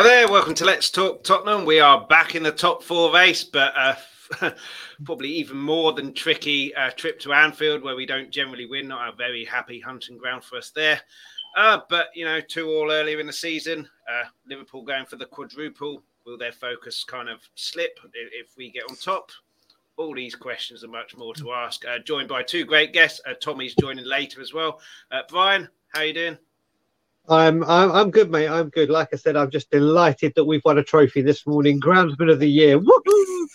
Hi there, welcome to Let's Talk Tottenham. We are back in the top four race, but uh, probably even more than tricky uh, trip to Anfield, where we don't generally win. Not a very happy hunting ground for us there. Uh, but you know, two all earlier in the season. Uh, Liverpool going for the quadruple. Will their focus kind of slip if we get on top? All these questions and much more to ask. Uh, joined by two great guests. Uh, Tommy's joining later as well. Brian, how you doing? I'm, I'm I'm good, mate. I'm good. Like I said, I'm just delighted that we've won a trophy this morning, Groundsman of the Year. Woo-hoo!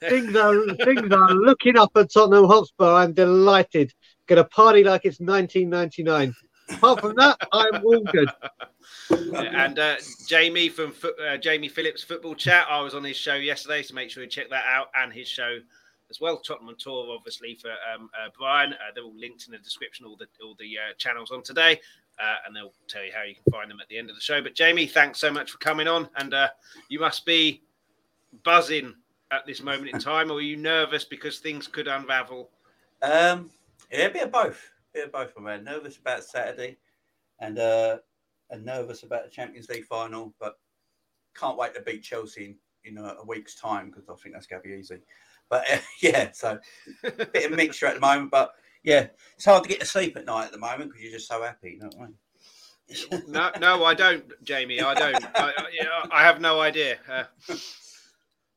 things are things are looking up at Tottenham Hotspur. I'm delighted. Gonna party like it's 1999. Apart from that, I'm all good. and uh, Jamie from uh, Jamie Phillips Football Chat, I was on his show yesterday, so make sure you check that out and his show as well. Tottenham Tour, obviously for um, uh, Brian. Uh, they're all linked in the description, all the all the uh, channels on today uh, and they'll tell you how you can find them at the end of the show. But Jamie, thanks so much for coming on, and uh, you must be buzzing at this moment in time, or are you nervous because things could unravel? Um, yeah, a bit of both. A bit of both. I'm nervous about Saturday, and uh, and nervous about the Champions League final, but can't wait to beat Chelsea in, in a, a week's time because I think that's going to be easy. But uh, yeah, so a bit of mixture at the moment, but yeah, it's hard to get to sleep at night at the moment because you're just so happy. I mean? no, no, I don't, Jamie. I don't. I, I have no idea. Uh,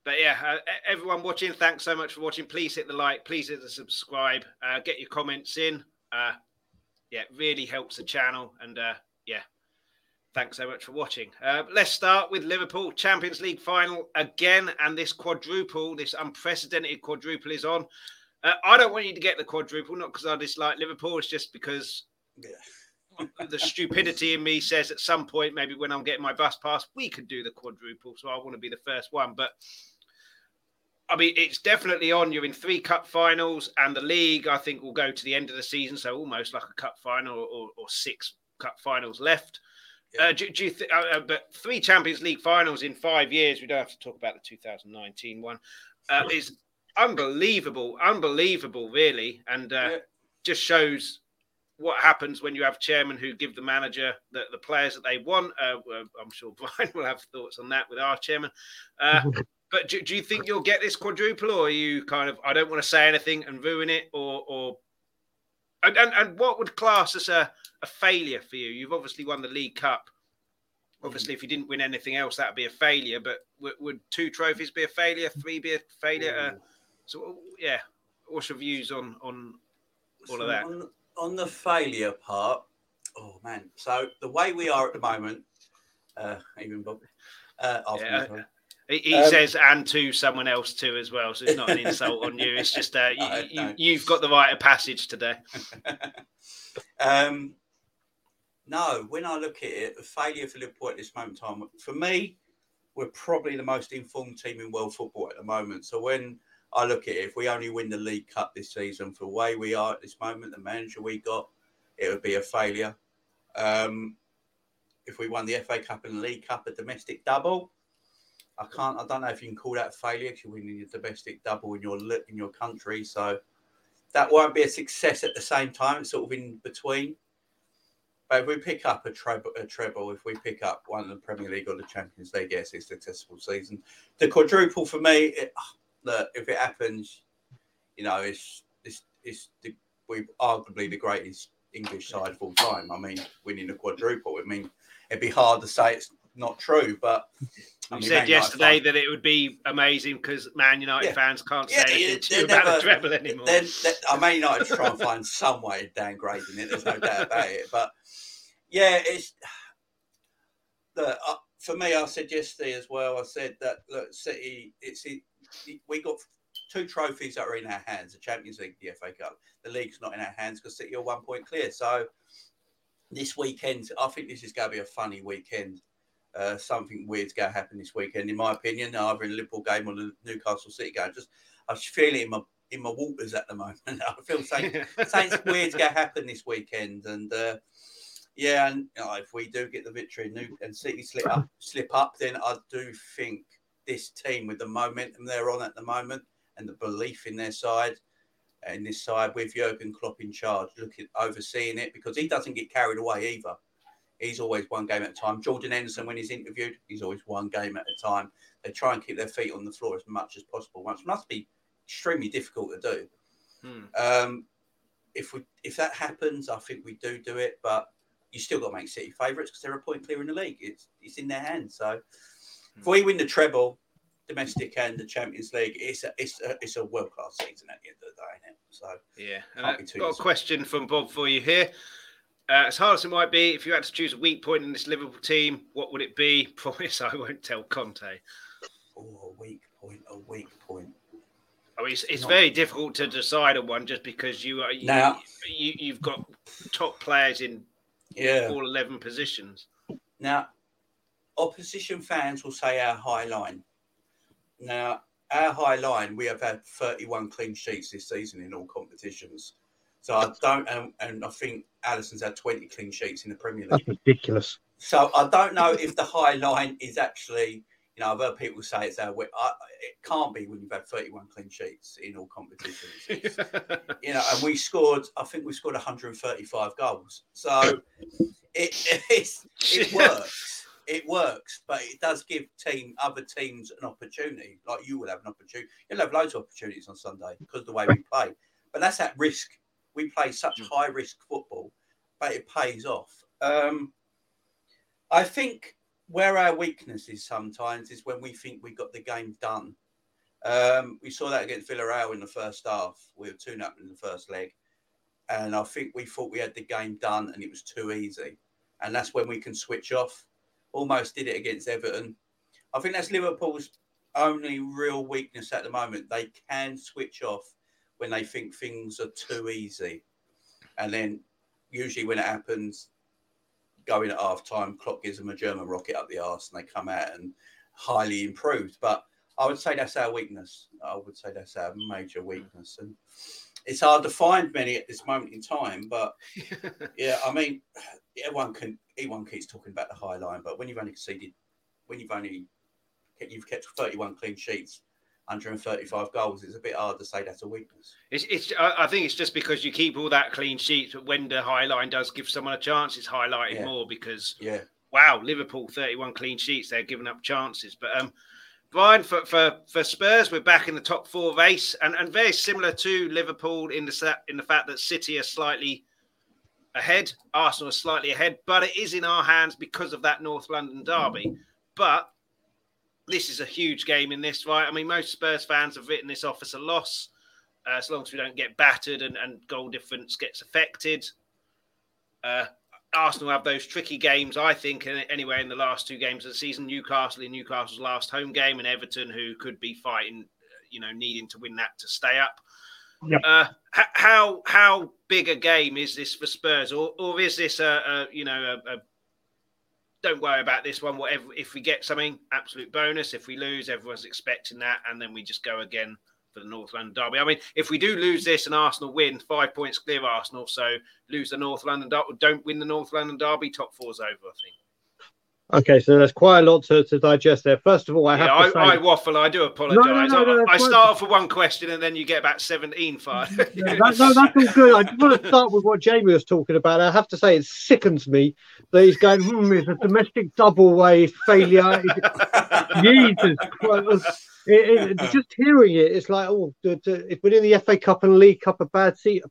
but yeah, uh, everyone watching, thanks so much for watching. Please hit the like, please hit the subscribe, uh, get your comments in. Uh, yeah, it really helps the channel. And uh, yeah, thanks so much for watching. Uh, let's start with Liverpool Champions League final again. And this quadruple, this unprecedented quadruple is on. Uh, I don't want you to get the quadruple, not because I dislike Liverpool. It's just because yeah. the stupidity in me says at some point, maybe when I'm getting my bus pass, we could do the quadruple. So I want to be the first one. But I mean, it's definitely on. You're in three cup finals, and the league, I think, will go to the end of the season. So almost like a cup final or, or six cup finals left. Yeah. Uh, do, do, you think? Uh, uh, but three Champions League finals in five years. We don't have to talk about the 2019 one. Uh, is unbelievable, unbelievable, really, and uh, yeah. just shows what happens when you have chairmen who give the manager the, the players that they want. Uh, I'm sure Brian will have thoughts on that with our chairman. Uh, but do, do, you think you'll get this quadruple, or are you kind of I don't want to say anything and ruin it, or or and, and, and what would class as a, a failure for you? You've obviously won the League Cup. Obviously, if you didn't win anything else, that'd be a failure. But w- would two trophies be a failure? Three be a failure? Uh, so yeah, what's your views on on all so of that? On, on, the failure part, oh man. So the way we are at the moment, uh, even Bob, uh, yeah. He, he um, says and to someone else too as well, so it's not an insult on you. It's just uh, you, you, have got the right of passage today. um, no, when I look at it, the failure for Liverpool at this moment in time, for me, we're probably the most informed team in world football at the moment. So when I look at it, if we only win the League Cup this season for the way we are at this moment, the manager we got, it would be a failure. Um, if we won the FA Cup and the League Cup, a domestic double, I can't. I don't know if you can call that a failure because you're winning a domestic double in your in your country. So that won't be a success at the same time. It's sort of in between. But if we pick up a treble, a treble, if we pick up one of the Premier League or the Champions League, yes, it's a successful season. The quadruple for me, it, that if it happens, you know, it's it's it's the, we arguably the greatest English side of all time. I mean, winning a quadruple. I mean, it'd be hard to say it's not true, but I mean, said yesterday that it would be amazing because Man United yeah. fans can't yeah, say anything you about never, the treble anymore. They're, they're, I may not try and find some way of downgrading it. There's no doubt about it. But yeah, it's the uh, for me. I said yesterday as well. I said that look, City. It's it, we got two trophies that are in our hands: the Champions League, the FA Cup. The league's not in our hands because City are one point clear. So this weekend, I think this is going to be a funny weekend. Uh, something weird's going to happen this weekend, in my opinion. Either in the Liverpool game or the Newcastle City game. Just I just feel it in my in my waters at the moment. I feel something, something weird's going to happen this weekend, and uh, yeah, and you know, if we do get the victory and, and City slip up, slip up, then I do think this team with the momentum they're on at the moment and the belief in their side in this side with Jurgen Klopp in charge, looking overseeing it because he doesn't get carried away either. He's always one game at a time. Jordan Henderson, when he's interviewed, he's always one game at a time. They try and keep their feet on the floor as much as possible, which must be extremely difficult to do. Hmm. Um, if we if that happens, I think we do do it, but you still got to make City favourites because they're a point clear in the league. It's it's in their hands. So if we win the treble, domestic and the Champions League, it's a it's a, it's a world class season at the end of the day, isn't it? So yeah, and I've got a question from Bob for you here. Uh, as hard as it might be, if you had to choose a weak point in this Liverpool team, what would it be? Promise I won't tell Conte. Oh, a weak point, a weak point. I mean, it's, it's very difficult to decide on one just because you are you, now, you, you've got top players in yeah. all 11 positions. Now, opposition fans will say our high line. Now, our high line, we have had 31 clean sheets this season in all competitions. So I don't, and, and I think Alisson's had 20 clean sheets in the Premier League. That's ridiculous. So I don't know if the high line is actually, you know, I've heard people say it's our, I, it can't be when you've had 31 clean sheets in all competitions. you know, and we scored, I think we scored 135 goals. So it, it works. It works, but it does give team other teams an opportunity. Like you will have an opportunity. You'll have loads of opportunities on Sunday because of the way we play. But that's at risk. We play such mm. high risk football, but it pays off. Um, I think where our weakness is sometimes is when we think we got the game done. Um, we saw that against Villarreal in the first half. We were 2 up in the first leg. And I think we thought we had the game done and it was too easy. And that's when we can switch off. Almost did it against Everton. I think that's Liverpool's only real weakness at the moment. They can switch off when they think things are too easy. And then usually when it happens, going at half time, Klopp gives them a German rocket up the arse and they come out and highly improved. But I would say that's our weakness. I would say that's our major weakness. And it's hard to find many at this moment in time. But yeah, I mean, everyone can, everyone keeps talking about the high line, but when you've only conceded, when you've only, you've kept 31 clean sheets, 135 goals, it's a bit hard to say that's a weakness. It's, it's I think it's just because you keep all that clean sheets, but when the high line does give someone a chance, it's highlighted yeah. more because yeah, wow, Liverpool 31 clean sheets, they're giving up chances. But um, Brian, for, for, for Spurs, we're back in the top four race, and, and very similar to Liverpool in the in the fact that City are slightly ahead, Arsenal are slightly ahead, but it is in our hands because of that North London derby. But this is a huge game in this, right? I mean, most Spurs fans have written this off as a loss, uh, as long as we don't get battered and, and goal difference gets affected. Uh, Arsenal have those tricky games, I think, anyway, in the last two games of the season. Newcastle in Newcastle's last home game, and Everton, who could be fighting, you know, needing to win that to stay up. Yep. Uh, how how big a game is this for Spurs, or or is this a, a you know a, a don't worry about this one. Whatever, if we get something, absolute bonus. If we lose, everyone's expecting that, and then we just go again for the North London derby. I mean, if we do lose this and Arsenal win, five points clear Arsenal. So lose the North London derby, don't win the North London derby, top four's over. I think. Okay, so there's quite a lot to, to digest there. First of all, I yeah, have to I, say... I waffle. I do apologise. No, no, no, I, I start off with one question and then you get about 17 fired. yeah, that, no, that's all good. I just want to start with what Jamie was talking about. I have to say, it sickens me that he's going, hmm, it's a domestic double way failure. Jesus Christ. It, it, just hearing it, it's like, oh, if we're in the FA Cup and League Cup, a bad seat.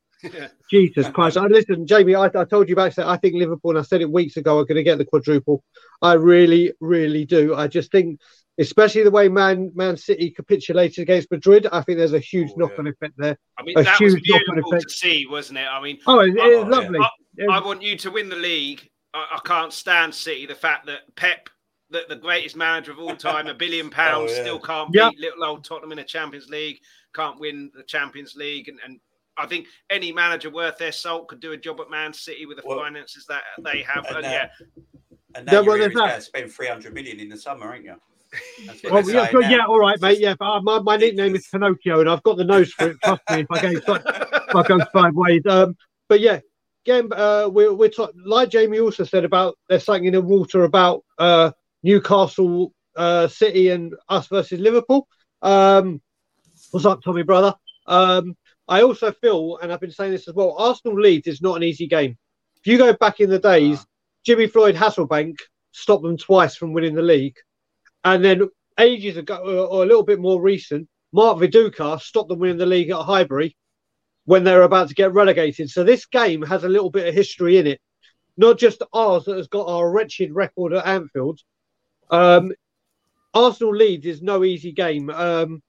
Jesus Christ! I listen, Jamie. I, I told you back. I think Liverpool, and I said it weeks ago, are going to get the quadruple. I really, really do. I just think, especially the way Man Man City capitulated against Madrid, I think there's a huge oh, knock-on yeah. effect there. I mean, a that huge was beautiful to see, wasn't it? I mean, oh, it, it lovely. I, I, want you to win the league. I, I can't stand City. The fact that Pep the, the greatest manager of all time, a billion oh, pounds, oh, yeah. still can't beat little old Tottenham in a Champions League, can't win the Champions League, and, and I think any manager worth their salt could do a job at Man City with the well, finances that they have. And, and yeah. And now yeah, you're going to spend 300 million in the summer, aren't you? Well, yeah, yeah, all right, mate. Yeah, uh, my, my nickname is Pinocchio, and I've got the nose for it. Trust me, if I go, if I go five ways. Um, but yeah, again, uh, we're we're talk- like Jamie also said about there's something in the water about uh, Newcastle uh, City and us versus Liverpool. Um, what's up, Tommy brother? Um, I also feel, and I've been saying this as well, Arsenal Leeds is not an easy game. If you go back in the days, Jimmy Floyd Hasselbaink stopped them twice from winning the league, and then ages ago, or a little bit more recent, Mark Viduka stopped them winning the league at Highbury when they were about to get relegated. So this game has a little bit of history in it, not just ours that has got our wretched record at Anfield. Um, Arsenal Leeds is no easy game. Um,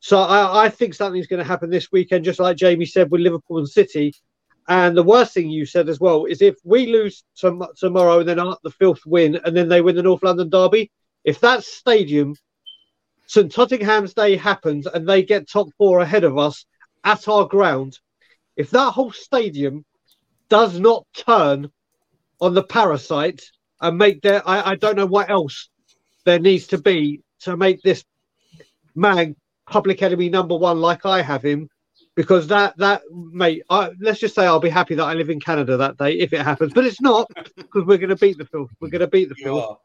so I, I, think something's going to happen this weekend, just like Jamie said with Liverpool and City. And the worst thing you said as well is if we lose tom- tomorrow and then the filth win and then they win the North London derby, if that stadium, St Totteringham's Day happens and they get top four ahead of us at our ground, if that whole stadium does not turn on the parasite and make their, I, I don't know what else there needs to be to make this man public enemy number one like I have him because that that mate I, let's just say I'll be happy that I live in Canada that day if it happens but it's not because we're going to beat the filth we're going to beat the you filth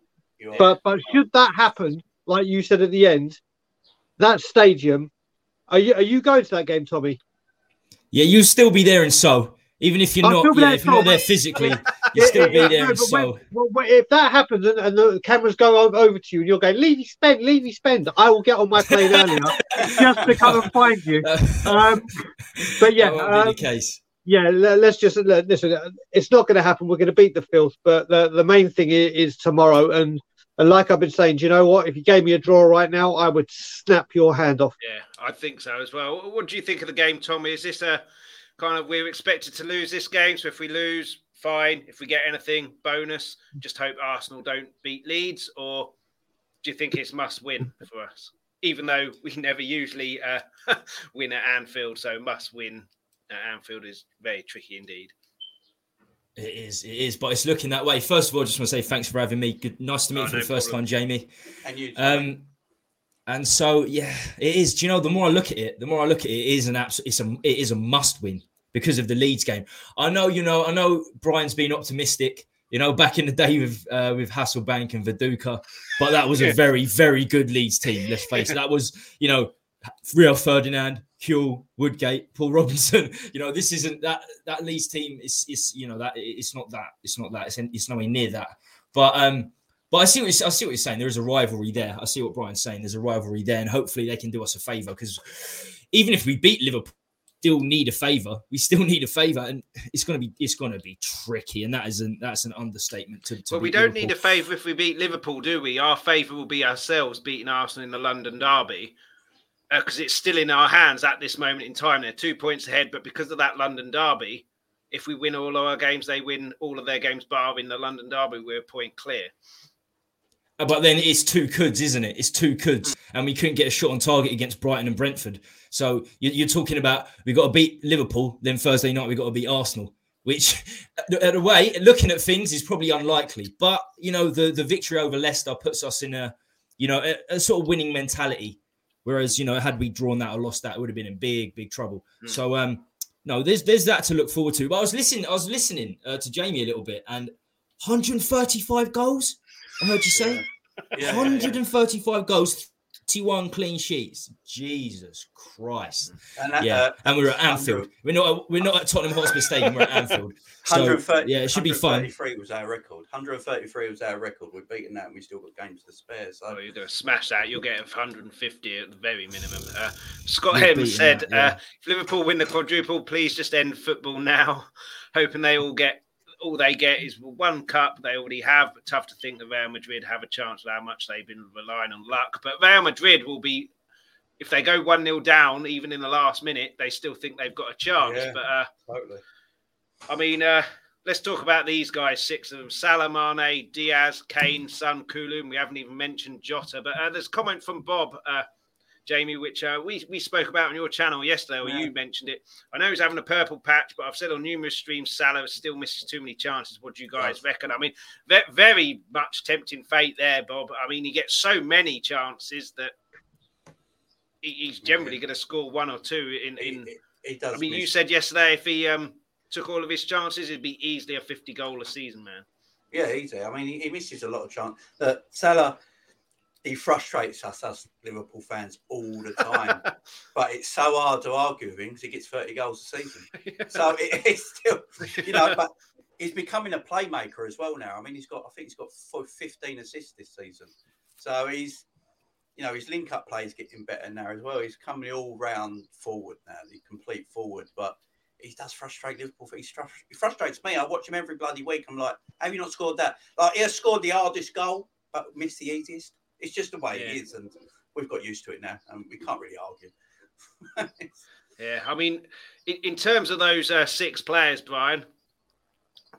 but but should that happen like you said at the end that stadium are you are you going to that game Tommy? Yeah you'll still be there in soul even if you're not, yeah, if you're not there physically, you still be there. No, so, when, well, if that happens and, and, the cameras go over to you and you're going, leave me spend, leave me spend, I will get on my plane earlier just to come and find you. Um, but yeah, um, the case. Yeah, let's just listen. It's not going to happen. We're going to beat the filth, but the, the main thing is, is tomorrow. And and like I've been saying, do you know what? If you gave me a draw right now, I would snap your hand off. Yeah, I think so as well. What do you think of the game, Tommy? Is this a kind of we're expected to lose this game. So if we lose, fine. If we get anything, bonus. Just hope Arsenal don't beat Leeds, or do you think it's must win for us? Even though we never usually uh, win at Anfield, so must win at Anfield is very tricky indeed. It is, it is, but it's looking that way. First of all, I just want to say thanks for having me. Good, nice to meet oh, you for no the first problem. time, Jamie. And you. Um, and so, yeah, it is. Do you know? The more I look at it, the more I look at it, it is an absolute. It's a. It is a must win because of the Leeds game. I know, you know, I know Brian's been optimistic. You know, back in the day with uh, with Hasselbaink and Viduka, but that was a very, very good Leeds team. Let's face it. That was, you know, Rio Ferdinand, Kewell, Woodgate, Paul Robinson. You know, this isn't that that Leeds team. Is is you know that it's not that. It's not that. It's it's nowhere near that. But um, but I see what I see what you're saying. There is a rivalry there. I see what Brian's saying. There's a rivalry there, and hopefully they can do us a favour because even if we beat Liverpool, still need a favour. We still need a favour, and it's going to be it's to be tricky, and that is an that's an understatement. To, to but we don't Liverpool. need a favour if we beat Liverpool, do we? Our favour will be ourselves beating Arsenal in the London derby because uh, it's still in our hands at this moment in time. They're two points ahead, but because of that London derby, if we win all our games, they win all of their games, bar in the London derby, we're a point clear. Uh, but then it's two coulds, isn't it? It's two coulds, mm. and we couldn't get a shot on target against Brighton and Brentford. So you're talking about we've got to beat Liverpool, then Thursday night we've got to beat Arsenal, which, at a way, looking at things, is probably unlikely. But you know, the the victory over Leicester puts us in a, you know, a, a sort of winning mentality. Whereas, you know, had we drawn that or lost that, it would have been in big, big trouble. Mm. So, um, no, there's there's that to look forward to. But I was listening, I was listening uh, to Jamie a little bit, and 135 goals. I heard you say. Yeah. 135 goals, 21 clean sheets. Jesus Christ. And that, yeah. Uh, and we're at Anfield. We're not we're not at Tottenham Hotspur Stadium, we're at Anfield. So, yeah, it should be fun. 133 was our record. 133 was our record. We've beaten that and we still got games to spare. So oh, you're going to smash that. You'll get 150 at the very minimum. Uh, Scott Hem said, that, yeah. uh, if Liverpool win the quadruple, please just end football now. Hoping they all get all they get is one cup they already have. But tough to think that Real Madrid have a chance with how much they've been relying on luck. But Real Madrid will be, if they go 1 0 down, even in the last minute, they still think they've got a chance. Yeah, but uh, totally. I mean, uh, let's talk about these guys, six of them Salah, Mane, Diaz, Kane, Son, Kulu. We haven't even mentioned Jota. But uh, there's a comment from Bob. Uh, Jamie, which uh, we, we spoke about on your channel yesterday, or yeah. you mentioned it. I know he's having a purple patch, but I've said on numerous streams, Salah still misses too many chances. What do you guys reckon? I mean, very much tempting fate there, Bob. I mean, he gets so many chances that he's generally going to score one or two in. in he, he does. I mean, miss. you said yesterday if he um, took all of his chances, it'd be easily a 50 goal a season, man. Yeah, easy. I mean, he, he misses a lot of chance. Uh, Salah he frustrates us as Liverpool fans all the time. but it's so hard to argue with him because he gets 30 goals a season. So it, it's still, you know, but he's becoming a playmaker as well now. I mean, he's got I think he's got 15 assists this season, so he's you know his link up play is getting better now as well. He's coming all round forward now, the complete forward, but. He does frustrate Liverpool. He frustrates me. I watch him every bloody week. I'm like, have you not scored that? Like, he has scored the hardest goal, but missed the easiest. It's just the way yeah. it is, and we've got used to it now, and we can't really argue. yeah, I mean, in, in terms of those uh, six players, Brian,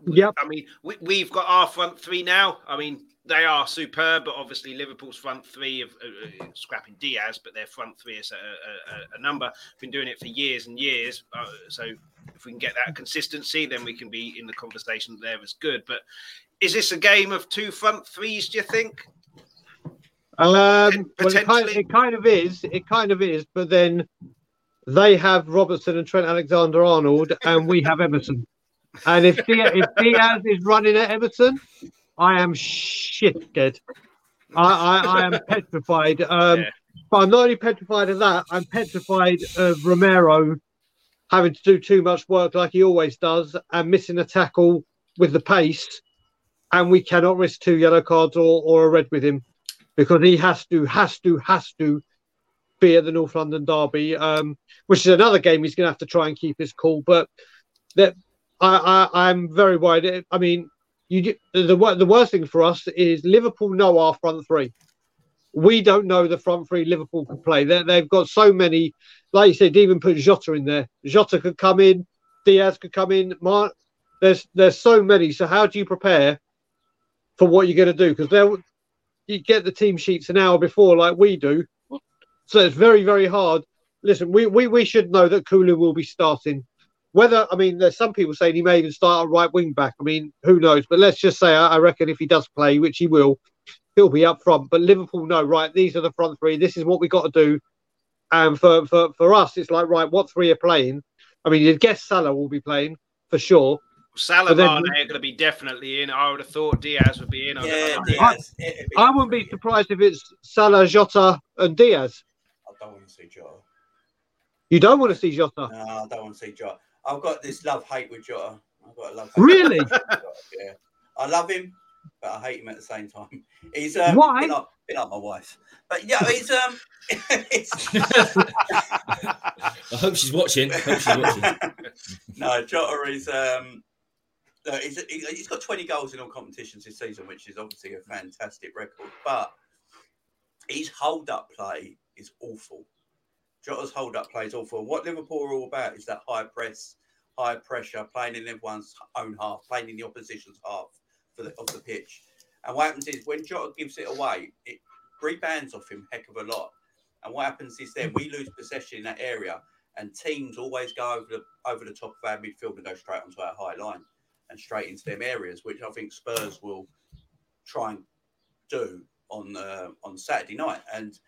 Yep. I mean, we, have got our front three now. I mean, they are superb, but obviously Liverpool's front three of uh, uh, scrapping Diaz, but their front three is a, a, a number. Been doing it for years and years. Uh, so if we can get that consistency, then we can be in the conversation there as good. But is this a game of two front threes? Do you think? Um, well, it kind, of, it kind of is. It kind of is. But then they have Robertson and Trent Alexander Arnold, and we have Emerson. And if Diaz, if Diaz is running at Emerson, I am shit scared. I, I, I am petrified. Um, yeah. But I'm not only petrified of that, I'm petrified of Romero having to do too much work like he always does and missing a tackle with the pace. And we cannot risk two yellow cards or, or a red with him because he has to, has to, has to be at the North London Derby, um, which is another game he's going to have to try and keep his cool. But that I, I I'm very worried. I mean, you the the worst thing for us is Liverpool know our front three. We don't know the front three Liverpool can play. they they've got so many, like you said, even put Jota in there. Jota could come in, Diaz could come in. Mar- there's there's so many. So how do you prepare for what you're going to do? Because they you get the team sheets an hour before, like we do. So it's very very hard. Listen, we we, we should know that Kulu will be starting whether I mean, there's some people saying he may even start a right wing back. I mean, who knows? But let's just say I, I reckon if he does play, which he will, he'll be up front. But Liverpool know, right? These are the front three. This is what we got to do. And for, for, for us, it's like, right, what three are playing? I mean, you'd guess Salah will be playing for sure. Salah then, are going to be definitely in. I would have thought Diaz would be in. Yeah, Diaz. I, I, wouldn't be surprised if it's Salah, Jota, and Diaz. I don't want to see Jota. You don't want to see Jota? No, I don't want to see Jota. I've got this love hate with Jota. I've got a love. Really? yeah, I love him, but I hate him at the same time. He's um, why? Been like, been like my wife, but yeah, he's um. I hope she's watching. I hope she's watching. no, Jota is um. Uh, he's, he's got 20 goals in all competitions this season, which is obviously a fantastic record. But his hold up play is awful. Jota's hold up play is awful. What Liverpool are all about is that high press, high pressure, playing in everyone's own half, playing in the opposition's half for the, of the pitch. And what happens is when Jota gives it away, it rebounds off him heck of a lot. And what happens is then we lose possession in that area, and teams always go over the over the top of our midfield and go straight onto our high line and straight into them areas, which I think Spurs will try and do on uh, on Saturday night. And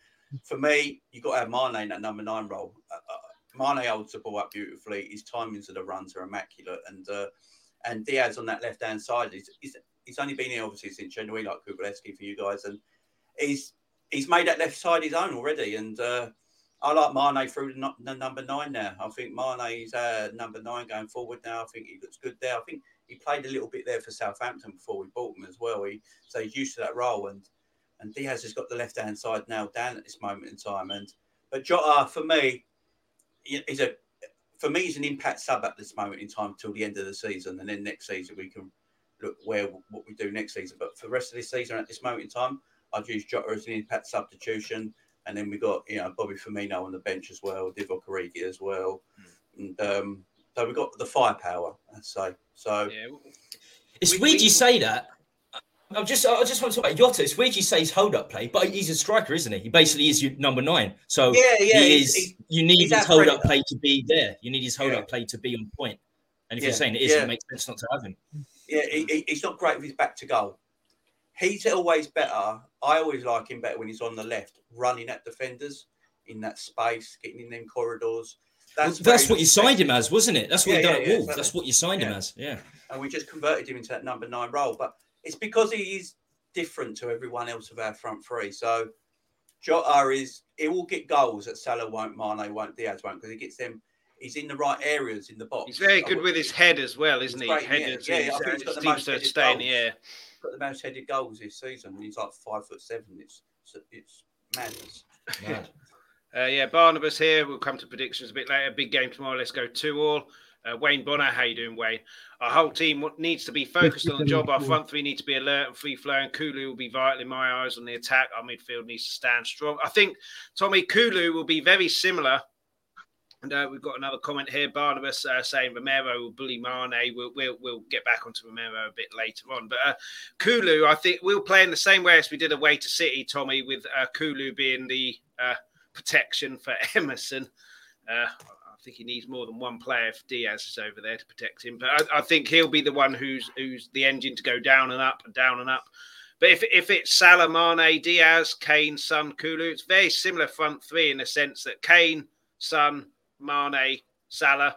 for me, you've got to have Mane in that number nine role. Uh, uh, Mane holds the ball up beautifully. His timings of the runs are immaculate, and uh, and Diaz on that left hand side. He's, he's, only been here obviously since January, like Kukuleski for you guys, and he's he's made that left side his own already. And uh, I like Mane through the, the, number nine now. I think Mane is uh, number nine going forward now. I think he looks good there. I think he played a little bit there for Southampton before we bought him as well. He so he's used to that role and and Diaz has got the left hand side nailed down at this moment in time. And but Jota, for me, is a for me, he's an impact sub at this moment in time till the end of the season, and then next season we can look where what we do next season. But for the rest of this season, at this moment in time, I'd use Jota as an impact substitution, and then we got you know Bobby Firmino on the bench as well, Divock Origi as well, mm. and um, so we've got the firepower. I'd say so. Yeah. It's we, weird we, you say that I just, I just want to talk about Jota. It's weird you say he's hold up play, but he's a striker, isn't he? He basically is your number nine. So yeah, yeah, he is. He's, you need his hold up play to be there. You need his hold yeah. up play to be on point. And if yeah. you're saying it is, yeah. it makes sense not to have him. Yeah, he, he's not great with his back to goal. He's always better. I always like him better when he's on the left, running at defenders in that space, getting in them corridors. That's, well, that's what you signed him as, wasn't it? That's what yeah, you done at Wolves. Exactly. That's what you signed him as. Yeah. And we just converted him into that number nine role. But it's because he is different to everyone else of our front three. So Jota is he will get goals that Salah won't, Mane won't, Diaz won't, because he gets them. he's in the right areas in the box. He's very good with his head as well, isn't he? Great, Head yeah. is- Yeah, I think uh, he's got the most to headed stay in the air. got the most headed goals this season. and He's like five foot seven. It's it's madness. Mad. Uh, yeah, Barnabas here. We'll come to predictions a bit later. Big game tomorrow. Let's go two all. Uh, Wayne Bonner, how you doing, Wayne? Our whole team needs to be focused on the job. Our front three need to be alert and free flowing. Kulu will be vital in my eyes on the attack. Our midfield needs to stand strong. I think Tommy Kulu will be very similar. And uh, we've got another comment here. Barnabas uh, saying Romero will bully Mane. We'll, we'll we'll get back onto Romero a bit later on. But uh, Kulu, I think we'll play in the same way as we did away to City, Tommy, with uh, Kulu being the uh, protection for Emerson. Uh, I think he needs more than one player if Diaz is over there to protect him. But I, I think he'll be the one who's who's the engine to go down and up and down and up. But if, if it's Salah, Mane, Diaz, Kane, Son, Kulu, it's very similar front three in the sense that Kane, Son, Mane, Salah,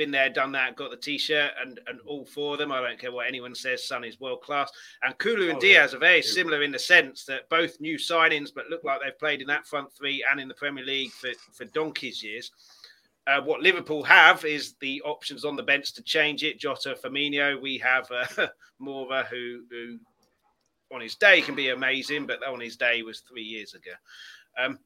been there, done that, got the t-shirt, and and all four of them. I don't care what anyone says. Son is world class, and Kulu and Oh, yeah. Diaz are very Yeah. similar in the sense that both new signings, but look like they've played in that front three and in the Premier League for for donkey's years. Uh, what Liverpool have is the options on the bench to change it. Jota, Firmino. We have uh, Moura, who who on his day can be amazing, but on his day was three years ago. Um,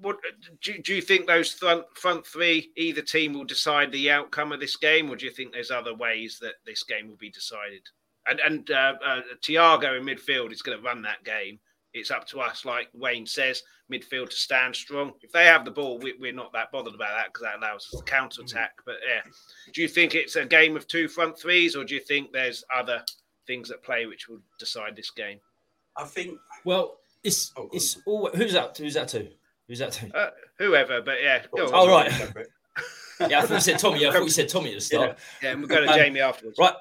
what do, do you think those front front three either team will decide the outcome of this game, or do you think there's other ways that this game will be decided? And and uh, uh, Thiago in midfield is going to run that game. It's up to us, like Wayne says, midfield to stand strong. If they have the ball, we, we're not that bothered about that because that allows us to counter attack. But yeah, do you think it's a game of two front threes, or do you think there's other things at play which will decide this game? I think Well, it's Oh, it's all who's that? Who's that to? Who's that to? Uh, whoever, but yeah, go. Oh, right. Go for it. Yeah, I thought you said Tommy. I thought you said Tommy at the start. Yeah, and we'll go to Um, Jamie afterwards. Right.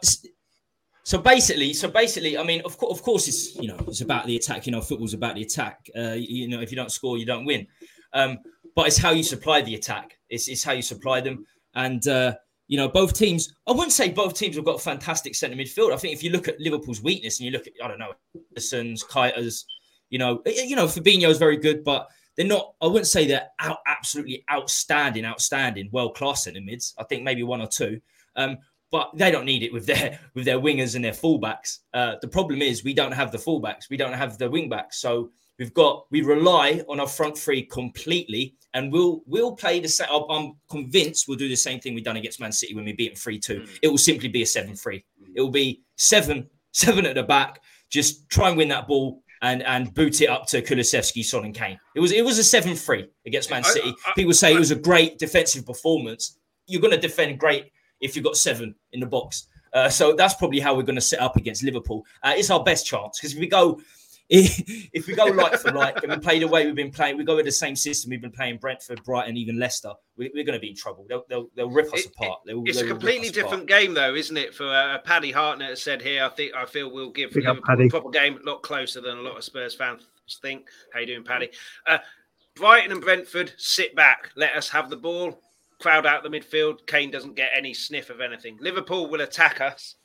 So basically, so basically, I mean, of course, of course, it's you know, it's about the attack. You know, football's about the attack. Uh, you, you know, if you don't score, you don't win. Um, but it's how you supply the attack. It's, it's how you supply them. And uh, you know, both teams. I wouldn't say both teams have got a fantastic centre midfield. I think if you look at Liverpool's weakness and you look at, I don't know, Henderson's, Keitas, you know, you know, Fabinho's very good, but they're not. I wouldn't say they're out, absolutely outstanding, outstanding, world class centre mids. I think maybe one or two. Um, but they don't need it with their with their wingers and their fullbacks. Uh, the problem is we don't have the fullbacks, we don't have the wingbacks, so we've got we rely on our front three completely, and we'll we'll play the same. I'm convinced we'll do the same thing we've done against Man City when we beat them three two. Mm. It will simply be a seven three. It will be seven seven at the back. Just try and win that ball. And, and boot it up to Kulusevski, Son, and Kane. It was it was a seven three against Man City. I- People say it was a great defensive performance. You're going to defend great if you've got seven in the box. Uh, so that's probably how we're going to set up against Liverpool. Uh, it's our best chance because if we go, if we go like for like and we play the way we've been playing, we go with the same system we've been playing Brentford, Brighton, even Leicester. We, we're going to be in trouble. They'll they'll, they'll rip us It- apart. They'll, It's they a will rip completely us apart. different game, though, isn't it? For uh, Paddy Hartnett has said here, I think I feel we'll give Big Liverpool Paddy. a proper game, a lot closer than a lot of Spurs fans think. How you doing, Paddy? Uh, Brighton and Brentford sit back, let us have the ball, crowd out the midfield. Kane doesn't get any sniff of anything. Liverpool will attack us,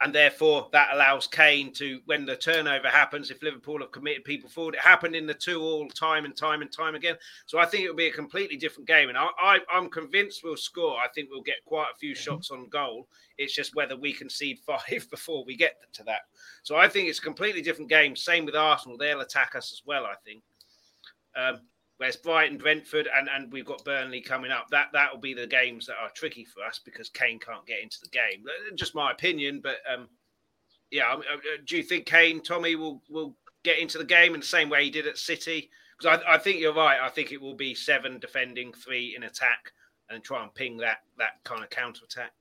and therefore that allows Kane to, when the turnover happens, if Liverpool have committed people forward, it happened in the two all time and time and time again. So I think it'll be a completely different game, and I, I, I'm convinced we'll score. I think we'll get quite a few shots on goal. It's just whether we concede five before we get to that. So I think it's a completely different game. Same with Arsenal; they'll attack us as well. I think. Um, whereas Brighton, Brentford, and, and we've got Burnley coming up. That that will be the games that are tricky for us because Kane can't get into the game. Uh, Just my opinion, but um, yeah. uh, uh, Do you think Kane, Tommy, will will get into the game in the same way he did at City? Because I, I think you're right. I think it will be seven defending, three in attack, and try and ping that that kind of counter attack.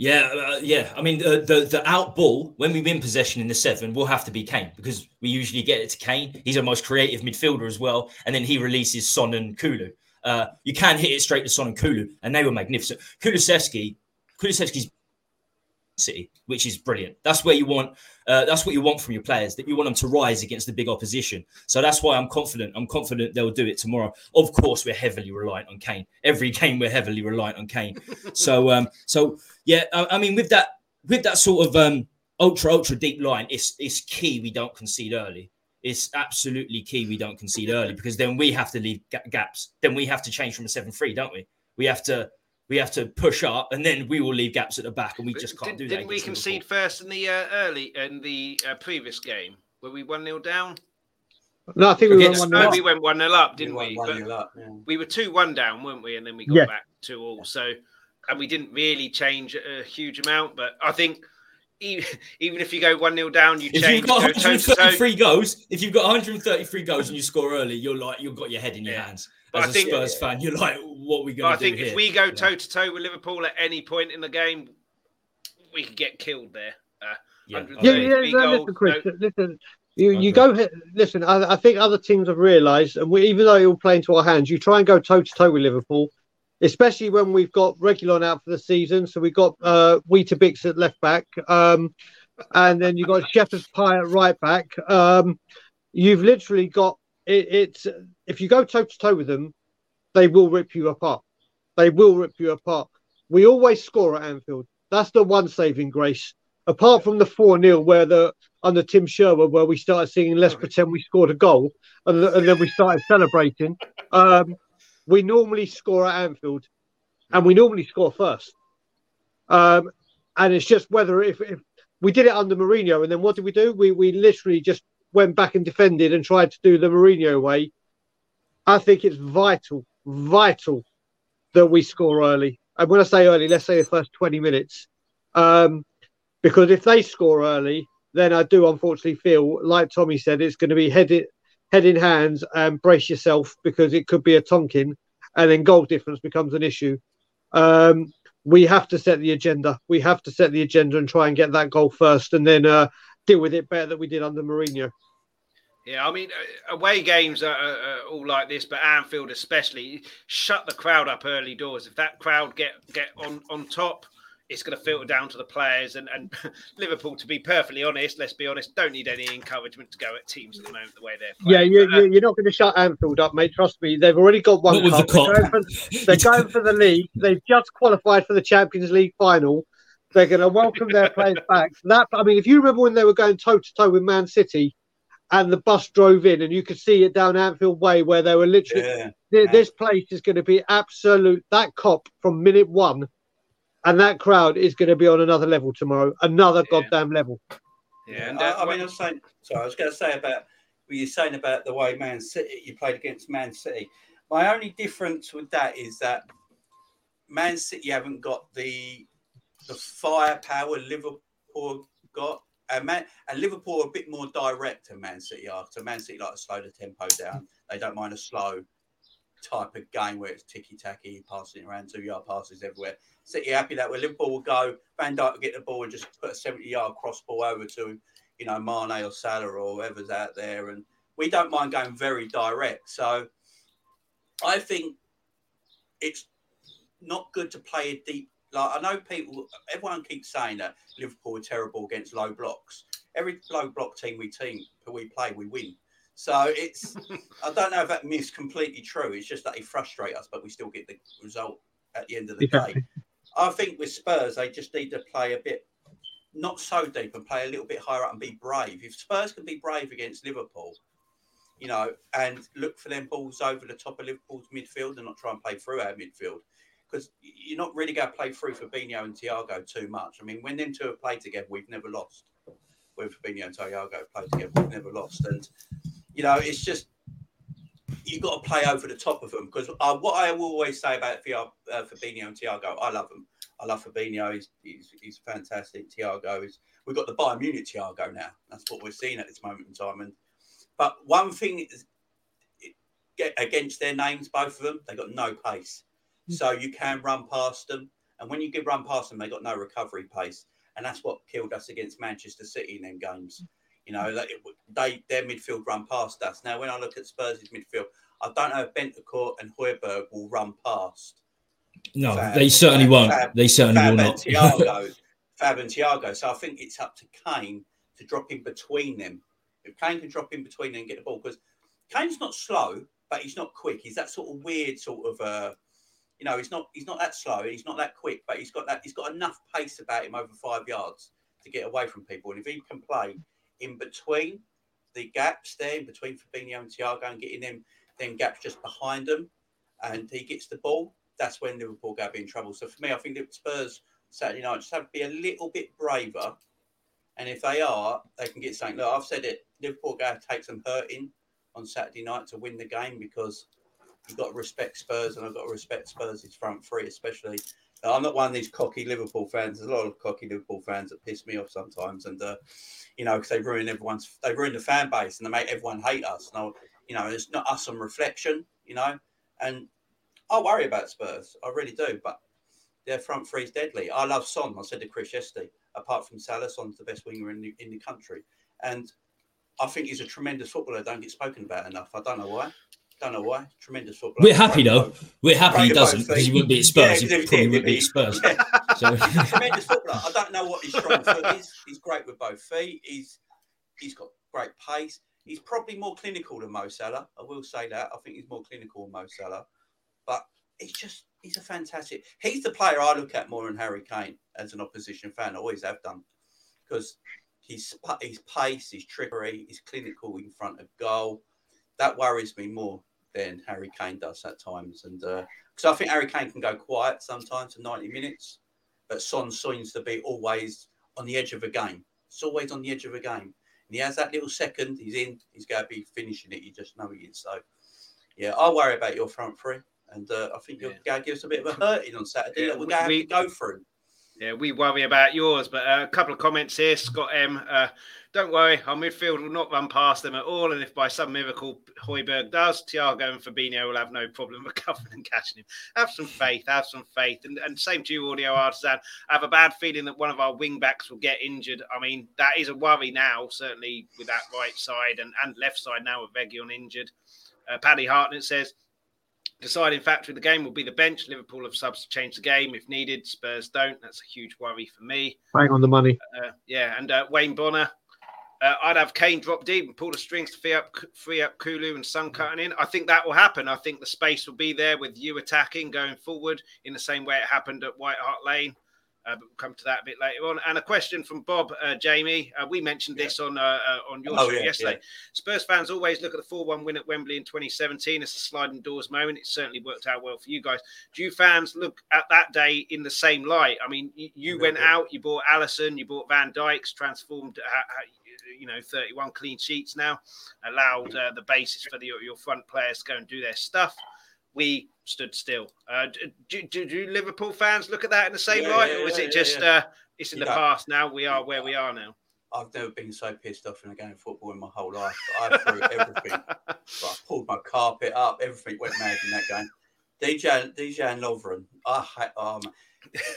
Yeah, uh, yeah. I mean, the, the the out ball when we've been possession in the seven will have to be Kane because we usually get it to Kane. He's our most creative midfielder as well, and then he releases Son and Kulu. Uh, you can hit it straight to Son and Kulu, and they were magnificent. Kulusevski, Kulusevski's City, which is brilliant. That's where you want. Uh, that's what you want from your players. That you want them to rise against the big opposition. So that's why I'm confident. I'm confident they'll do it tomorrow. Of course, we're heavily reliant on Kane. Every game we're heavily reliant on Kane. so, um, so yeah. I, I mean, with that, with that sort of um, ultra ultra deep line, it's it's key we don't concede early. it's absolutely key we don't concede early because then we have to leave ga- gaps. Then we have to change from a seven-three, don't we? We have to we have to push up, and then we will leave gaps at the back, and we just can't Did, do that. Didn't we against concede Liverpool. first in the uh, early in the uh, previous game Were we one 0 down? No, I think we went Against one No, nil. we went one 0 up, didn't You we? 1-0 up, yeah. we were two one down, weren't we? And then we got Yeah. back two all. So, and we didn't really change a huge amount. But I think even, even if you go one 0 down, you change. If you've got go toe to toe. 133 goals, if you've got 133 goals and you score early, you're like you've got your head in your Yeah. hands. But As I a think- Spurs fan, you're like, what are we But going I to do I think if we go toe to toe with Liverpool at any point in the game, we could get killed there. Uh, Yeah. Yeah, yeah, no, listen, Chris. no- Listen, you, you go. Listen, I, I think other teams have realised, and we, even though it all play into our hands, you try and go toe to toe with Liverpool, especially when we've got Reguilon out for the season. So we've got uh, Weetabix at left back, um, and then you've got Shepherd's Pie at right back. Um, you've literally got it, it's if you go toe to toe with them, they will rip you apart. They will rip you apart. We always score at Anfield. That's the one saving grace. Apart from the 4 0, where the under Tim Sherwood, where we started singing Let's Pretend We Scored a Goal, and, and then we started celebrating. Um, we normally score at Anfield, and we normally score first. Um, and it's just whether if, if we did it under Mourinho, and then what did we do? We we literally just went back and defended and tried to do the Mourinho way. I think it's vital, vital that we score early. And when I say early, let's say the first 20 minutes. Um, because if they score early, then I do unfortunately feel, like Tommy said, it's going to be head in, head in hands and brace yourself because it could be a Tonkin and then goal difference becomes an issue. Um, we have to set the agenda. We have to set the agenda and try and get that goal first and then uh, deal with it better than we did under Mourinho. Yeah, I mean, uh, away games are, are, are all like this, but Anfield especially shut the crowd up early doors. If that crowd get get on on top, it's going to filter down to the players. And and Liverpool, to be perfectly honest, let's be honest, don't need any encouragement to go at teams at the moment the way they're Yeah, playing. you, But, uh, you, you're not going to shut Anfield up, mate. Trust me. They've already got one Not with cup. the Kop. They're, going for, they're going for the league. They've just qualified for the Champions League final. They're going to welcome their players back. That I mean, if you remember when they were going toe to toe with Man City, and the bus drove in, and you could see it down Anfield Way, where they were literally. Yeah. Th- This place is going to be absolute. That Kop from minute one, and that crowd is going to be on another level tomorrow. Another Yeah. goddamn level. yeah, and, I, I mean, I was saying, sorry, I was going to say about what you're saying about the way Man City you played against Man City. My only difference with that is that Man City haven't got the the firepower Liverpool got, and Man and Liverpool are a bit more direct than Man City are. So Man City like to slow the tempo down. They don't mind a slow type of game where it's ticky tacky, passing around two yard passes everywhere. City happy that where Liverpool will go, Van Dijk will get the ball and just put a 70 yard cross ball over to, you know, Mane or Salah or whoever's out there. And we don't mind going very direct. So I think it's not good to play a deep. Like I know people, everyone keeps saying that Liverpool are terrible against low blocks. Every low block team we team we play, we win. So it's I don't know if that myth's completely true. It's just that they frustrate us, but we still get the result at the end of the day. I think with Spurs, they just need to play a bit not so deep and play a little bit higher up and be brave. If Spurs can be brave against Liverpool, you know, and look for them balls over the top of Liverpool's midfield and not try and play through our midfield. Because you're not really going to play through Fabinho and Thiago too much. I mean, when them two have played together, we've never lost. When Fabinho and Thiago played together, we've never lost. And, you know, it's just, you've got to play over the top of them. Because uh, what I will always say about Fia- uh, Fabinho and Thiago, I love them. I love Fabinho. He's, he's, he's fantastic. Thiago is. We've got the Bayern Munich Thiago now. That's what we're seeing at this moment in time. And but one thing is, against their names, both of them, they got no pace. So you can run past them, and when you get run past them, they got no recovery pace, and that's what killed us against Manchester City in them games. You know, they, they their midfield run past us. Now, when I look at Spurs' midfield, I don't know if Bentancur and Hojbjerg will run past No, Fab- they certainly Fab- won't. Fab- They certainly will Fab and not. Thiago, Fab and Thiago. So I think it's up to Kane to drop in between them. If Kane can drop in between them and get the ball, because Kane's not slow, but he's not quick. He's that sort of weird sort of, uh, you know, he's not he's not that slow. He's not that quick, but he's got that he's got enough pace about him over five yards to get away from people. And if he can play in between the gaps there in between Fabinho and Thiago and getting them then gaps just behind them, and he gets the ball. That's when Liverpool go be in trouble. So for me, I think that Spurs Saturday night just have to be a little bit braver, and if they are, they can get something. Look, I've said it. Liverpool go take some hurting on Saturday night to win the game because you've got to respect Spurs, and I've got to respect Spurs' front three, especially. I'm not one of these cocky Liverpool fans. There's a lot of cocky Liverpool fans that piss me off sometimes, and uh, you know, because they ruin everyone's, they ruin the fan base, and they make everyone hate us. And you know, it's not us on reflection, you know, and I worry about Spurs, I really do, but their front three is deadly. I love Son. I said to Chris yesterday, apart from Salah, Son's the best winger in the, in the country, and I think he's a tremendous footballer. Don't get spoken about enough. I don't know why. Don't know why. Tremendous footballer. We're happy though. We're happy he doesn't because he wouldn't be at Spurs. Yeah, he probably wouldn't be at Spurs. Yeah. So. tremendous footballer. I don't know what his strong foot is. He's great with both feet. He's he's got great pace. He's probably more clinical than Mo Salah. I will say that. I think he's more clinical than Mo Salah. But he's just he's a fantastic. He's the player I look at more than Harry Kane as an opposition fan. I always have done because his his pace, his trickery, his clinical in front of goal. That worries me more than Harry Kane does at times. And because uh, I think Harry Kane can go quiet sometimes for 90 minutes, but Son seems to be always on the edge of a game. It's always on the edge of a game. And he has that little second, he's in, he's going to be finishing it. You just know he is. So, yeah, I worry about your front three. And uh, I think you're going to give us a bit of a hurting on Saturday yeah, that we're going to have to go through. Yeah, we worry about yours, but uh, a couple of comments here. Scott M. Uh, don't worry, our midfield will not run past them at all. And if by some miracle Højbjerg does, Thiago and Fabinho will have no problem recovering and catching him. Have some faith, have some faith. And, and same to you, Audio Artisan. I have a bad feeling that one of our wing backs will get injured. I mean, that is a worry now, certainly with that right side and, and left side now with Reguilón injured. Uh, Paddy Hartnett says, Deciding factor of the game will be the bench. Liverpool have subs to change the game if needed. Spurs don't. That's a huge worry for me. Bang on the money. Uh, yeah, and uh, Wayne Bonner. Uh, I'd have Kane drop deep and pull the strings to free up, free up Kulu and Son cutting in. I think that will happen. I think the space will be there with you attacking going forward in the same way it happened at White Hart Lane. Uh, but we'll come to that a bit later on. And a question from Bob, uh, Jamie. Uh, we mentioned this on uh, uh, on your oh, show yeah, yesterday. Yeah. Spurs fans always look at the 4 1 win at Wembley in 2017 as a sliding doors moment. It certainly worked out well for you guys. Do you fans look at that day in the same light? I mean, you, you went out, you bought Alisson, you bought Van Dijk's, transformed, you know, 31 clean sheets now, allowed uh, the basis for the, your front players to go and do their stuff we stood still. Uh, do, do, do, Liverpool fans look at that in the same yeah, light, yeah, or is yeah, it just uh, it's in you the know, past now? We are where we are now. I've never been so pissed off in a game of football in my whole life. I threw everything. I pulled my carpet up. Everything went mad in that game. DJ, DJ and Lovren. I um,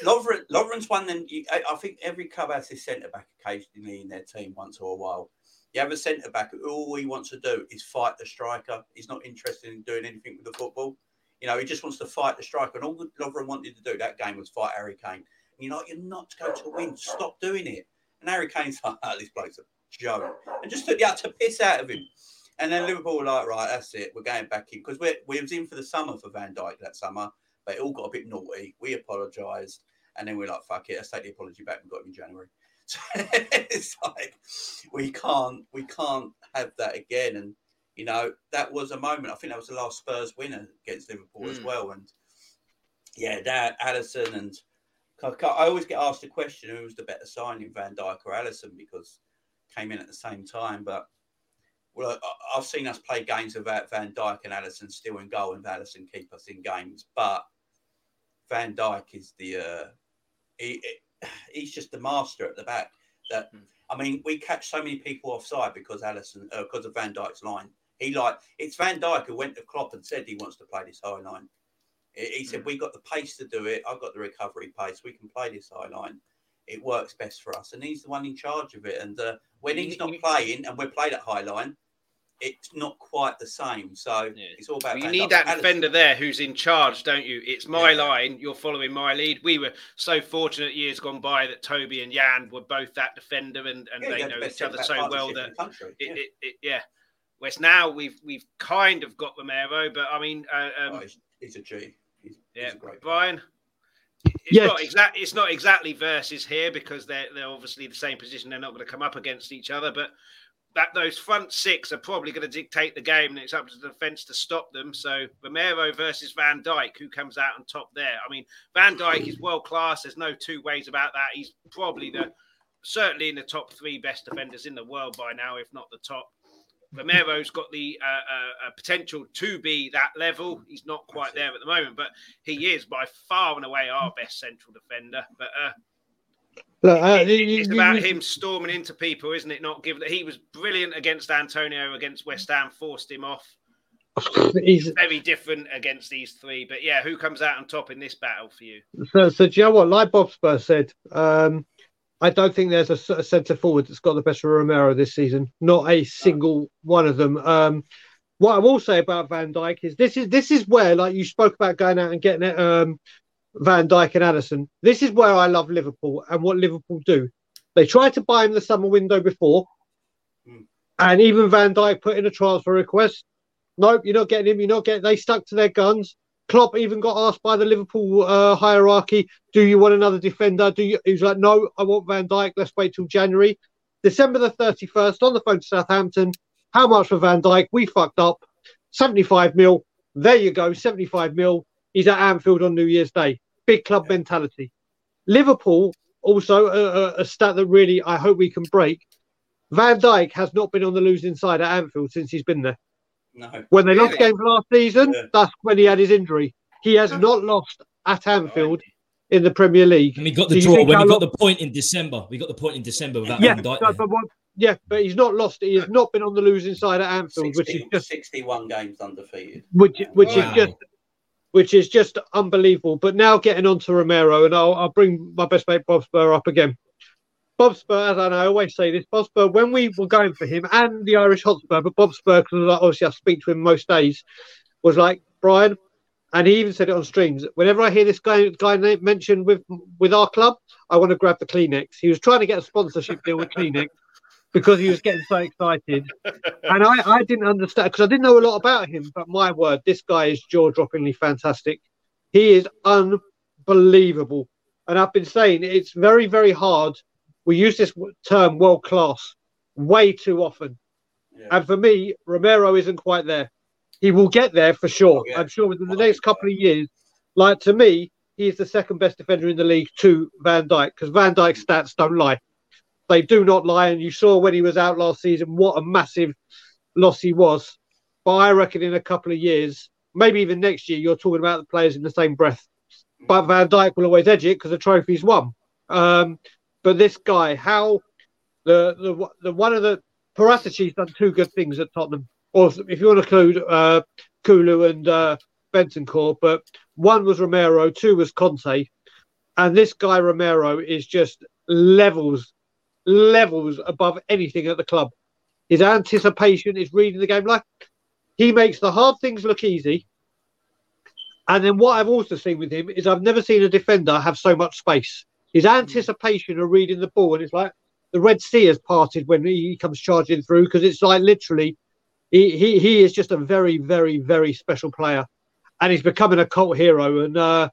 Lovren, Lovren's one. Then I, I, think every club has his centre back occasionally in their team once or a while. You have a centre back all he wants to do is fight the striker. He's not interested in doing anything with the football. You know, he just wants to fight the striker. And all that Lovren wanted to do that game was fight Harry Kane. And you're you're not going to win. Stop doing it. And Harry Kane's like, oh, this bloke's a joke. And just took the utter piss out of him. And then Liverpool were like, right, that's it. We're going back in. Because we we was in for the summer for Van Dijk that summer. But it all got a bit naughty. We apologised. And then we're like, fuck it. Let's take the apology back We got him in January. it's like we can't we can't have that again. And you know that was a moment. I think that was the last Spurs winner against Liverpool mm. as hmm. well. And yeah, that Alisson and I always get asked the question who was the better signing, Van Dijk or Alisson, because came in at the same time. But well, I've seen us play games without Van Dijk and Alisson still in goal, and Alisson keep us in games. But Van Dijk is the uh, he, he's just the master at the back. That mm. I mean, we catch so many people offside because Alisson, uh, because of Van Dijk's line. He like it's Van Dijk who went to Klopp and said he wants to play this high line. He said mm. we got the pace to do it. I've got the recovery pace. We can play this high line. It works best for us, and he's the one in charge of it. And uh, when he's not playing, and we're played at high line, it's not quite the same. So yeah. it's all about. you need that defender there who's in charge, don't you? It's my yeah. line. You're following my lead. We were so fortunate years gone by that Toby and Jan were both that defender, and, and yeah, they know each other so well that it, it, it, yeah. Whereas now we've we've kind of got Romero, but I mean, uh, um, oh, he's, he's, a G. He's, yeah, he's Brian. It's yes. not exact. It's not exactly versus here because they're they're obviously the same position. They're not going to come up against each other, but that those front six are probably going to dictate the game, and it's up to the defence to stop them. So Romero versus Van Dijk, who comes out on top there? I mean, Van Dijk is world class. There's no two ways about that. He's probably the certainly in the top three best defenders in the world by now, if not the top. Romero's got the uh, uh, uh, potential to be that level. He's not quite there at the moment, but he is by far and away our best central defender. But uh, Look, uh, it's about him storming into people, isn't it? Not given that he was brilliant against Antonio against West Ham, forced him off. He's very different against these three, but yeah, who comes out on top in this battle for you? So, so do you know what? Like Bob Spurs said, um, I don't think there's a, a centre forward that's got the best of Romero this season. Not a single one of them. Um, what I will say about Van Dijk is this is this is where, like you spoke about going out and getting it, um, Van Dijk and Addison. This is where I love Liverpool and what Liverpool do. They tried to buy him the summer window before, mm. and even Van Dijk put in a transfer request. Nope, you're not getting him. You're not getting. They stuck to their guns. Klopp even got asked by the Liverpool uh, hierarchy, "Do you want another defender?" Do you? He was like, "No, I want Van Dijk. Let's wait till January." December the 31st, on the phone to Southampton. How much for Van Dijk? We fucked up. 75 mil. There you go, 75 mil. He's at Anfield on New Year's Day. Big club yeah. mentality. Liverpool, also a, a, stat that really I hope we can break. Van Dijk has not been on the losing side at Anfield since he's been there. No. When they really? lost games last season, yeah. that's when he had his injury. He has not lost at Anfield in the Premier League. And we got the draw when we got the point in December. We got the point in December without yeah, Van Dijk. But what, yeah, but he's not lost. He has not been on the losing side at Anfield, 60, which is just 61 games undefeated. Which which wow. is just which is just unbelievable. But now getting on to Romero, and I'll, I'll bring my best mate Bob Spur up again. Bob Spur, as I, always say this, Bob Spur, when we were going for him and the Irish Hotspur, but Bob Spur, because obviously I speak to him most days, was like, Brian, and he even said it on streams. Whenever I hear this guy guy mentioned with with our club, I want to grab the Kleenex. He was trying to get a sponsorship deal with Kleenex because he was getting so excited, and I I didn't understand because I didn't know a lot about him. But my word, this guy is jaw droppingly fantastic. He is unbelievable, and I've been saying it's very very hard we use this term world class way too often. Yeah. And for me, Romero isn't quite there. He will get there for sure. I'm sure within the next couple of years. Like to me, he is the second best defender in the league to Van Dijk because Van Dijk's stats don't lie. They do not lie. And you saw when he was out last season what a massive loss he was. But I reckon in a couple of years, maybe even next year, you're talking about the players in the same breath. But Van Dijk will always edge it because the trophy's won. Um, but this guy, how the the the one of the Paratici's done two good things at Tottenham, or if you want to include uh, Kulu and uh, Bentancur, but one was Romero, two was Conte, and this guy Romero is just levels levels above anything at the club. His anticipation is reading the game like he makes the hard things look easy. And then what I've also seen with him is I've never seen a defender have so much space his anticipation of reading the ball, and it's like the Red Sea has parted when he comes charging through because it's like literally he, he he is just a very very very special player, and he's becoming a cult hero, and uh,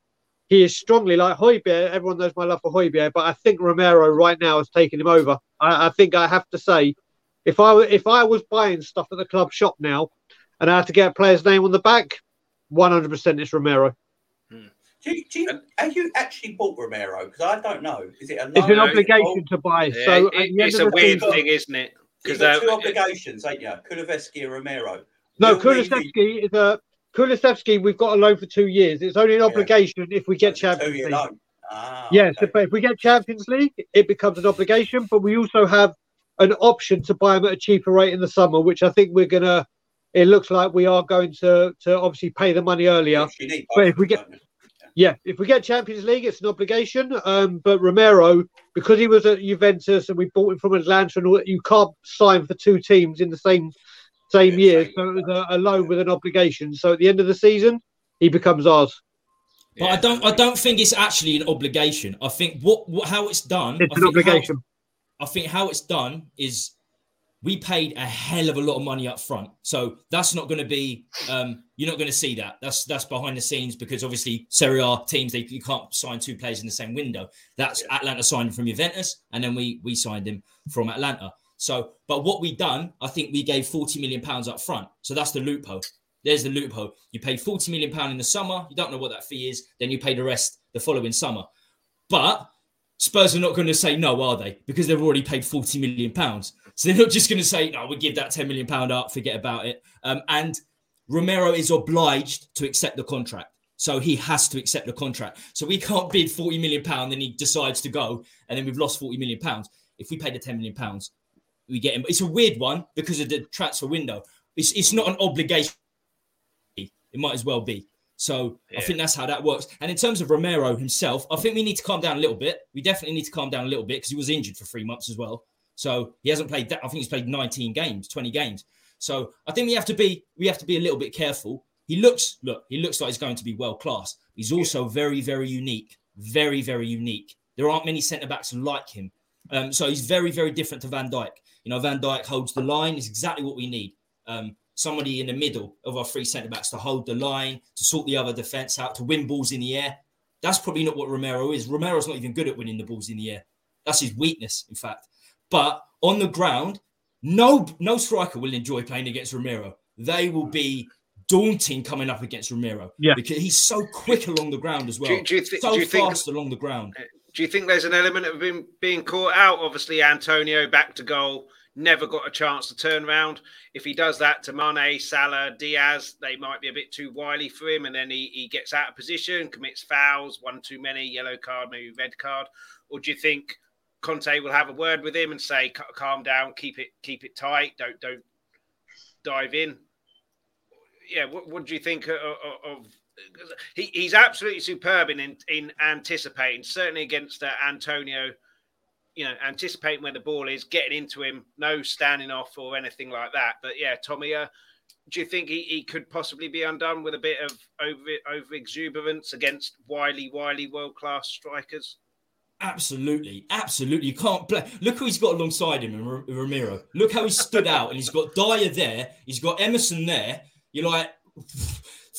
he is strongly like Højbjerg. Everyone knows my love for Højbjerg, but I think Romero right now has taken him over. I, I think I have to say, if I if I was buying stuff at the club shop now, and I had to get a player's name on the back, one hundred percent it's Romero. Do you, do you, have you actually bought Romero? Because I don't know. Is it a It's an obligation to buy. Yeah, so it, it's a weird thing, isn't it? Because uh, two obligations, ain't you? Kulusevski and Romero. No, Kulusevski is a Kulusevski. We've got a loan for two years. It's only an obligation yeah. if we get Champions League. Ah, yes, okay. if we get Champions League, it becomes an obligation. But we also have an option to buy them at a cheaper rate in the summer, which I think we're gonna. It looks like we are going to to obviously pay the money earlier. But if we get yeah, if we get Champions League, it's an obligation. Um, but Romero, because he was at Juventus and we bought him from Atalanta, and all, you can't sign for two teams in the same same yeah, year. Same, so it was a, a loan with an obligation. So at the end of the season, he becomes ours. But yeah. I don't. I don't think it's actually an obligation. I think what, what how it's done. It's I an obligation. How, I think how it's done is we paid a hell of a lot of money up front. So that's not going to be, um, you're not going to see that. That's that's behind the scenes because obviously Serie A teams, they, you can't sign two players in the same window. That's yeah. Atalanta signed from Juventus and then we we signed him from Atalanta. So, but what we done, I think we gave 40 million pounds up front. So that's the loophole. There's the loophole. You pay 40 million pound in the summer. You don't know what that fee is. Then you pay the rest the following summer. But Spurs are not going to say no, are they? Because they've already paid 40 million pounds. So they're not just going to say, no, we give that 10 million pound up, forget about it. Um, and Romero is obliged to accept the contract. So he has to accept the contract. So we can't bid 40 million pounds then he decides to go and then we've lost 40 million pounds. If we pay the 10 million pounds, we get him. It's a weird one because of the transfer window. It's, it's not an obligation. It might as well be. So yeah. I think that's how that works. And in terms of Romero himself, I think we need to calm down a little bit. We definitely need to calm down a little bit because he was injured for three months as well. So he hasn't played that. I think he's played 19 games, 20 games. So I think we have to be we have to be a little bit careful. He looks look, he looks like he's going to be world class. He's also very, very unique. Very, very unique. There aren't many centre backs like him. Um, so he's very, very different to Van Dijk. You know, Van Dijk holds the line, is exactly what we need. Um, somebody in the middle of our three centre backs to hold the line, to sort the other defence out, to win balls in the air. That's probably not what Romero is. Romero's not even good at winning the balls in the air. That's his weakness, in fact. But on the ground, no no striker will enjoy playing against Romero. They will be daunting coming up against Romero. Yeah, because he's so quick along the ground as well. Do, do you th- so do you fast think, along the ground. Do you think there's an element of him being caught out? Obviously, Antonio back to goal never got a chance to turn around. If he does that to Mane, Salah, Diaz, they might be a bit too wily for him, and then he, he gets out of position, commits fouls, one too many, yellow card, maybe red card. Or do you think Conte will have a word with him and say, "Calm down, keep it keep it tight, don't don't dive in"? Yeah, what, what do you think of, of he, he's absolutely superb in, in, in anticipating, certainly against uh, Antonio you know, anticipating where the ball is, getting into him, no standing off or anything like that. But yeah, Tommy, uh, do you think he, he could possibly be undone with a bit of over over exuberance against wily, wily world class strikers? Absolutely, absolutely. You can't play. Look who he's got alongside him, Romero. Look how he stood out, and he's got Dier there. He's got Emerson there. You're like,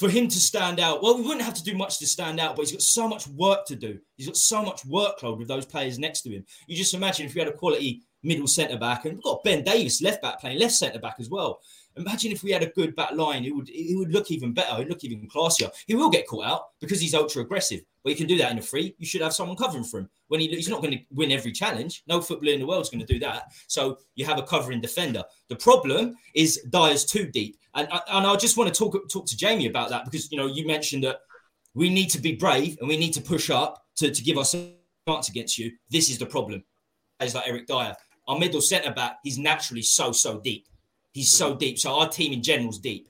for him to stand out, well, we wouldn't have to do much to stand out, but he's got so much work to do. He's got so much workload with those players next to him. You just imagine if we had a quality middle centre back, and we've got Ben Davies, left back playing left centre back as well. Imagine if we had a good back line, it would it would look even better. It would look even classier. He will get caught out because he's ultra aggressive. But he can do that in a free. You should have someone covering for him. When he, he's not going to win every challenge. No footballer in the world is going to do that. So you have a covering defender. The problem is Dier's too deep. And, and I just want to talk talk to Jamie about that because you know you mentioned that we need to be brave and we need to push up to, to give us a chance against you. This is the problem. As like Eric Dier, our middle centre back, he's naturally so so deep. He's so deep. So our team in general is deep,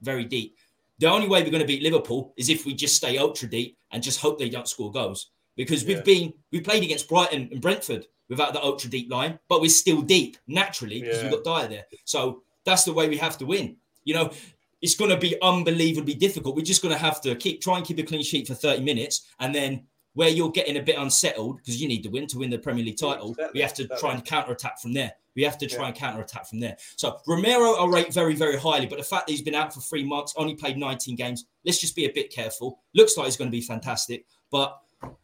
very deep. The only way we're going to beat Liverpool is if we just stay ultra deep and just hope they don't score goals. Because we've been we played against Brighton and Brentford without the ultra deep line, but we're still deep naturally because yeah. we've got Dier there. So that's the way we have to win. You know, it's going to be unbelievably difficult. We're just going to have to keep try and keep a clean sheet for 30 minutes, and then where you're getting a bit unsettled because you need to win to win the Premier League title, exactly. we have to try and counter attack from there. We have to try yeah. and counter attack from there. So Romero, I rate very, very highly, but the fact that he's been out for three months, only played 19 games, let's just be a bit careful. Looks like he's going to be fantastic, but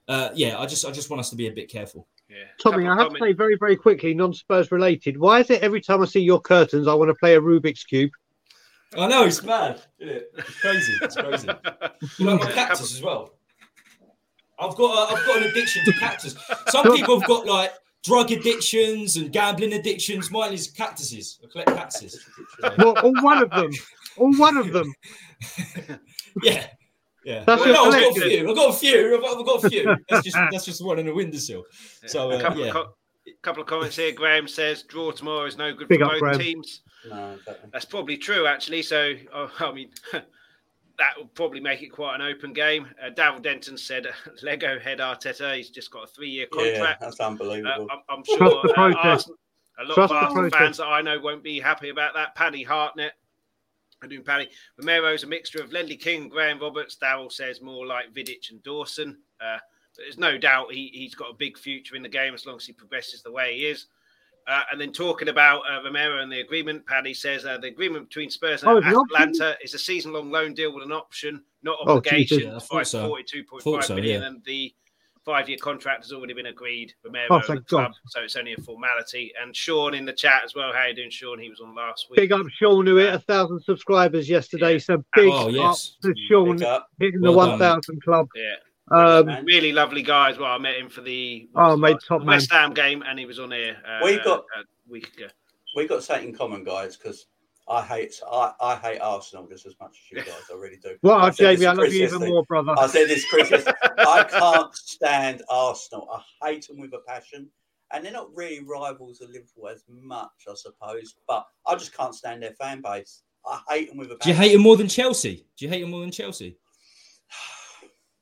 uh, yeah, I just, I just want us to be a bit careful. Yeah. Tommy, I have to say very, very quickly, non-Spurs related. Why is it every time I see your curtains, I want to play a Rubik's cube? I know it's mad, isn't it? It's crazy. It's crazy. you like my cactus as well. I've got, a, I've got an addiction to cactus. Some people have got like drug addictions and gambling addictions. Mine is cactuses. I collect cactuses. Well, all one of them. All one of them. yeah. Yeah. That's well, no, I've got a few. I've got a few. I've, I've got a few. That's just that's just one in the windowsill. So uh, a couple, yeah. of co- couple of comments here. Graham says draw tomorrow is no good Big for both Graham. teams. No. That's probably true, actually. So, oh, I mean, that would probably make it quite an open game. Uh, Daryl Denton said, "Lego head Arteta. He's just got a three-year contract. Yeah, that's unbelievable. Uh, I'm, I'm, sure uh, Arsenal, a lot Trust of Arsenal fans that I know won't be happy about that. Paddy Hartnett, I'm doing Paddy. Romero's a mixture of Ledley King, Graham Roberts. Darrell says more like Vidic and Dawson. Uh, there's no doubt he, he's got a big future in the game as long as he progresses the way he is. Uh, and then talking about uh, Romero and the agreement, Paddy says uh, the agreement between Spurs and oh, Atalanta is a season-long loan deal with an option, not oh, obligation. Oh, yeah, so. so, million, yeah. and the five-year contract has already been agreed for Mero Oh, thank club, God. so it's only a formality. And Sean in the chat as well. How you doing, Sean? He was on last week. Big up Sean who hit a thousand subscribers yesterday. Yeah. So big Oh, yes. up to Sean up. hitting Well the one thousand club. Yeah, Um, really lovely guy as well. I met him for the Oh, what's mate, the top man. West Ham game, and he was on here. Uh, We got- a week ago. we got something in common, guys, because I hate I, I hate Arsenal just as much as you guys. I really do. well, I said this Jamie, I love you even yesterday. more, brother. I said this, Chris. I can't stand Arsenal. I hate them with a passion. And they're not really rivals of Liverpool as much, I suppose. But I just can't stand their fan base. I hate them with a Do you hate them more than Chelsea? Do you hate them more than Chelsea?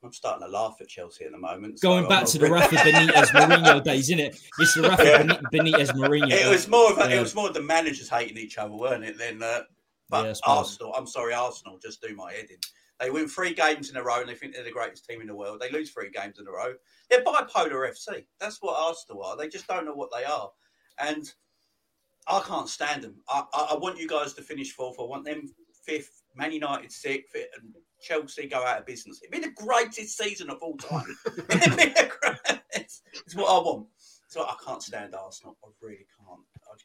I'm starting to laugh at Chelsea at the moment. Going so back I'm to the Rafa Benitez Mourinho days, isn't it? It's the Rafa Yeah. Benitez Mourinho. It was more of a, Yeah. it was more the managers hating each other, weren't it? Than uh, but Yeah, Arsenal. I'm sorry, Arsenal just do my head in. They win three games in a row and they think they're the greatest team in the world. They lose three games in a row. They're bipolar FC. That's what Arsenal are. They just don't know what they are, and I can't stand them. I, I, I want you guys to finish fourth. I want them fifth. Man United sixth, and Chelsea go out of business. It'd be the greatest season of all time. It'd be the great- it's, it's what I want. So I can't stand Arsenal. I really can't.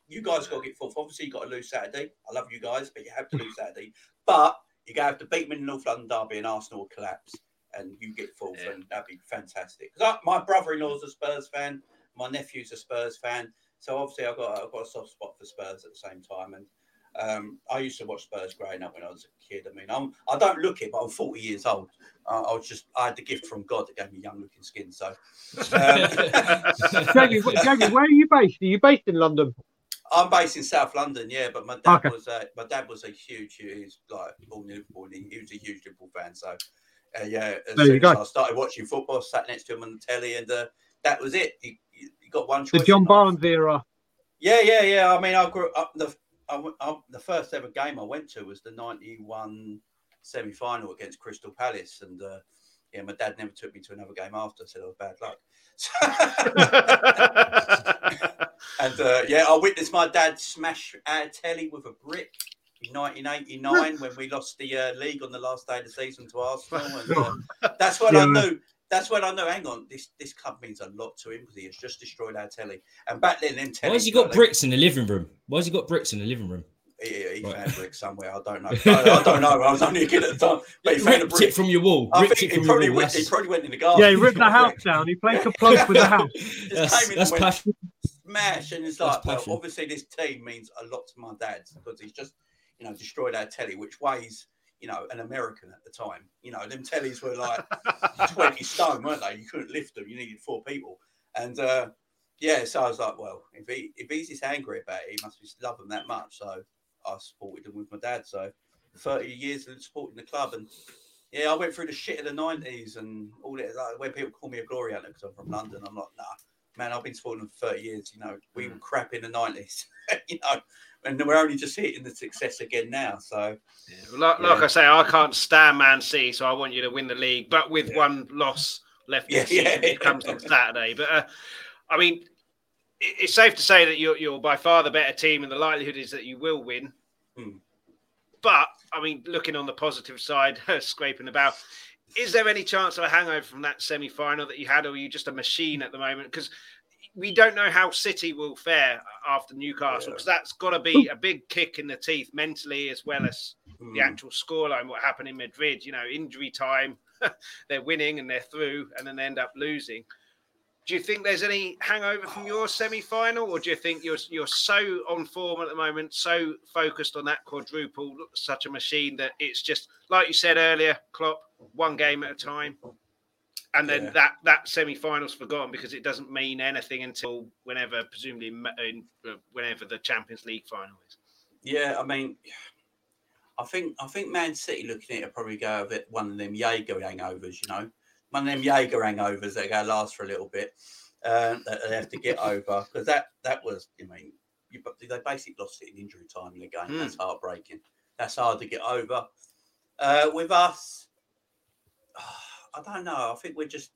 You guys got to get fourth. Obviously, you got to lose Saturday. I love you guys, but you have to lose Saturday. But you're going to have to beat them in the North London Derby and Arsenal will collapse and you get fourth, Yeah. and that'd be fantastic. 'Cause I, my brother-in-law's a Spurs fan. My nephew's a Spurs fan. So obviously, I've got I've got a soft spot for Spurs at the same time. And um, I used to watch Spurs growing up when I was a kid. I mean, I'm I don't look it, but I'm 40 years old. Uh, I was just I had the gift from God that gave me young-looking skin. So um, Jamie, Jamie, where are you based? Are you based in London? I'm based in South London, yeah, but my dad Okay. was a my dad was a huge, he's like born in Liverpool, and he, was a huge Liverpool fan. So, uh, yeah, There you go. I started watching football, sat next to him on the telly, and uh, that was it. You, got one choice. The John. Barnes era. Yeah, yeah, yeah. I mean, I grew up the I, I, the first ever game I went to was the '91 semi final against Crystal Palace, and uh, yeah, my dad never took me to another game after. Said I was bad luck. And uh, yeah, I witnessed my dad smash our telly with a brick in 1989 when we lost the uh, league on the last day of the season to Arsenal. And uh, that's when I knew. That's when I know. Hang on, this this club means a lot to him because he has just destroyed our telly. And back then, them telly. Why has he got bricks in the living room? Why has he got bricks in the living room? He, he Right. found bricks somewhere. I don't know. I, I don't know. I was only a kid at the time, but he found a Ripped brick. it from your wall. I Ripped think it he from your probably, wall. went, he probably went in the garden. Yeah, he ripped the house bricks. down. He played the plug with the house. that's, came in that's and passion. smash and it's That's like well, obviously this team means a lot to my dad because he's just you know destroyed our telly which weighs you know an american at the time. You know them tellies were like 20 stone weren't they? You couldn't lift them you needed four people. And uh yeah so i was like well if he if he's this angry about it he must be love them that much. So i supported them with my dad. So 30 years of supporting the club and yeah, I went through the shit of the nineties and all that. Like, when people call me a glory hunter because I'm from London, I'm like, nah, man, I've been supporting them for 30 years. You know, we were crap in the 90s, you know, and we're only just hitting the success again now. So, Yeah, like, like Yeah. I say, I can't stand Man City, so I want you to win the league, but with Yeah. one loss left Yeah, season, it comes on Saturday. But uh, I mean, it's safe to say that you're, you're by far the better team, and the likelihood is that you will win. Hmm. But I mean, looking on the positive side, scraping about, is there any chance of a hangover from that semi final that you had, or are you just a machine at the moment? Because we don't know how City will fare after Newcastle, Yeah. because that's got to be a big kick in the teeth mentally as well as the mm, actual scoreline, what happened in Madrid, you know, injury time, they're winning and they're through, and then they end up losing. Do you think there's any hangover from your semi-final, or do you think you're you're so on form at the moment, so focused on that quadruple, such a machine that it's just like you said earlier, Klopp, one game at a time, and then Yeah. that that semi-final's forgotten because it doesn't mean anything until whenever, presumably, in, uh, whenever the Champions League final is. yeah, I mean, I think I think Man City looking at it probably go a bit one of them Jaeger hangovers, you know, one of them Jaeger hangovers that go last for a little bit. Uh, that they have to get over because that that was, I mean, you, but they basically lost it in injury time in the game. Hmm. That's heartbreaking. That's hard to get over. Uh, with us, I don't know. I think we're just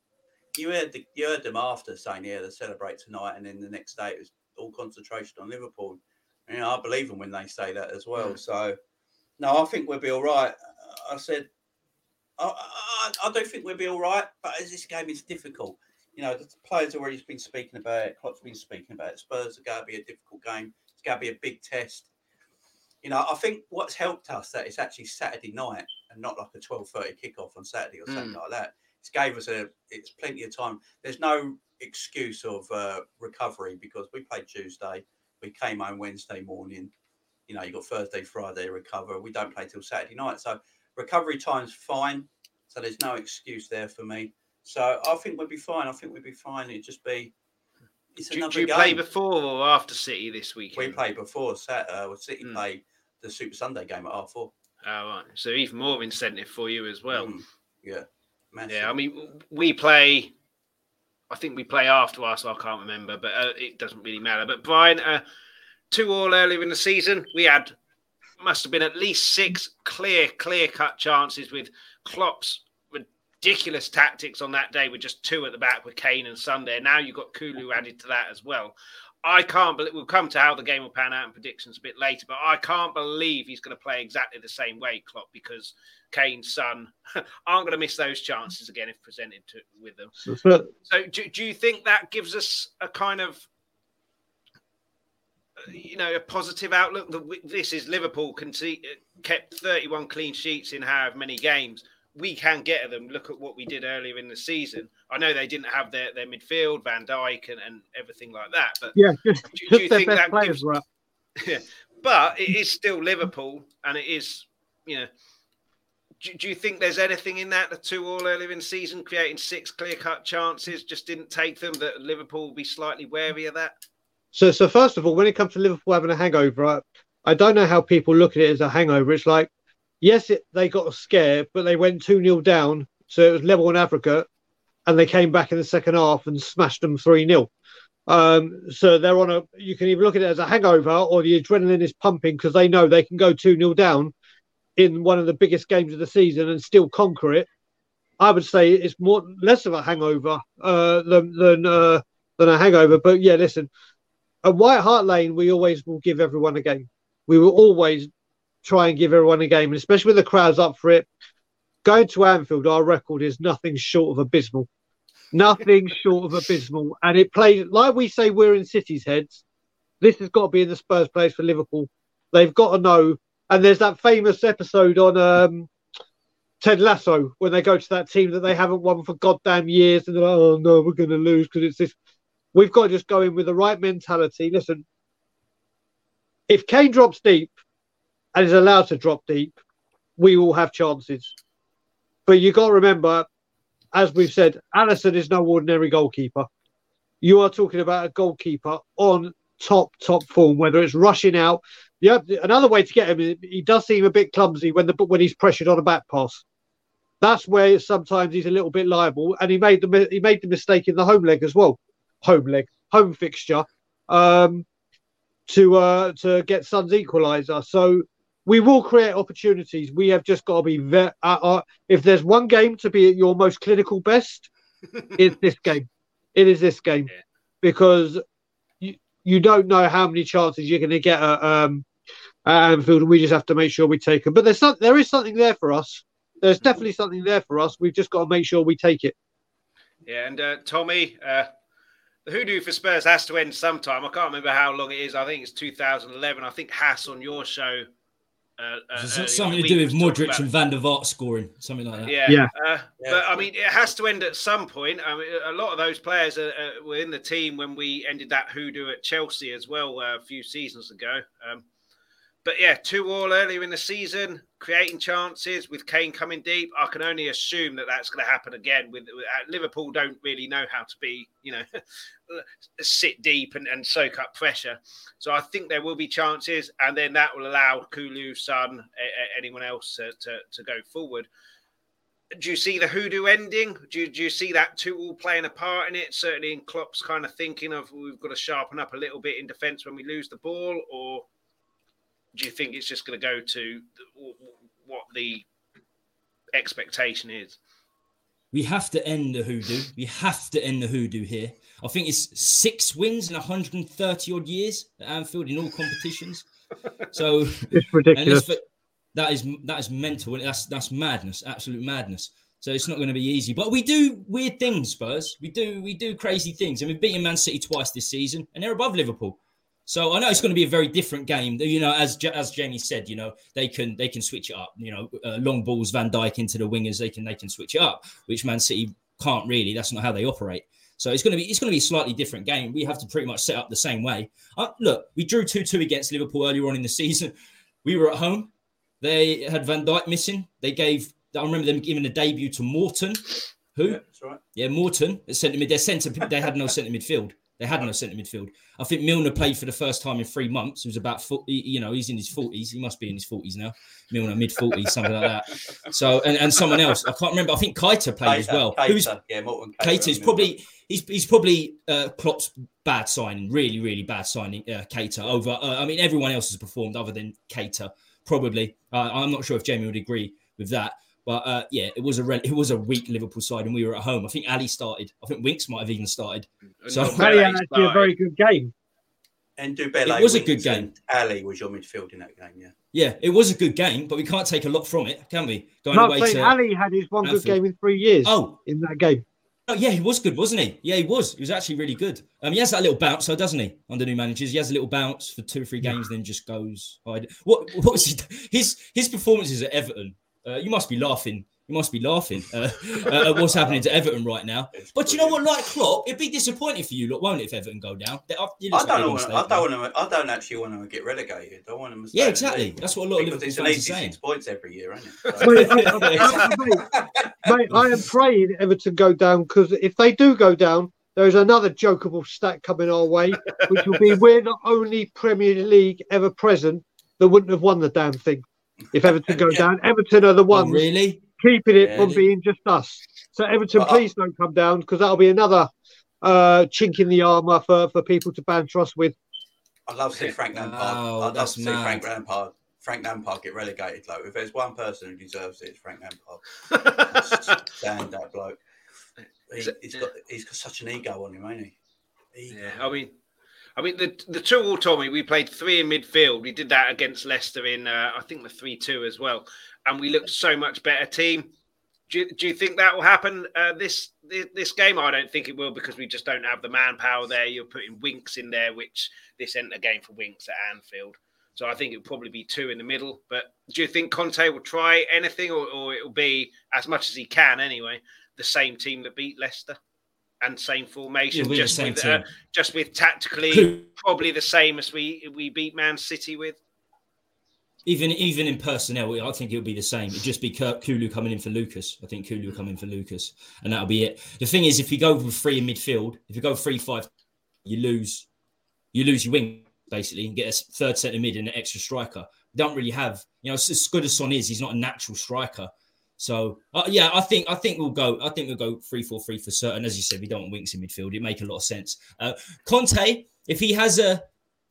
you heard the, you heard them after saying yeah they celebrate tonight, and then the next day it was all concentration on Liverpool. You know, I believe them when they say that as well. Mm. So no, I think we'll be all right. I said I, I, I don't think we'll be all right, but as this game is difficult, you know, the players already been speaking about it. Klopp's been speaking about it. Spurs are going to be a difficult game. It's going to be a big test. You know, I think what's helped us that it's actually Saturday night and not like a twelve thirty kickoff on Saturday or something Mm. like that. It's gave us a. It's plenty of time. There's no excuse of uh, recovery because we played Tuesday. We came home Wednesday morning. You know, you got Thursday, Friday recover. We don't play till Saturday night, so recovery time's fine. So there's no excuse there for me. So I think we'll be fine. I think we'll be fine. It'd just be. It's Do, another do you game. play before or after City this weekend? we played before. Sat, uh, City Mm. played the Super Sunday game at half four. Oh, right. So even more incentive for you as well. Mm, yeah, massive. Yeah, I mean, we play. I think we play after us. I can't remember, but uh, it doesn't really matter. But Brian, uh, two all earlier in the season, we had must have been at least six clear, clear cut chances with Klopp's ridiculous tactics on that day with just two at the back with Kane and Sunday. Now you've got Kulu added to that as well. I can't believe we'll come to how the game will pan out and predictions a bit later, but I can't believe he's going to play exactly the same way, Klopp, because Kane's Son aren't going to miss those chances again if presented to with them. So, do, do you think that gives us a kind of, you know, a positive outlook? That this is Liverpool can see, kept 31 clean sheets in however many games. We can get at them. Look at what we did earlier in the season. I know they didn't have their, their midfield, Van Dijk, and, and everything like that. But yeah, just, Do- do you their think best that players gives- were up. but it is still Liverpool, and it is, you know. Do, do you think there's anything in that? The two all earlier in season, creating six clear cut chances, just didn't take them. That Liverpool will be slightly wary of that. So, so first of all, when it comes to Liverpool having a hangover, I, I don't know how people look at it as a hangover. It's like, yes, it, they got a scare, but they went 2 0 down. So it was level in Africa, and they came back in the second half and smashed them 3 0. Um, so they're on a, you can either look at it as a hangover or the adrenaline is pumping because they know they can go 2 0 down in one of the biggest games of the season and still conquer it. I would say it's more less of a hangover uh, than than uh, than a hangover. But yeah, listen, at White Hart Lane, we always will give everyone a game. We will always try and give everyone a game, and especially with the crowds up for it. Going to Anfield, our record is nothing short of abysmal. Nothing short of abysmal. And it plays, like we say, we're in City's heads. This has got to be in the Spurs place for Liverpool. They've got to know. And there's that famous episode on um, Ted Lasso when they go to that team that they haven't won for goddamn years. And they're like, oh, no, we're going to lose because it's this. We've got to just go in with the right mentality. Listen, if Kane drops deep and is allowed to drop deep, we will have chances. But you got to remember, as we've said, Alisson is no ordinary goalkeeper. You are talking about a goalkeeper on top, top form, whether it's rushing out. Yeah, another way to get him, he does seem a bit clumsy when the when he's pressured on a back pass. That's where sometimes he's a little bit liable, and he made the he made the mistake in the home leg as well, home leg, home fixture, um, to uh, to get Son's equaliser. So we will create opportunities. We have just got to be very. Uh, uh, if there's one game to be at your most clinical best, it's this game. It is this game Yeah. because you you don't know how many chances you're going to get at, um, at Anfield. And we just have to make sure we take them. But there's some, there is something there for us. There's definitely something there for us. We've just got to make sure we take it. Yeah, and uh, Tommy, uh, the hoodoo for Spurs has to end sometime. I can't remember how long it is. I think it's 2011. I think Hass on your show. Uh, uh, So it's something to do with Modric and Van der Vaart scoring, something like that. Yeah, Yeah. Uh, Yeah. but I mean, it has to end at some point. I mean, a lot of those players are, uh, were in the team when we ended that hoodoo at Chelsea as well uh, a few seasons ago. Um, but yeah, two all earlier in the season, creating chances with Kane coming deep. I can only assume that that's going to happen again. With, with Liverpool, don't really know how to be, you know, sit deep and, and soak up pressure. So I think there will be chances, and then that will allow Kulu, Son, a- a- anyone else to, to, to go forward do you see the hoodoo ending? Do you, do you see that two all playing a part in it? Certainly in Klopp's kind of thinking of we've got to sharpen up a little bit in defence when we lose the ball, or do you think it's just going to go to what the expectation is? We have to end the hoodoo. We have to end the hoodoo here. I think it's six wins in 130 odd years at Anfield in all competitions. So It's ridiculous. let's that is that is mental. That's that's madness, absolute madness. So it's not going to be easy. But we do weird things, Spurs. We do we do crazy things, and we've beaten Man City twice this season, and they're above Liverpool. So I know it's going to be a very different game. You know, as as Jamie said, you know they can they can switch it up. You know, uh, long balls, Van Dijk into the wingers, they can they can switch it up, which Man City can't really. That's not how they operate. So it's going to be it's going to be a slightly different game. We have to pretty much set up the same way. Uh, look, we drew two two against Liverpool earlier on in the season. We were at home. They had Van Dijk missing. They gave I remember them giving a debut to Morton. Who? Yeah, that's right. Yeah, Morton. Centre mid. Their centre. They had no centre midfield. They had no centre midfield. I think Milner played for the first time in three months. He was about, 40, you know, he's in his forties. He must be in his forties now. Milner mid forties, something like that. So, and, and someone else, I can't remember. I think Keita played as well. Keita, Who's yeah, Morton Keita is probably he's he's probably uh, Klopp's bad signing, really, really bad signing. Uh, Keita over. Uh, I mean, everyone else has performed other than Keita. Probably. Uh, I'm not sure if Jamie would agree with that. But uh, yeah, it was a re- it was a weak Liverpool side, and we were at home. I think Alli started. I think Winks might have even started. So Alli had actually a very good game. And Dubele it was a good game. Alli was your midfield in that game, yeah. Yeah, it was a good game, but we can't take a lot from it, can we? Going no, away to Alli had his one Anfield. good game in three years. Oh, in that game. Oh yeah, he was good, wasn't he? Yeah, he was. He was actually really good. Um, he has that little bounce, so doesn't he? Under new managers, he has a little bounce for two or three games, yeah. then just goes. What? What was he? His his performances at Everton. Uh, you must be laughing you must be laughing uh, uh, at what's happening to Everton right now. But you know what, like Klopp, it'd be disappointing for you, look, won't it, if Everton go down? I, don't want. I don't want to. I don't actually want to get relegated. I want them. Yeah, exactly. That's what a lot of Liverpool fans are saying. Six points every year, isn't it? So. mate, I, mate, I am praying Everton go down because if they do go down, there is another jokeable stat coming our way, which will be we're the only Premier League ever present that wouldn't have won the damn thing. If Everton go yeah. down, Everton are the oh, ones. Oh, really? keeping it yeah, from being just us. So Everton, uh, please don't come down because that'll be another uh, chink in the armour for, for people to banter us with. I'd love to see Frank Lampard. Oh, I'd love to see Frank Lampard. Frank Lampard get relegated. Though, if there's one person who deserves it, it's Frank Lampard. Stand that bloke. He, has got he's got such an ego on him, ain't he? Ego. Yeah, I mean, I mean the the two all told me we played three in midfield. We did that against Leicester in uh, I think the three two as well and we looked so much better team. Do you, do you think that will happen uh, this, this, game? I don't think it will because we just don't have the manpower there. You're putting Winks in there, which this isn't a game for Winks at Anfield. So I think it'll probably be two in the middle. But do you think Conte will try anything, or, or it'll be as much as he can anyway? The same team that beat Leicester and same formation, just with uh, just with tactically probably the same as we we beat Man City with. Even even in personnel, I think it would be the same. It'd just be Kulu coming in for Lucas. I think Kulu coming for Lucas, and that'll be it. The thing is, if you go with three in midfield, if you go three five, you lose, you lose your wing basically, and get a third centre mid and an extra striker. don't really have, you know, as good as Son is, he's not a natural striker. So uh, yeah, I think I think we'll go. I think we'll go three four three for certain. As you said, we don't want Winks in midfield. It make a lot of sense. Uh, Conte, if he has a,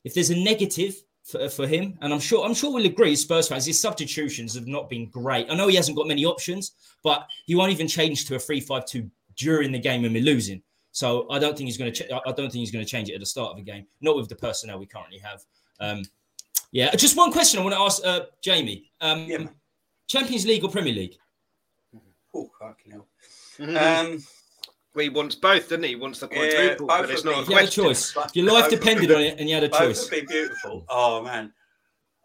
if there's a negative for, for him. And I'm sure I'm sure we'll agree, Spurs fans, his substitutions have not been great. I know he hasn't got many options, but he won't even change to a 3-5-2 during the game when we're losing. So I don't think he's going to. Ch- I don't think he's going to change it at the start of the game. Not with the personnel we currently have. Um, yeah, just one question I want to ask uh, Jamie. Um, yeah, Champions League or Premier League? Oh, fucking hell. Mm-hmm. Um, well, he wants both, doesn't he? He wants the quadruple, yeah, but it's not a you question. Had a choice. Your life depended on it, and you had a both choice. Would be beautiful. Oh man,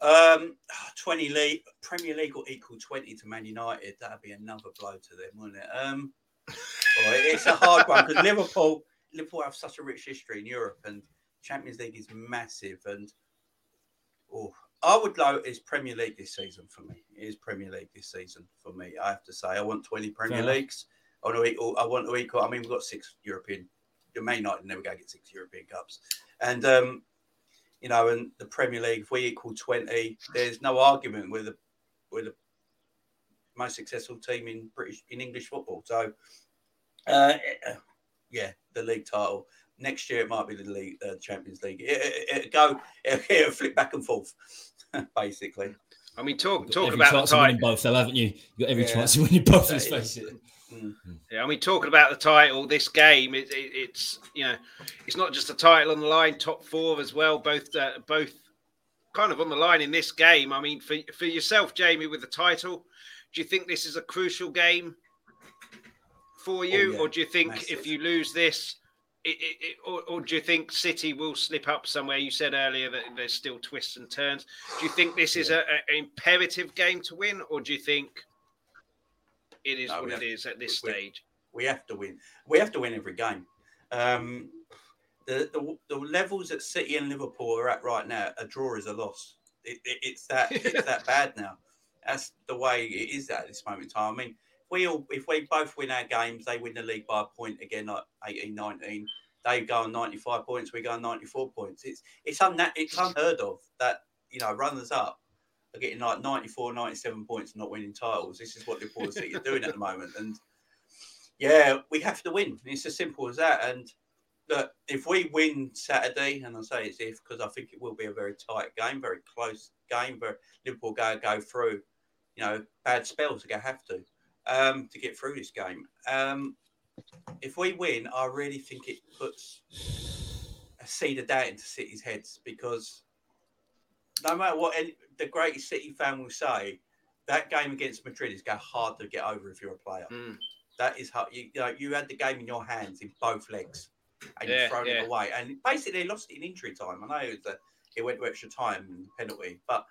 um, twenty league Premier League will equal twenty to Man United. That'd be another blow to them, wouldn't it? Um, it's a hard one because Liverpool, Liverpool have such a rich history in Europe, and Champions League is massive. And oh, I would go is Premier League this season for me. It is Premier League this season for me. I have to say, I want twenty Premier Fair Leagues. I want to equal. I want to equal. I mean, we've got six European. You may not never go get six European Cups, and um, you know, and the Premier League. If we equal twenty, there's no argument with the with the most successful team in British in English football. So, uh, yeah, the league title next year it might be the league, uh, Champions League. It, it, it go, it, it flip back and forth, basically. I mean, talk talk about the title. both, though, haven't you? You got every yeah. chance of winning both. Let's face it. Yeah, I mean, talking about the title, this game, it, it, it's you know, it's not just a title on the line, top four as well, both uh, both kind of on the line in this game. I mean, for for yourself, Jamie, with the title, do you think this is a crucial game for you, Oh, yeah. or do you think Massive. if you lose this, it, it, or, or do you think City will slip up somewhere? You said earlier that there's still twists and turns. Do you think this is a, a- an imperative game to win, or do you think it is No, what it have- is at this we- stage? We have to win. We have to win every game. Um, the, the the levels that City and Liverpool are at right now, a draw is a loss. It, it, it's that it's that bad now. That's the way it is at this moment in time. I mean, we all if we both win our games, they win the league by a point again, like 18, 19. They go on 95 points, we go on 94 points. It's it's unna- it's unheard of that you know runners up are getting like 94, 97 points and not winning titles. This is what Liverpool and City are doing at the moment, and yeah, we have to win. It's as simple as that. And look, if we win Saturday, and I say it's if because I think it will be a very tight game, very close game, but Liverpool go go through, you know, bad spells. Gonna have to um, to get through this game. Um, if we win, I really think it puts a seed of doubt into City's heads because no matter what any, the greatest City fan will say, that game against Madrid is going hard to get over if you're a player. Mm. That is hard. you, you know you had the game in your hands in both legs, and Yeah, you've thrown yeah. it away. And basically, they lost it in injury time. I know it, was a, it went to extra time and penalty, but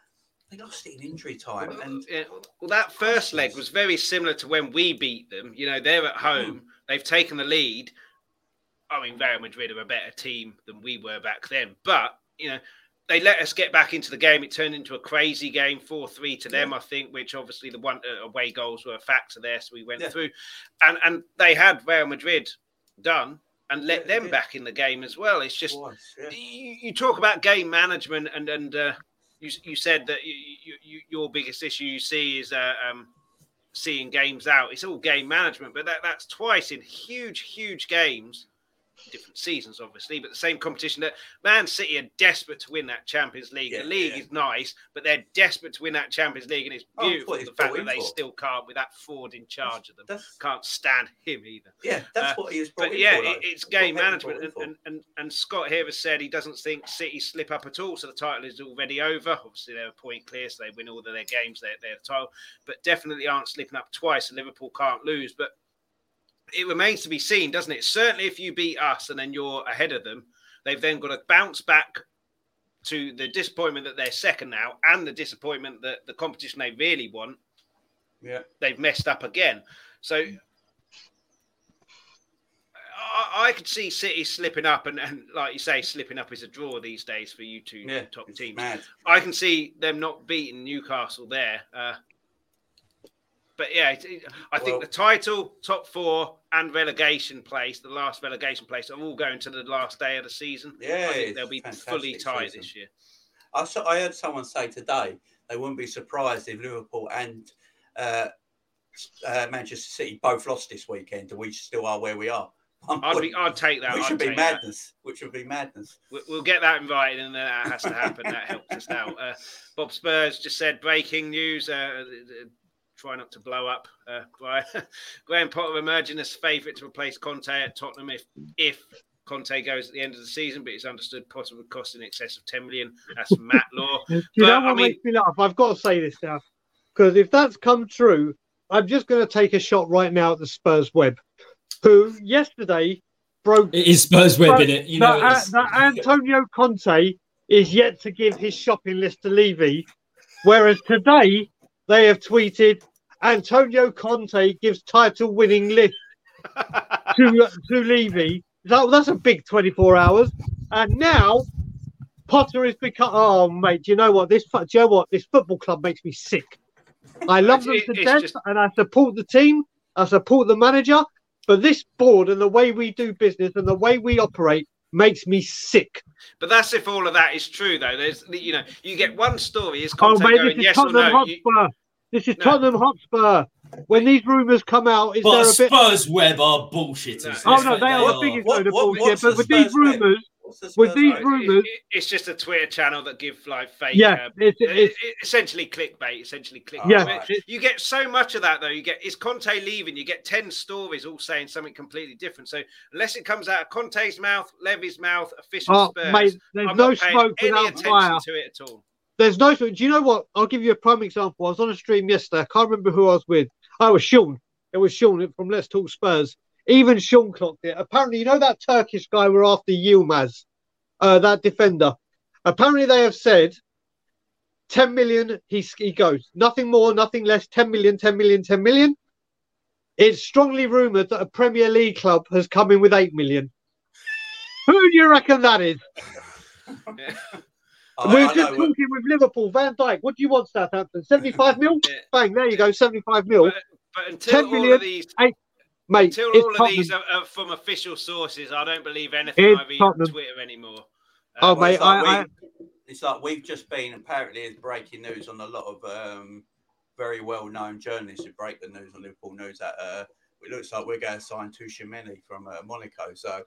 they lost it in injury time. And Yeah, well, that first leg was very similar to when we beat them. You know, they're at home, they've taken the lead. I mean, Real Madrid are a better team than we were back then, but you know, they let us get back into the game. It turned into a crazy game, four three to them, I think. Which obviously the one uh, away goals were a factor there, so we went Yeah. through, and and they had Real Madrid done and let Yeah, them back in the game as well. It's just yeah. you, you talk about game management and and uh, you you said that you, you, you, your biggest issue you see is uh, um, seeing games out. It's all game management, but that, that's twice in huge huge games, different seasons obviously, but the same competition. That Man City are desperate to win that Champions League. Yeah, the league yeah. is nice, but they're desperate to win that Champions League, and it's Oh, beautiful it's the fact that they for. still can't with that Ford in charge of them. That's Can't stand him either. yeah, that's Uh, what he was brought But in yeah, for. it, it's game management, and, and, and, and Scott here has said he doesn't think City slip up at all. So the title is already over. Obviously, they're a point clear, so they win all of their games. They're, they're the title, but definitely aren't slipping up twice. And Liverpool can't lose. But it remains to be seen, doesn't it? Certainly, if you beat us and then you're ahead of them, they've then got to bounce back to the disappointment that they're second now, and the disappointment that the competition they really want yeah. they've messed up again. So I, I could see City slipping up, and, and like you say, slipping up is a draw these days for you two Yeah, top teams. mad. I can see them not beating Newcastle there. Uh, but yeah, I think Well- the title, top four, and relegation place, the last relegation place, are all going to the last day of the season. Yeah, I think they'll be fully tight season. this year. I saw, I heard someone say today they wouldn't be surprised if Liverpool and uh, uh, Manchester City both lost this weekend, and we still are where we are. I'd be, I'd take that. which I'd be take that. madness. Which would be madness. We- We'll get that invited, and that has to happen. that helps us out. Uh, Bob Spurs just said breaking news. Uh, uh, try not to blow up. Uh, Brian. Graham Potter emerging as favourite to replace Conte at Tottenham if if Conte goes at the end of the season, but it's understood Potter would cost in excess of 10 million. That's Matt Law. Do you But, know I mean... makes me laugh? I've got to say this now because if that's come true, I'm just going to take a shot right now at the Spurs web, who yesterday broke It is Spurs web in it. You know, that, it's- that Antonio Conte is yet to give his shopping list to Levy, whereas today they have tweeted Antonio Conte gives title-winning list to to Levy. That, that's a big 24 hours, and now Potter has become. Oh, mate, do you know what? This do you know what? This football club makes me sick. I love them to death, just- and I support the team. I support the manager, but this board and the way we do business and the way we operate makes me sick. But that's if all of that is true, though. There's, you know, you get one story is Oh, Conte mate, going this is yes or Tottenham no. You- Hotspur. This is No. Tottenham Hotspur. When these rumours come out, is but there a bit? Spurs web are bullshitters. No. Oh no, face they it, are the biggest What- load of what- bullshit. what's But with these Spurs web? rumours, What's the With these vote? rumours- It- it's just a Twitter channel that give like fake. yeah, uh, it's, it- it's it- essentially clickbait. Essentially clickbait. yeah, Right. You get so much of that though. You get is Conte leaving? You get ten stories all saying something completely different. So unless it comes out of Conte's mouth, Levy's mouth, official oh, Spurs, mate, there's I'm no not smoke any without attention fire. to it at all. There's no. Do you know what? I'll give you a prime example. I was on a stream yesterday. I can't remember who I was with. I was Sean. It was Sean from Let's Talk Spurs. Even Sean clocked it. Apparently, you know that Turkish guy we're after, Yilmaz, uh, that defender. Apparently, they have said 10 million. He, he goes nothing more, nothing less. 10 million, 10 million, 10 million. It's strongly rumored that a Premier League club has come in with 8 million. Who do you reckon that is? I- We're I just know, talking with Liverpool. Van Dijk, what do you want, Southampton? 75 mil? Yeah. Bang, there you go, 75 mil. But, but until 10 all of these, Mate, until it's all of these are, are from official sources, I don't believe anything It's I read Tottenham. on Twitter anymore. Oh, Uh, Well, it's mate, like I- we- it's like we've just been apparently it's breaking news on a lot of um, very well known journalists who break the news on Liverpool news that uh, it looks like we're going to sign Tchouameni from uh, Monaco. So,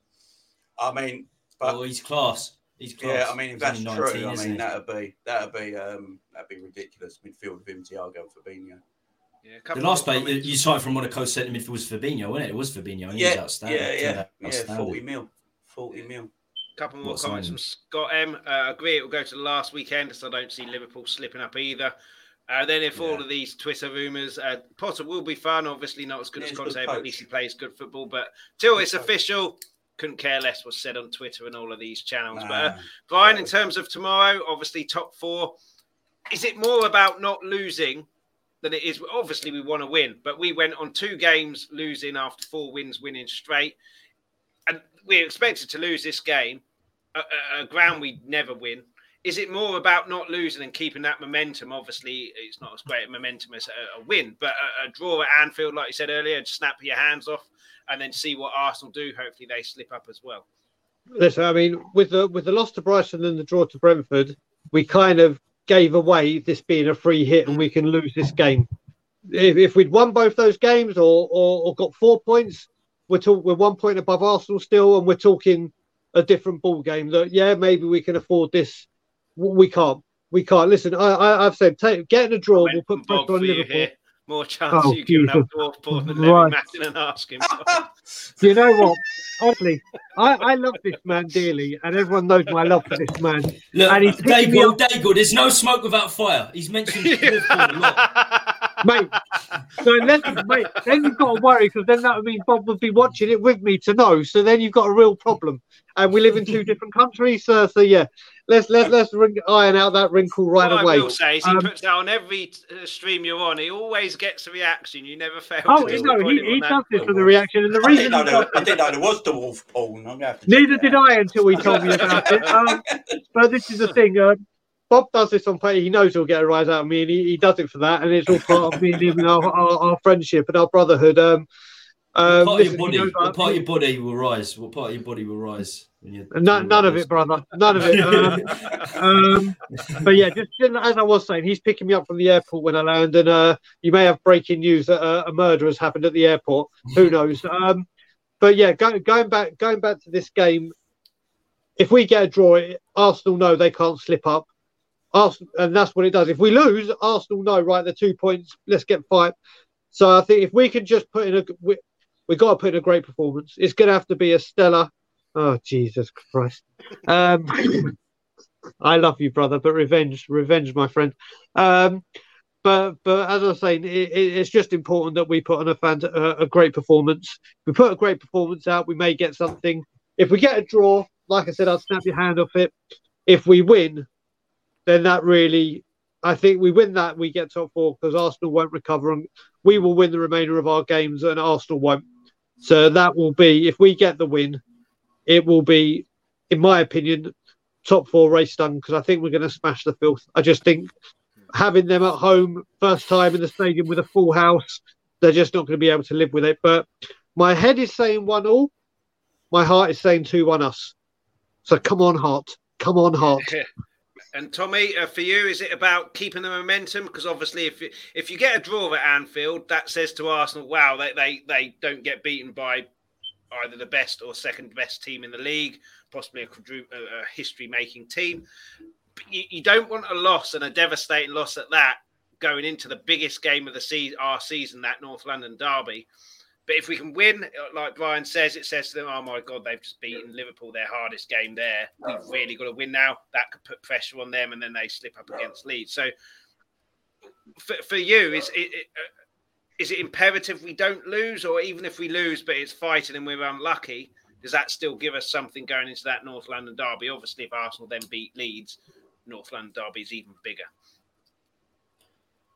I mean, but oh, he's class. He's class. yeah, I mean, if He's that's only true, I mean that'd be that'd be um, that'd be ridiculous. Midfield with him, Thiago, Fabinho. Yeah, The last more play you comments. you signed from Monaco centre midfield was Fabinho, wasn't it? It was Fabinho. And he was Yeah, outstanding. yeah, yeah, yeah. Outstanding. Forty mil, forty mil. couple more What comments signing? from Scott M. Uh, agree it will go to the last weekend, so I don't see Liverpool slipping up either. Uh, then, if all of these Twitter rumours, uh, Potter will be fun. Obviously, not as good Yeah, as Conte, but at least he plays good football. But till it's coach. official, couldn't care less what's said on Twitter and all of these channels. But uh, Nah. Brian, in terms of tomorrow, obviously top four. Is it more about not losing than it is? Obviously, we want to win, but we went on two games losing after four wins, winning straight, and we're expected to lose this game. A, a, ground we never win. Is it more about not losing and keeping that momentum? Obviously, it's not as great a momentum as a, a win, but a, a draw at Anfield, like you said earlier, snap your hands off and then see what Arsenal do. Hopefully, they slip up as well. Listen, I mean, with the with the loss to Brighton and the draw to Brentford, we kind of gave away this being a free hit and we can lose this game. If, if we'd won both those games or, or, or got four points, we're talk, we're one point above Arsenal still, and we're talking a different ball game. That yeah, maybe we can afford this. We can't. We can't. Listen, I, I I've said take, getting a draw will put pressure on Liverpool. here. More chance Oh, you giving up Jesus. dwarf porn than Right. Levy Mattin and asking. Do you know what? Honestly, I, I love this man dearly, and everyone knows my love for this man. Look, And he's picking me Daigle, up- Daigle, there's no smoke without fire. He's mentioned Liverpool a lot. mate. So unless, mate, then you've got to worry because then that would mean Bob would be watching it with me to know. So then you've got a real problem, and we live in two different countries. So, so yeah, let's let's let's ring, iron out that wrinkle right what away. I will say is he Um, puts that on every uh, stream you're on. He always gets a reaction. You never fail. Oh to no, disappoint he, he does this for the reaction, and the I reason didn't, know there, I it- didn't know there was dwarf porn. I'm gonna have to check Neither did out. I until he told me about it. Um, but this is the thing. Uh, Bob does this on pay. He knows he'll get a rise out of me, and he, he does it for that. And it's all part of me and him and our, our, our friendship and our brotherhood. Um, um, what part, listen, of your body, what part of your body will rise? What part of your body will rise? When you none, none of it, brother. None of it. Um, um, but yeah, just, just as I was saying, he's picking me up from the airport when I land, and uh, you may have breaking news that uh, a murder has happened at the airport. Who knows? Um, but yeah, go, going back, going back to this game, if we get a draw, Arsenal know they can't slip up. Arsenal, and that's what it does. If we lose, Arsenal know right the two points. Let's get five. So I think if we can just put in a, we, we got to put in a great performance. It's going to have to be a stellar. Oh Jesus Christ! Um, I love you, brother, but revenge, revenge, my friend. Um, but but as I was saying, it, it's just important that we put on a, fan, a, a great performance. If we put a great performance out, we may get something. If we get a draw, like I said, I'll snap your hand off it. If we win, then that really, I think we win that, we get top four because Arsenal won't recover and we will win the remainder of our games and Arsenal won't. So that will be, if we get the win, it will be, in my opinion, top four race done because I think we're going to smash the filth. I just think having them at home, first time in the stadium with a full house, they're just not going to be able to live with it. But my head is saying one all, my heart is saying two one us. So come on, heart, come on, heart. And Tommy, uh, for you, is it about keeping the momentum? Because obviously, if you, if you get a draw at Anfield, that says to Arsenal, "Wow, they, they they don't get beaten by either the best or second best team in the league, possibly a, a, a history-making team." But you, you don't want a loss and a devastating loss at that going into the biggest game of the season, our season, that North London derby. But if we can win, like Brian says, it says to them, "Oh my God, they've just beaten Liverpool, their hardest game there. We've really got to win now." That could put pressure on them, and then they slip up against Leeds. So, for, for you, is it, it, uh, is it imperative we don't lose, or even if we lose, but it's fighting and we're unlucky, does that still give us something going into that North London derby? Obviously, if Arsenal then beat Leeds, North London derby is even bigger.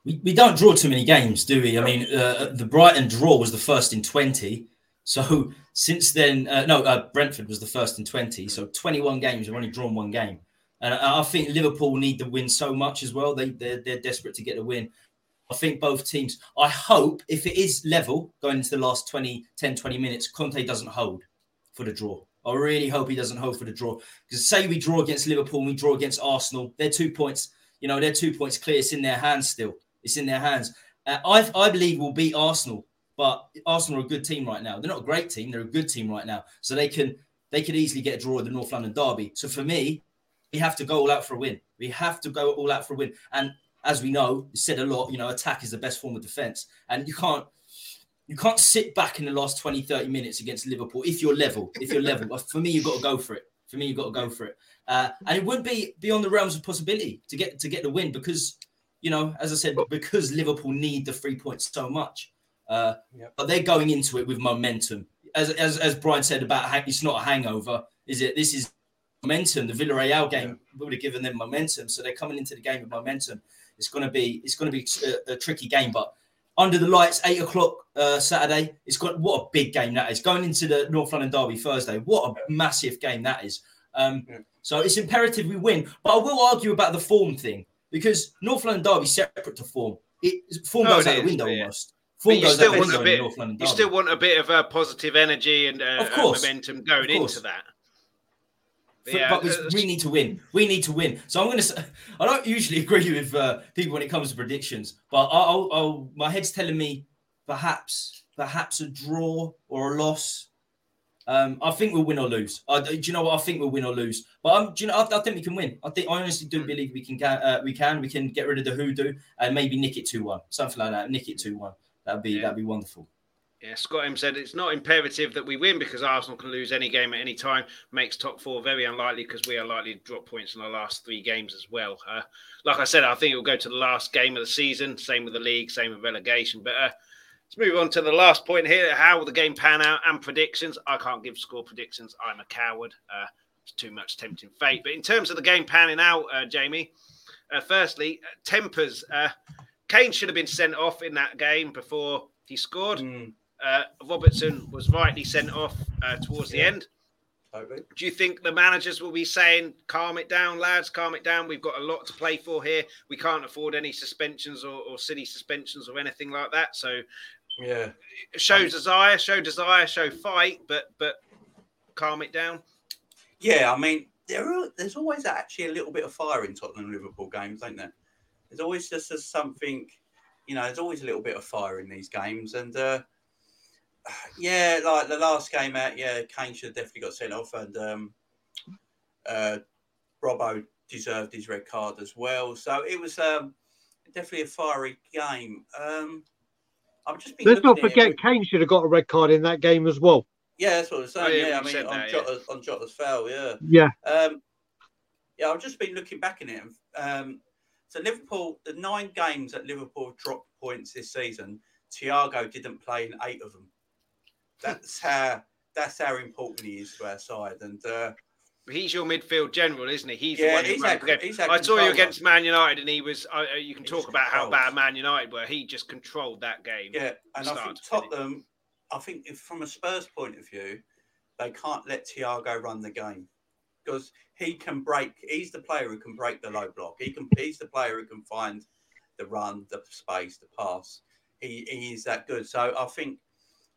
We, we don't draw too many games, do we? I mean, uh, the Brighton draw was the first in 20. So since then, uh, no, uh, Brentford was the first in 20. So 21 games, we've only drawn one game. And I think Liverpool need the win so much as well. They, they're, they're desperate to get the win. I think both teams, I hope if it is level going into the last 20, 10, 20 minutes, Conte doesn't hold for the draw. I really hope he doesn't hold for the draw. Because say we draw against Liverpool and we draw against Arsenal, they're two points, you know, they're two points clear. It's in their hands still. It's in their hands. Uh, I, I believe we'll beat Arsenal, but Arsenal are a good team right now. They're not a great team. They're a good team right now. So they can they could easily get a draw at the North London Derby. So for me, we have to go all out for a win. We have to go all out for a win. And as we know, said a lot, you know, attack is the best form of defense. And you can't you can't sit back in the last 20, 30 minutes against Liverpool if you're level. If you're level. For me, you've got to go for it. For me, you've got to go for it. Uh, and it would be beyond the realms of possibility to get to get the win because, you know, as I said, because Liverpool need the three points so much. Uh, yep. But they're going into it with momentum. As, as, as Brian said about it's not a hangover, is it? This is momentum. The Villarreal game would have given them momentum, so they're coming into the game with momentum. It's going to be it's going to be a, a tricky game, but under the lights, eight o'clock uh, Saturday. It's got what a big game that is. Going into the North London Derby Thursday, what a massive game that is. Um, yeah. So it's imperative we win. But I will argue about the form thing because North London Derby separate to form. It form goes out the window yeah. almost. Form you still want a bit. You still want a bit of a positive energy and, uh, of course, momentum going into that. For, yeah, but we, we, need to win. We need to win. So I'm going to. say, I don't usually agree with uh, people when it comes to predictions, but I'll, I'll, my head's telling me perhaps, perhaps a draw or a loss. Um, I think we'll win or lose. I, do you know what? I think we'll win or lose. But um, do you know? I, I think we can win. I think I honestly do hmm. believe we can. Uh, we can. We can get rid of the hoodoo and maybe nick it two one, something like that. Nick it two one. That'd be yeah. that'd be wonderful. Yeah, Scott M said it's not imperative that we win because Arsenal can lose any game at any time. Makes top four very unlikely because we are likely to drop points in the last three games as well. Uh, like I said, I think it will go to the last game of the season. Same with the league, same with relegation. But uh, let's move on to the last point here: how will the game pan out and predictions? I can't give score predictions. I'm a coward. Uh, it's too much tempting fate. But in terms of the game panning out, uh, Jamie, uh, firstly, uh, tempers. Kane should have been sent off in that game before he scored. Mm uh, Robertson was rightly sent off uh, towards the end. Totally. Do you think the managers will be saying, calm it down, lads, calm it down? We've got a lot to play for here. We can't afford any suspensions or, or silly suspensions or anything like that. So, yeah, show desire, show desire, show fight, but but calm it down. Yeah, I mean, there are, there's always actually a little bit of fire in Tottenham Liverpool games, ain't there? There's always just a something, you know, there's always a little bit of fire in these games. And uh, yeah, like the last game out, yeah, Kane should have definitely got sent off, and um, uh, Robbo deserved his red card as well. So it was um, definitely a fiery game. Um, I'm just let's not forget with... Kane should have got a red card in that game as well. Yeah, that's what I'm saying. Oh, yeah, yeah, I mean on, that, Jota's, yeah. on Jota's foul, yeah, yeah, um, yeah. I've just been looking back in it. Um, so Liverpool, the nine games that Liverpool dropped points this season, Thiago didn't play in eight of them that's how that's how important he is to our side. And uh, he's your midfield general, isn't he? He's yeah, the one who he's I saw you against Man United, and he was. Uh, you can talk about how bad Man United were. He just controlled that game. Yeah, and I think Tottenham. I think if, from a Spurs point of view, they can't let Thiago run the game because he can break. He's the player who can break the low block. He can. He's the player who can find the run, the space, the pass. He, he is that good. So I think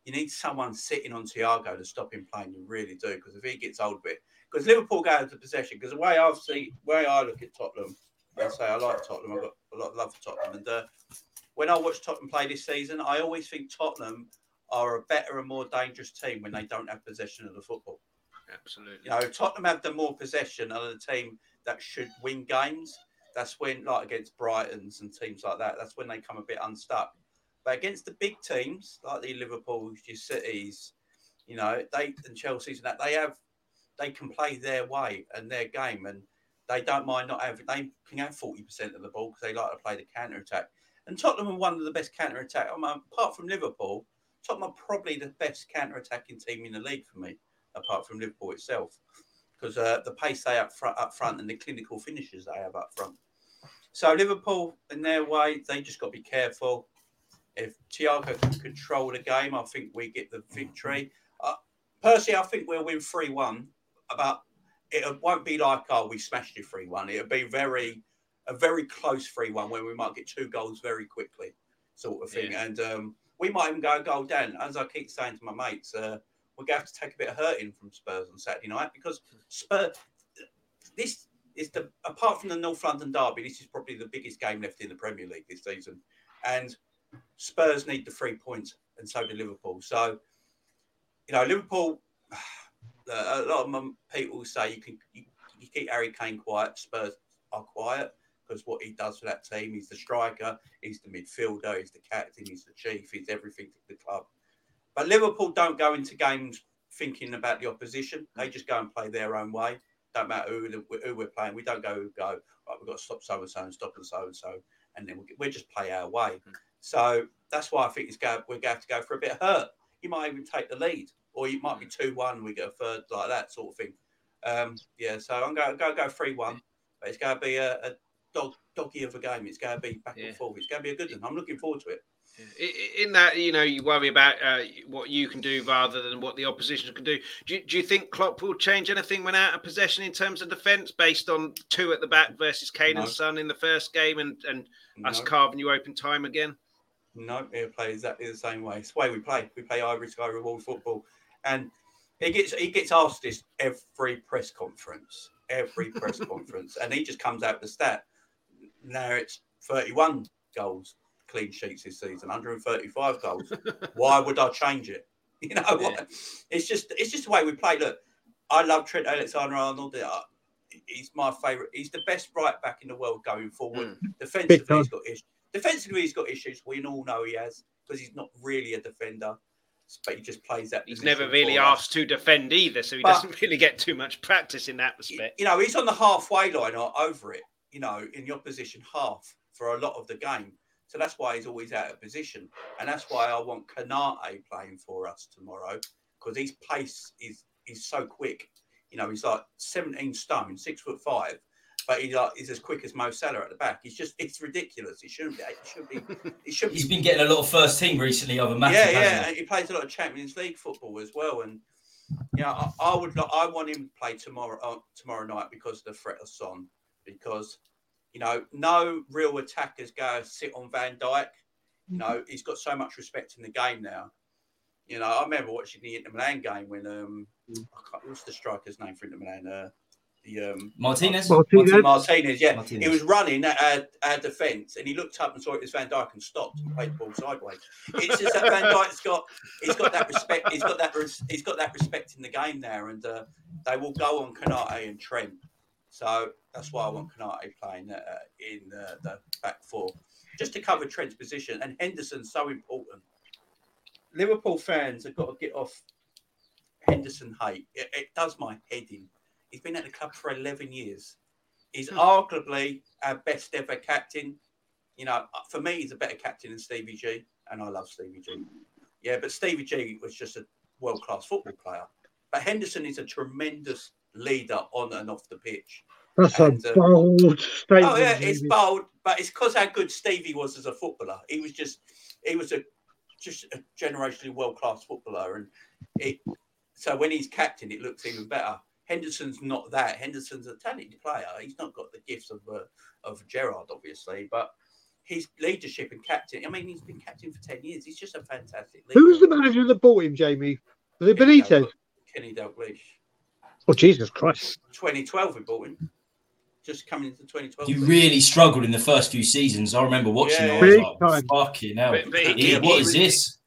you need someone sitting on Thiago to stop him playing. You really do, because if he gets hold of it, because Liverpool go into possession. Because the way I've seen, way I look at Tottenham, I say I like Tottenham. I've got a lot of love for Tottenham, and uh, when I watch Tottenham play this season, I always think Tottenham are a better and more dangerous team when they don't have possession of the football. Absolutely. You know, Tottenham have the more possession of the team that should win games. That's when, like against Brighton's and teams like that, that's when they come a bit unstuck. But against the big teams like the Liverpool's, your Cities, you know, they and Chelsea's and that they have they can play their way and their game and they don't mind not having they can have 40% of the ball because they like to play the counter attack. And Tottenham are one of the best counter attack. Apart from Liverpool, Tottenham are probably the best counter attacking team in the league for me, apart from Liverpool itself, because uh, the pace they up front, up front and the clinical finishes they have up front. So Liverpool, in their way, they just got to be careful. If Thiago can control the game, I think we get the victory. Uh, personally, I think we'll win three one. About it won't be like oh we smashed you three one. It'll be very a very close three one where we might get two goals very quickly, sort of thing. Yeah. And um, we might even go a goal down. As I keep saying to my mates, uh, we're going to have to take a bit of hurting from Spurs on Saturday night because Spurs. This is the apart from the North London derby, this is probably the biggest game left in the Premier League this season, and Spurs need the three points, and so do Liverpool. So, you know, Liverpool. A lot of people say you can you, you keep Harry Kane quiet. Spurs are quiet because what he does for that team, he's the striker, he's the midfielder, he's the captain, he's the chief, he's everything to the club. But Liverpool don't go into games thinking about the opposition. They just go and play their own way. Don't matter who, who we're playing. We don't go go right. We've got to stop so and so and stop and so and so, and then we, we just play our way. Mm-hmm. So that's why I think it's go, we're going to go for a bit of hurt. You might even take the lead, or you might be two one. We get a third like that sort of thing. Um, yeah, so I'm going to go go three one, but it's going to be a, a dog doggy of a game. It's going to be back yeah. and forth. It's going to be a good one. I'm looking forward to it. In that, you know, you worry about uh, what you can do rather than what the opposition can do. Do you, do you think Klopp will change anything when out of possession in terms of defence, based on two at the back versus Kane no. and Son in the first game, and and no. us carving you open time again? No, he'll play exactly the same way. It's the way we play. We play Ivory Sky Reward football, and he gets he gets asked this every press conference, every press conference, and he just comes out with the stat now it's 31 goals, clean sheets this season, 135 goals. Why would I change it? You know, yeah. it's just it's just the way we play. Look, I love Trent Alexander-Arnold. Uh, he's my favourite. He's the best right back in the world going forward. Mm. Defensively, he's got issues. Defensively, he's got issues. We all know he has because he's not really a defender but he just plays that. He's never really asked to defend either, so he but, doesn't really get too much practice in that respect. You know, he's on the halfway line or over it you know, in the opposition half for a lot of the game. So that's why he's always out of position. And that's why I want Konate playing for us tomorrow because his pace is is so quick. You know, he's like 17 stone, six foot five, but he's like he's as quick as Mo Salah at the back. He's just it's ridiculous. He shouldn't be. It should be. It should. he's been getting a lot of first team recently over matches. Yeah, yeah. He? he? plays a lot of Champions League football as well, and yeah, I, I would. I want him to play tomorrow uh, tomorrow night because of the threat of Son because you know no real attackers go sit on Van Dijk. You know he's got so much respect in the game now. You know I remember watching the Inter Milan game when um what's the striker's name for Inter Milan? Uh, the um, Martinez. Martinez. Martinez, yeah. Martinez. He was running at our, our, defence and he looked up and saw it was Van Dijk and stopped and played the ball sideways. It's just that Van Dijk's got he's got that respect. He's got that he's got that respect in the game now, and uh, they will go on Konate and Trent. So that's why I want Konate playing uh, in uh, the back four, just to cover Trent's position. And Henderson's so important. Liverpool fans have got to get off Henderson hate. It, it does my head in. He's been at the club for 11 years. He's hmm. arguably our best ever captain. You know, uh, for me, he's a better captain than Stevie G, and I love Stevie G. Yeah, but Stevie G was just a world class football player. But Henderson is a tremendous leader on and off the pitch. That's and, a uh, bold statement. Oh yeah, it's bold, but it's because how good Stevie was as a footballer. He was just, he was a just a generationally world class footballer, and it. So when he's captain, it looks even better. Henderson's not that. Henderson's a talented player. He's not got the gifts of uh, of Gerrard, obviously, but his leadership and captain. I mean, he's been captain for ten years. He's just a fantastic. Leader. Who was the manager that bought him, Jamie? Was it Benitez? Kenny Dalglish. Oh Jesus Christ! 2012 we bought him just coming into 2012. You really struggled in the first few seasons. I remember watching. Yeah, I was like, fucking hell. But, but he, he, what is this?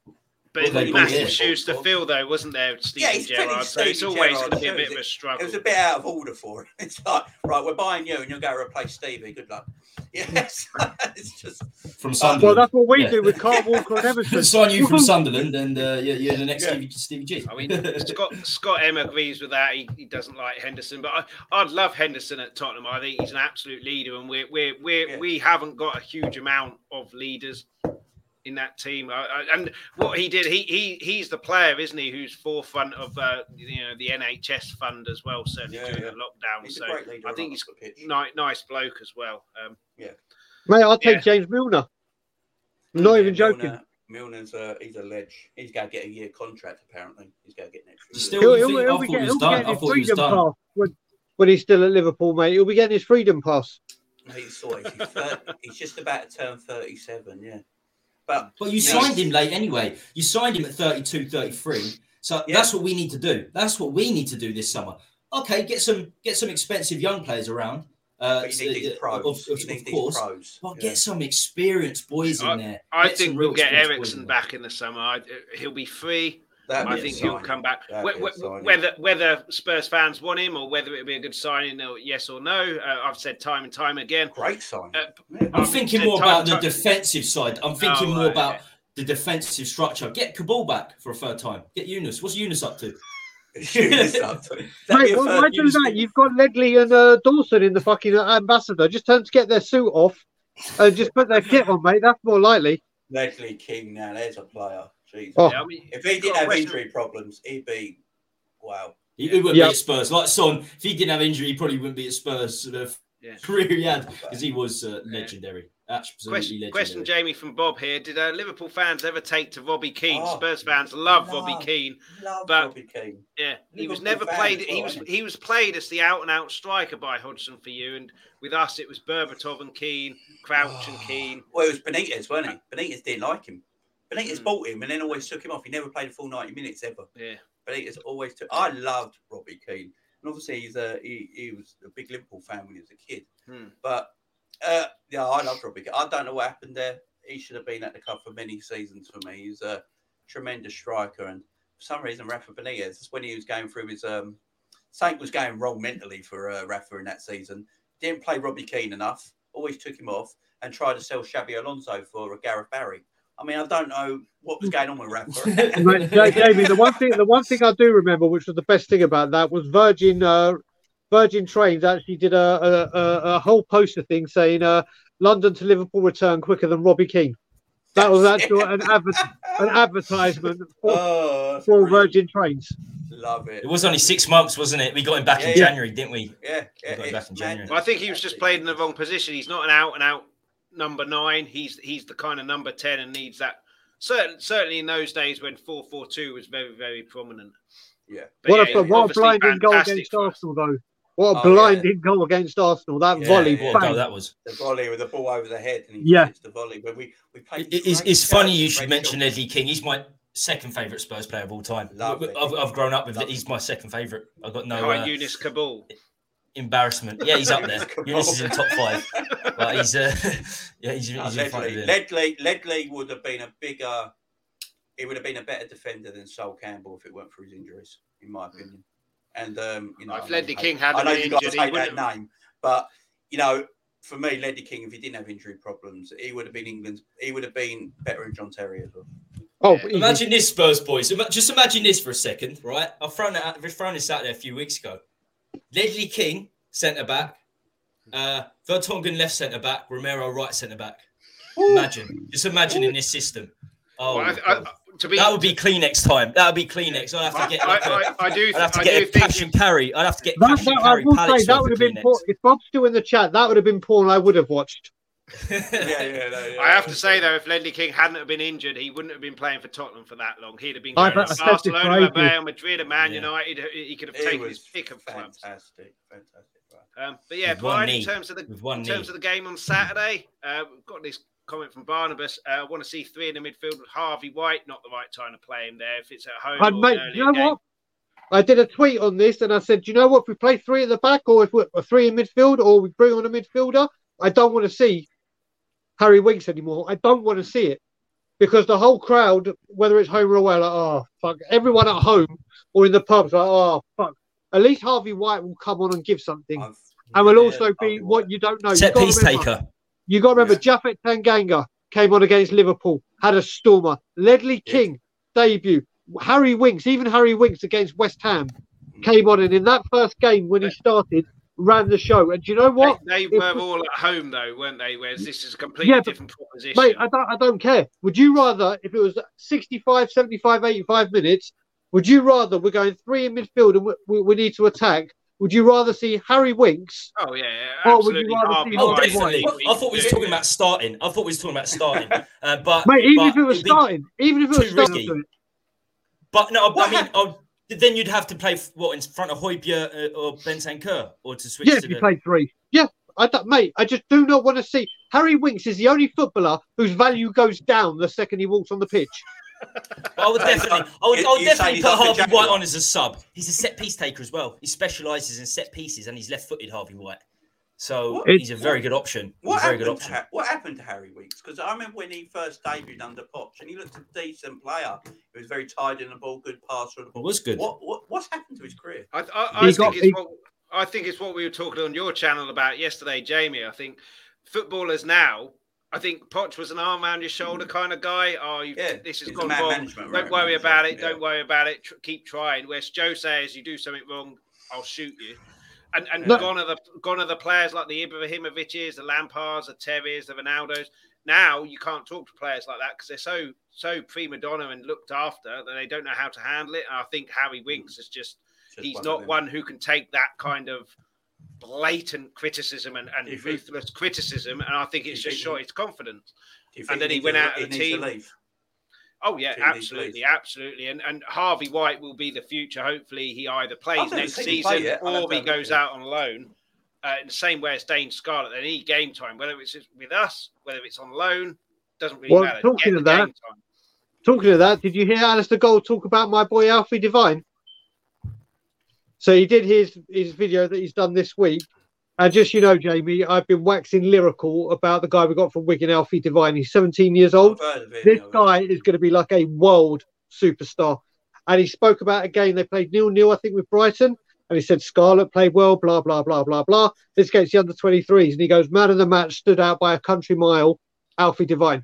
But Well, they massive brought shoes to fill, though, wasn't there, Steven Yeah, he's Gerrard? So it's always going to be a bit shoes. of a struggle. It was a bit out of order for him. It's like, right, we're buying you and you're going to replace Stevie. Good luck. Yes. it's just, from Sunderland. Well, that's what we Yeah. do with Carl Walker and Everton. Sign you from Sunderland, and uh, you're, you're the next Yeah. Stevie, Stevie G. I mean, Scott Scott M agrees with that. He, he doesn't like Henderson, but I, I'd love Henderson at Tottenham. I think he's an absolute leader, and we're we're, we're Yeah. we haven't got a huge amount of leaders in that team. I, I, and what he did, he he he's the player, isn't he? Who's forefront of uh, you know the NHS fund as well, certainly Yeah, during yeah. the lockdown. he's so a great leader. I think and he's off the ni- nice bloke as well. Um, yeah. Mate, I'll take Yeah. James Milner. Not even joking. Milner, Milner's a, he's a ledge. He's going to get a year contract, apparently. He's going to get an extra year. Still- He'll, he'll, he'll thought be he get- was he'll be done. getting I his thought he was freedom done. pass when, when he's still at Liverpool, mate. He'll be getting his freedom pass. He's, sort of- he's, 30, he's just about to turn 37, yeah. But But you Yeah. signed him late anyway. You signed him at 32, 33. So Yeah. that's what we need to do. That's what we need to do this summer. Okay, get some get some expensive young players around. Uh, but you need these uh, pros. of, of, you of course. pros. Well, yeah. get some experienced boys in there. I Get think we'll get experienced boys in Eriksen back in the summer. I, he'll be free. That'd be think he'll come back. Wh- be a wh- signing. Whether whether Spurs fans want him or whether it'll be a good signing, or yes or no, uh, I've said time and time again. Great signing. Uh, Yeah. I'm Um, thinking more time- about the time- defensive side. I'm thinking Oh, more right, about okay. the defensive structure. Get Kaboul back for a third time. Get Younes. What's Younes up to? Younes up to- that'd Mate, be why, do that? You've got Ledley and uh, Dawson in the fucking ambassador. Just turn to get their suit off and just put their kit on, mate. That's more likely. Ledley King now, there's a player. Jesus. Oh. Yeah, I mean, If he didn't have West- injury problems, he'd be wow. He, he wouldn't Yeah. be at Spurs. Like Son, if he didn't have injury, he probably wouldn't be at Spurs. Sort of Yeah. career he had because he was uh, legendary. Absolutely Question, legendary. question, Jamie from Bob here. Did uh, Liverpool fans ever take to Robbie Keane? Oh, Spurs fans love love. Robbie Keane. Love But- Robbie Keane. Yeah, he was never played. He was he was played as the out and out striker by Hodgson for you, and with us it was Berbatov and Keane, Crouch and Keane. Well, it was Benitez, wasn't he? Benitez didn't like him. Benitez Hmm. bought him and then always took him off. He never played a full 90 minutes ever. Yeah, Benitez always took. I loved Robbie Keane. And obviously, he's a, he, he was a big Liverpool fan when he was a kid. Hmm. But uh, yeah, I loved Robbie Keane. I don't know what happened there. He should have been at the club for many seasons for me. He's a tremendous striker. And for some reason, Rafa Benitez, that's when he was going through his. um Something was going wrong mentally for uh, Rafa in that season. Didn't play Robbie Keane enough. Always took him off and tried to sell Xabi Alonso for a Gareth Barry. I mean, I don't know what was going on with Rafa. Jamie, the one thing, the one thing I do remember, which was the best thing about that, was Virgin, uh, Virgin Trains actually did a, a, a, a whole poster thing saying, uh, "London to Liverpool return quicker than Robbie Keane." That was actually an, adver- an advertisement for, oh, for. Virgin Trains. Love it. It was only six months, wasn't it? We got him back Yeah, in yeah. January, didn't we? Yeah, yeah. got him back in January. well, I think he was just played in the wrong position. He's not an out and out number nine. He's he's the kind of number ten and needs that. Certain, certainly in those days when four four two was very very prominent. Yeah. But What yeah, a, what a obviously blinding goal against. Arsenal, though. What a Oh, yeah. blinding goal against Arsenal. That Yeah, volley, yeah. What a that was. The volley with the ball over the head and he Yeah. the volley. When we, we played It- It's, it's funny you should mention shots. Ledley King. He's my second favourite Spurs player of all time. Love it. I've, I've grown up with Love it. He's my second favourite. I've got no Behind uh, Younes Kaboul. Embarrassment. Yeah, he's up there. Come Younes is in top five. But he's, uh, yeah, he's, No, he's in front of Ledley, him. Ledley, Ledley would have been a bigger, he would have been a better defender than Sol Campbell if it weren't for his injuries, in my opinion. And um, you know, If I know Ledley King hadn't I know you guys injured, he hate that wouldn't name, but you know, for me, Ledley King, if he didn't have injury problems, he would have been England's. He would have been better than John Terry as well. Oh, Yeah. Imagine this, Spurs boys. Just imagine this for a second, right? I've thrown it out, we've thrown this out there a few weeks ago. Ledley King, centre back. Uh, Vertonghen left centre back. Romero right centre back. Imagine, just imagine in this system. Oh, Well, I, I, to be, that would be Kleenex time. That would be Kleenex. I'd have to get. Like a, I, I, I do. I'd have to I get do a think cash and carry. I'd have to get That, cash that, and I carry will pallets say that would have been Kleenex. If Bob's still in the chat, that would have been porn I would have watched. Yeah, yeah, no, yeah. I have to say though, if Ledley King hadn't have been injured, he wouldn't have been playing for Tottenham for that long. He'd have been going I've to said this for Barcelona. Real Madrid, and Man Yeah. United. He could have He taken his pick of clubs. fantastic, fantastic. Right. Um, but yeah, Brian, in terms of the With one in knee. terms of the game on Saturday, uh, we've got this comment from Barnabas. Uh, I want to see three in the midfield with Harvey White. Not the right time to play him there if it's at home. And or mate, you know game. what? I did a tweet on this and I said, do you know what? If we play three at the back or if we're three in midfield or we bring on a midfielder, I don't want to see Harry Winks anymore. I don't want to see it because the whole crowd, whether it's home or away, like oh fuck, everyone at home or in the pubs, like oh fuck. At least Harvey White will come on and give something, I've- and will yeah, also be Harvey what White. you don't know. Set You gotta piece remember- taker. You got to remember, Yeah. Japhet Tanganga came on against Liverpool, had a stormer. Ledley Yeah. King debut. Harry Winks, even Harry Winks against West Ham, mm. came on and in that first game when he started, ran the show. And do you know what? They, they If- were all at home though, weren't they? Whereas this is a completely Yeah, but- different proposition. Mate, I don't, I don't care. Would you rather, if it was 65, 75, 85 minutes, would you rather we're going three in midfield and we, we, we need to attack? Would you rather see Harry Winks? oh yeah, Oh, would you absolutely. rather see Oh, definitely. White. I thought we was talking about starting. I thought we was talking about starting. Uh, but Mate, even but if it was starting, even if it was too starting, risky. I'd do it. But no, I What mean, happened? Then you'd have to play what in front of Hojbjerg uh, or Bentancur, or to switch yeah, to if you the. played three. Yeah, I don't, mate, I just do not want to see Harry Winks is the only footballer whose value goes down the second he walks on the pitch. I would definitely, I would, You- I would definitely put Harvey White on as a sub. He's a set piece taker as well. He specialises in set pieces, and he's left-footed. Harvey White, so What- he's a very good option. He's What a very good happened, to, option. Ha- what happened to Harry Winks? Because I remember when he first debuted under Poch, and he looked a decent player. He was very tied in the ball, good passer of the It ball. was good. What, what what's happened to his career? I, I, I think got- it's he- what I think it's what we were talking on your channel about yesterday, Jamie. I think footballers now. I think Poch was an arm around your shoulder mm-hmm. kind of guy. Oh, you, Yeah, this has he's a gone wrong. Don't right, worry about it. yeah. Don't worry about it. Tr- keep trying. Whereas Joe says, you do something wrong, I'll shoot you. And and No. gone are the gone are the players like the Ibrahimoviches, the Lampards, the Terrys, the Ronaldos. Now you can't talk to players like that because they're so so prima donna and looked after that they don't know how to handle it. And I think Harry Winks is just Just he's one not one who can take that kind of blatant criticism and, and Do you ruthless criticism. And I think it's just think- shot his confidence. And then he went to- out of the needs to team. Leave? Oh yeah, Do you think he absolutely, plays? absolutely. And and Harvey White will be the future. Hopefully, he either plays next seen play season yet. I'll have or he have a look goes at out on loan. Uh, in the same way as Dane Scarlett, they need game time. Whether it's with us, whether it's on loan, doesn't really Well, matter. talking Get of that. Talking of that, did you hear Alasdair Gold talk about my boy Alfie Devine? So he did his his video that he's done this week. And just you know, Jamie, I've been waxing lyrical about the guy we got from Wigan, Alfie Devine. He's 17 years old. I've heard of it, This guy is going to be like a world superstar. And he spoke about a game they played nil nil, I think, with Brighton. And he said Scarlett played well, blah blah blah blah blah. This against the under 23s, and he goes, man of the match stood out by a country mile, Alfie Devine.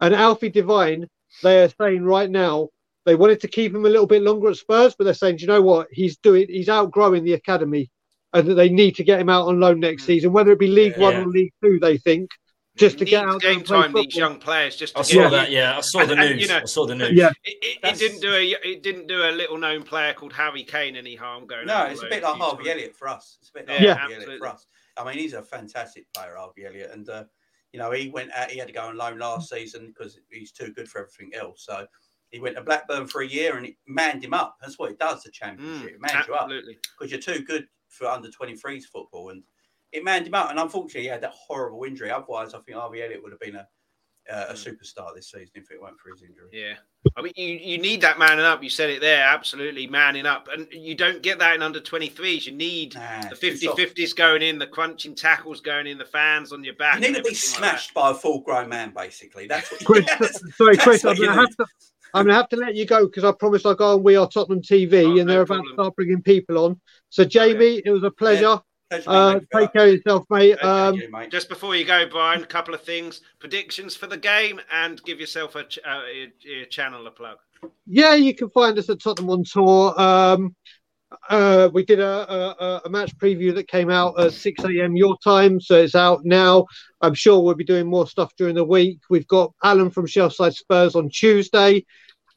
And Alfie Devine, they are saying right now they wanted to keep him a little bit longer at Spurs, but they're saying, do you know what? He's doing, he's outgrowing the academy, and that they need to get him out on loan next Mm. season, whether it be League Yeah. One or League Two. They think just to get out there game and play time. These football. young players just to I get saw you- that. Yeah, I saw And- the and, news. you know- I saw the news. Yeah. It, it, it didn't do a it didn't do a little known player called Harry Kane any harm going. No, it's a bit like Harvey times. Elliott for us. It's a bit like Yeah, Harvey Elliott for us. I mean, he's a fantastic player, Harvey Elliott, and uh, you know he went out. He had to go on loan last season because he's too good for everything else. So he went to Blackburn for a year and it manned him up. That's what it does. The Mm, championship it manns you up absolutely. because you're too good for under 23s football, and it manned him up. And unfortunately, he had that horrible injury. Otherwise, I think Harvey Elliott would have been a uh, a Mm. superstar this season if it weren't for his injury. Yeah. I mean, you, you need that manning up. You said it there, absolutely manning up. And you don't get that in under 23s. You need Nah, the it's 50 50s going in, the crunching tackles going in, the fans on your back. You need to be everything like smashed by a full grown man, basically. That's what. Chris, That's- sorry, that's Chris, I'm what going to have to. I'm gonna have to let you go because I promised I'll go on We Are Tottenham TV, Oh, and no they're about to start bringing people on. So, Jamie, it was a pleasure. Pleasure Uh, take care of yourself, mate. Um, you, mate. Just before you go, Brian, a couple of things. Predictions for the game and give yourself a, ch- uh, your, your channel a plug. yeah, you can find us at Tottenham on tour. Um, uh, we did a, a, a match preview that came out at 6 a.m. your time, so it's out now. I'm sure we'll be doing more stuff during the week. We've got Alan from Shelfside Spurs on Tuesday,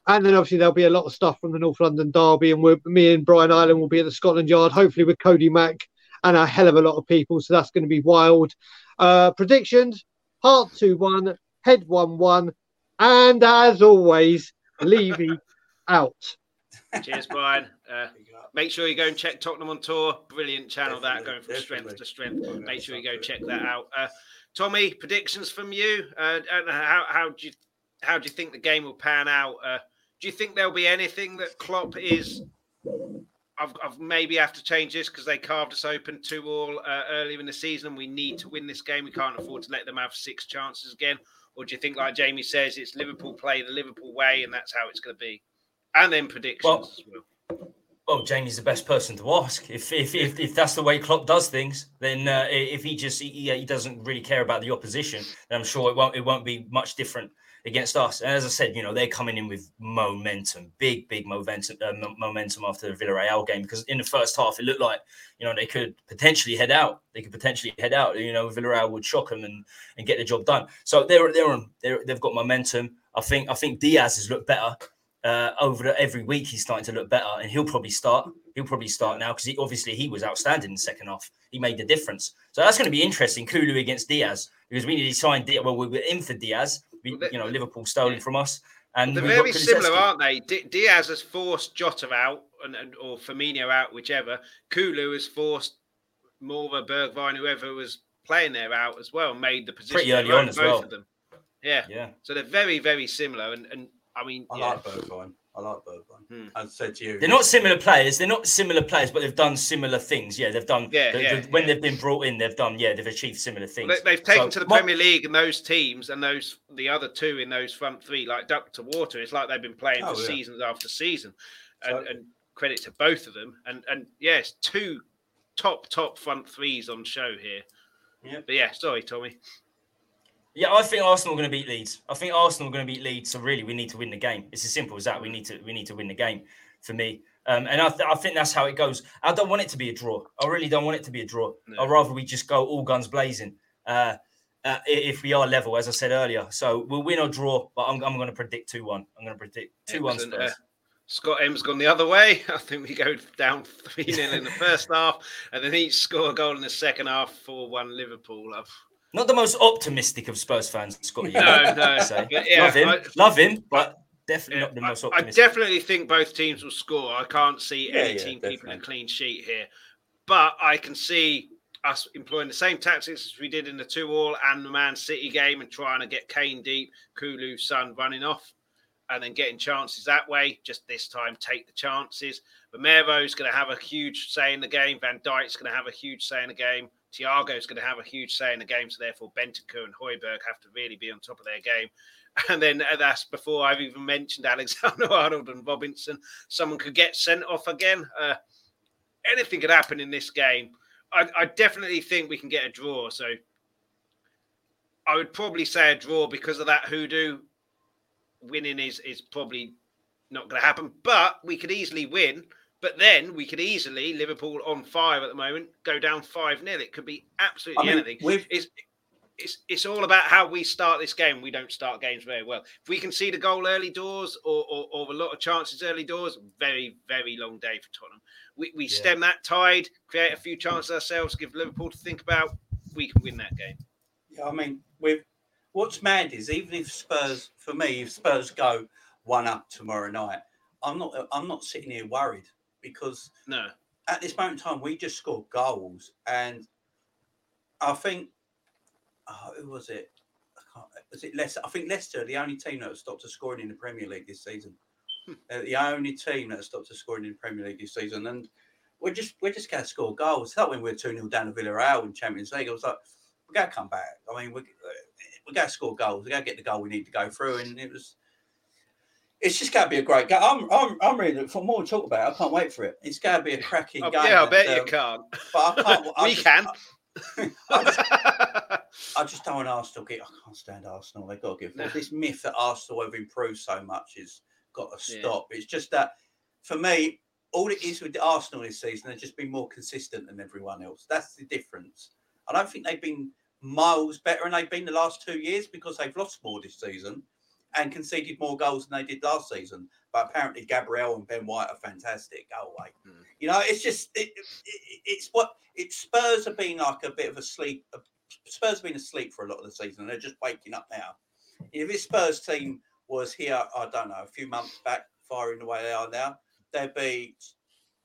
and then obviously there'll be a lot of stuff from the North London Derby, and we're, me and Brian Island will be at the Scotland Yard, hopefully with Cody Mack and a hell of a lot of people, so that's going to be wild. Uh, predictions: Heart two one, Head one one, and as always, Levy out. Cheers, Brian. Uh, make sure you go and check Tottenham on tour. Brilliant channel that, going from strength to strength. Oh, Make sure you go check that out. Uh, Tommy, predictions from you. Uh, and how how do you how do you think the game will pan out? Uh, do you think there'll be anything that Klopp is? I've, I've maybe have to change this because they carved us open two all uh, earlier in the season, and we need to win this game. We can't afford to let them have six chances again. or do you think, like Jamie says, it's Liverpool play the Liverpool way, and that's how it's going to be? And then predictions Well- as well. Well, Jamie's the best person to ask. If if if, if that's the way Klopp does things, then uh, if he just he, he doesn't really care about the opposition, then I'm sure it won't it won't be much different against us. And as I said, you know they're coming in with momentum, big big momentum uh, mo- momentum after the Villarreal game because in the first half it looked like you know they could potentially head out. They could potentially head out. You know Villarreal would shock them and and get the job done. So they're they're on they're, they've got momentum. I think I think Diaz has looked better uh, over the, every week he's starting to look better, and he'll probably start. He'll probably start now because he, obviously he was outstanding in the second half. He made the difference, so that's going to be interesting. Kulu against Diaz because we need to sign Diaz. Well, we were in for Diaz. We, you know, Liverpool stole him from us, and They're very similar, aren't they? D- Diaz has forced Jota out, and, and or Firmino out, whichever. Kulu has forced Moura, Bergwijn, whoever was playing there out as well, made the position Pretty early on as well. of them. Yeah, Yeah, so they're very, very similar, and and I mean, I yeah. like Bergwijn. I like Bergwijn. Hmm. I said to you, they're not similar players. They're not similar players, but they've done similar things. Yeah, they've done. Yeah, the- yeah, the- when yeah. they've been brought in, they've done. Yeah, they've achieved similar things. They, they've taken So to the my- Premier League and those teams and those the other two in those front three like duck to water. It's like they've been playing Oh, for yeah. seasons after season, and, So- and credit to both of them. And and yes, two top top front threes on show here. Yeah. But yeah, sorry, Tommy. Yeah, I think Arsenal are going to beat Leeds. I think Arsenal are going to beat Leeds. So really, we need to win the game. It's as simple as that. We need to we need to win the game for me. Um, and I, th- I think that's how it goes. I don't want it to be a draw. I really don't want it to be a draw. No. I'd rather we just go all guns blazing. Uh, uh, if we are level, as I said earlier, so we'll win or draw. But I'm, I'm going to predict two one. I'm going to predict two one Excellent. Spurs. Uh, Scott M's gone the other way. I think we go down 3 0 in the first half and then each score a goal in the second half 4 1 Liverpool. I've- Not the most optimistic of Spurs fans, Scott. you No, no. say. Yeah, love him, I- love him, but definitely Yeah, not the I- most I, definitely think both teams will score. I can't see Yeah, any yeah, team keeping a clean sheet here, but I can see us employing the same tactics as we did in the two all and the Man City game and trying to get Kane deep, Kulu, Son running off, and then getting chances that way. Just this time, take the chances. Romero's going to have a huge say in the game. Van Dijk's going to have a huge say in the game. Thiago's going to have a huge say in the game. So therefore, Bentancur and Hojbjerg have to really be on top of their game. And then uh, that's before I've even mentioned Alexander Arnold and Robertson. Someone could get sent off again. Uh, anything could happen in this game. I, I definitely think we can get a draw. So I would probably say a draw because of that hoodoo. Winning is is probably not going to happen, but we could easily win. But then we could easily Liverpool on five at the moment go down five nil. It could be absolutely I mean, anything it's it's it's all about how we start this game. We don't start games very well. If we can see the goal early doors or, or, or a lot of chances early doors, very very long day for Tottenham. We, we Yeah. stem that tide, create a few chances ourselves, give Liverpool to think about. We can win that game. Yeah, I mean, with what's mad is even if Spurs, for me, if Spurs go one up tomorrow night, I'm not, I'm not sitting here worried because No, at this moment in time we just scored goals, and I think, oh, who was it? Was it Leicester? I think Leicester the only team that stopped us scoring in the Premier League this season. Hmm. They're the only team that stopped us scoring in the Premier League this season, and we're just we're just going to score goals. It's like when we were two 0 down to Villarreal in Champions League. I was like, we got to come back. I mean, we we got to score goals. We got to get the goal we need to go through, and it was. It's just going to be a great game. I'm, I'm, I'm really for more talk about. it, I can't wait for it. It's going to be a cracking Oh, game. yeah, I and, bet you um, can't. But I can't. I we just- can. I just, I just don't want Arsenal. Get, I can't stand Arsenal. They've got to give No. this myth that Arsenal have improved so much has got to Yeah. stop. It's just that for me, all it is with Arsenal this season, they've just been more consistent than everyone else. That's the difference. I don't think they've been miles better than they've been the last two years because they've lost more this season and conceded more goals than they did last season. But apparently, Gabriel and Ben White are fantastic. Go away. Mm. You know, it's just it, it, it's what it Spurs have been like a bit of a sleep. Spurs have been asleep for a lot of the season. And they're just waking up now. If this Spurs team was here, I don't know, a few months back, firing the way they are now, they'd be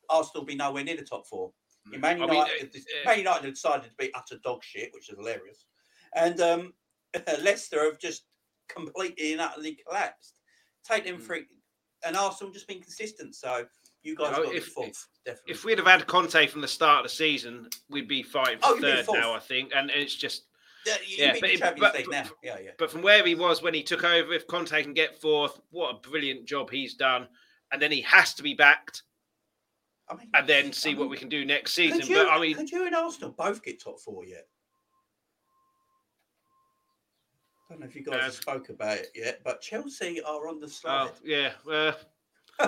Arsenal be nowhere near the top four. Man I mean, United, uh, Man United decided to be utter dog shit, which is hilarious, and um, Leicester have just completely and utterly collapsed. Take them Mm. three, and Arsenal just been consistent. So you guys No, got if- fourth, definitely. if we'd have had Conte from the start of the season, we'd be fighting Oh, for you'd third now, I think. And it's just Yeah, Yeah, but it- but- Yeah, yeah. But from where he was when he took over, if Conte can get fourth, what a brilliant job he's done. And then he has to be backed I mean, and then see I what we can do next season. You, But I mean, could you and Arsenal both get top four yet? I don't know if you guys No. spoke about it yet, but Chelsea are on the oh, slide. yeah. Uh,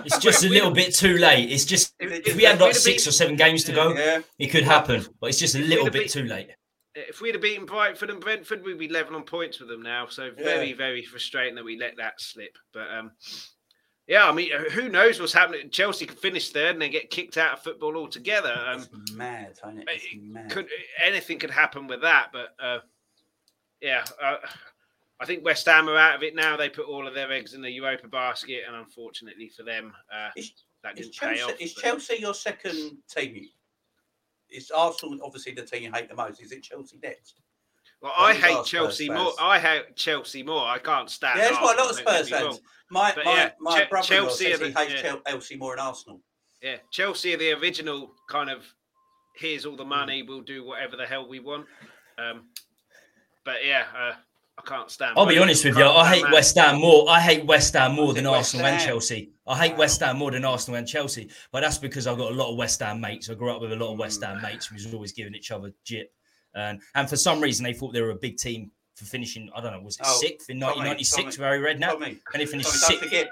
It's just a little bit too late. It's just If- if if we had we'd like six been- or seven games to go, yeah, it could happen. But it's just a little bit been- too late. if we'd have beaten Brightford and Brentford, we'd be level on points with them now. So very, Yeah. very frustrating that we let that slip. But um, yeah, I mean, uh, who knows what's happening? Chelsea could finish third and then get kicked out of football altogether. Um, it's mad, ain't it? It's mad. could anything could happen with that? But uh, yeah, uh, I think West Ham are out of it now. They put all of their eggs in the Europa basket, and unfortunately for them, uh, Is- that didn't pay Chelsea, off. is but- Chelsea your second team? Is Arsenal obviously the team you hate the most? Is it Chelsea next? Well, I hate Chelsea Spurs more. fans. I hate Chelsea more. I can't stand. Yeah, there's quite a lot of Spurs fans. My But my, yeah, my Che- brother-in-law Chelsea says are he the- hates yeah. Chelsea more than Arsenal. Yeah, Chelsea are the original kind of. Here's all the money. We'll do whatever the hell we want. Um, but yeah, uh, I can't stand. I'll be honest with you. I hate Man West Ham more. I hate West Ham more than West Arsenal and Chelsea. I hate Wow. West Ham more than Arsenal and Chelsea. But that's because I've got a lot of West Ham mates. I grew up with a lot of West. Ham hmm. mates who was always giving each other jip. And and for some reason they thought they were a big team for finishing. I don't know, was it Oh, sixth in 1996 Tommy, where I read now? Tommy, And they finished Tommy, don't forget.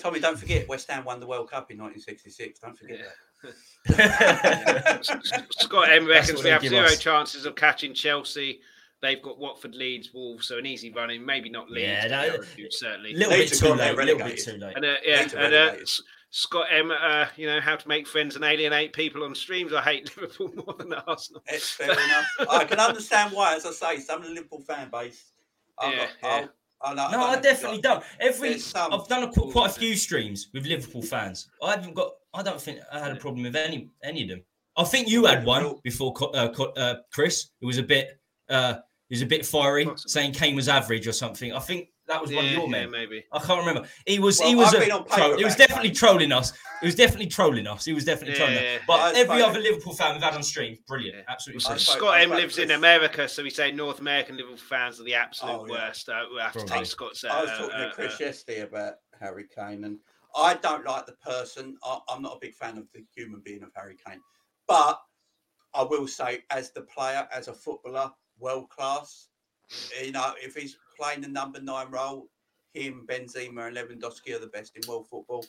Tommy, don't forget. West Ham won the World Cup in 1966. Don't forget Yeah. that. Scott M reckons we have zero us. chances of catching Chelsea. They've got Watford, Leeds, Wolves, so an easy running. Maybe not Leeds, Yeah, but that- Hereford, certainly. little bit too late. them little bit too late. And uh, yeah, and uh, Scott M, uh, you know how to make friends and alienate people on streams. I hate Liverpool more than Arsenal. It's fair enough. I can understand why, as I say, some of the Liverpool fan base. I'm Yeah, not, yeah. I'll, I'll, No, don't know I definitely don't. Every some- I've done a, quite a few streams with Liverpool fans. I haven't got. I don't think I had a problem with any any of them. I think you had one before uh, uh, Chris. It was a bit. Uh, it was a bit fiery, Possibly. saying Kane was average or something. I think that was one of your yeah, men. maybe. I can't remember. He was. he was. I've A been troll. He was definitely mate. trolling us. He was definitely trolling us. He was definitely trolling Yeah. us. But I every spoke- other Liverpool fan we've had on stream, brilliant, Yeah. absolutely. I spoke- Scott M lives in America, so we say North American Liverpool fans are the absolute Oh, yeah. worst. Uh, we'll have to take Scott's. Uh, I was talking uh, to Chris uh, yesterday about Harry Kane, and I don't like the person. I, I'm not a big fan of the human being of Harry Kane, but I will say, as the player, as a footballer, world class. You know, if he's playing the number nine role, him, Benzema, and Lewandowski are the best in world football.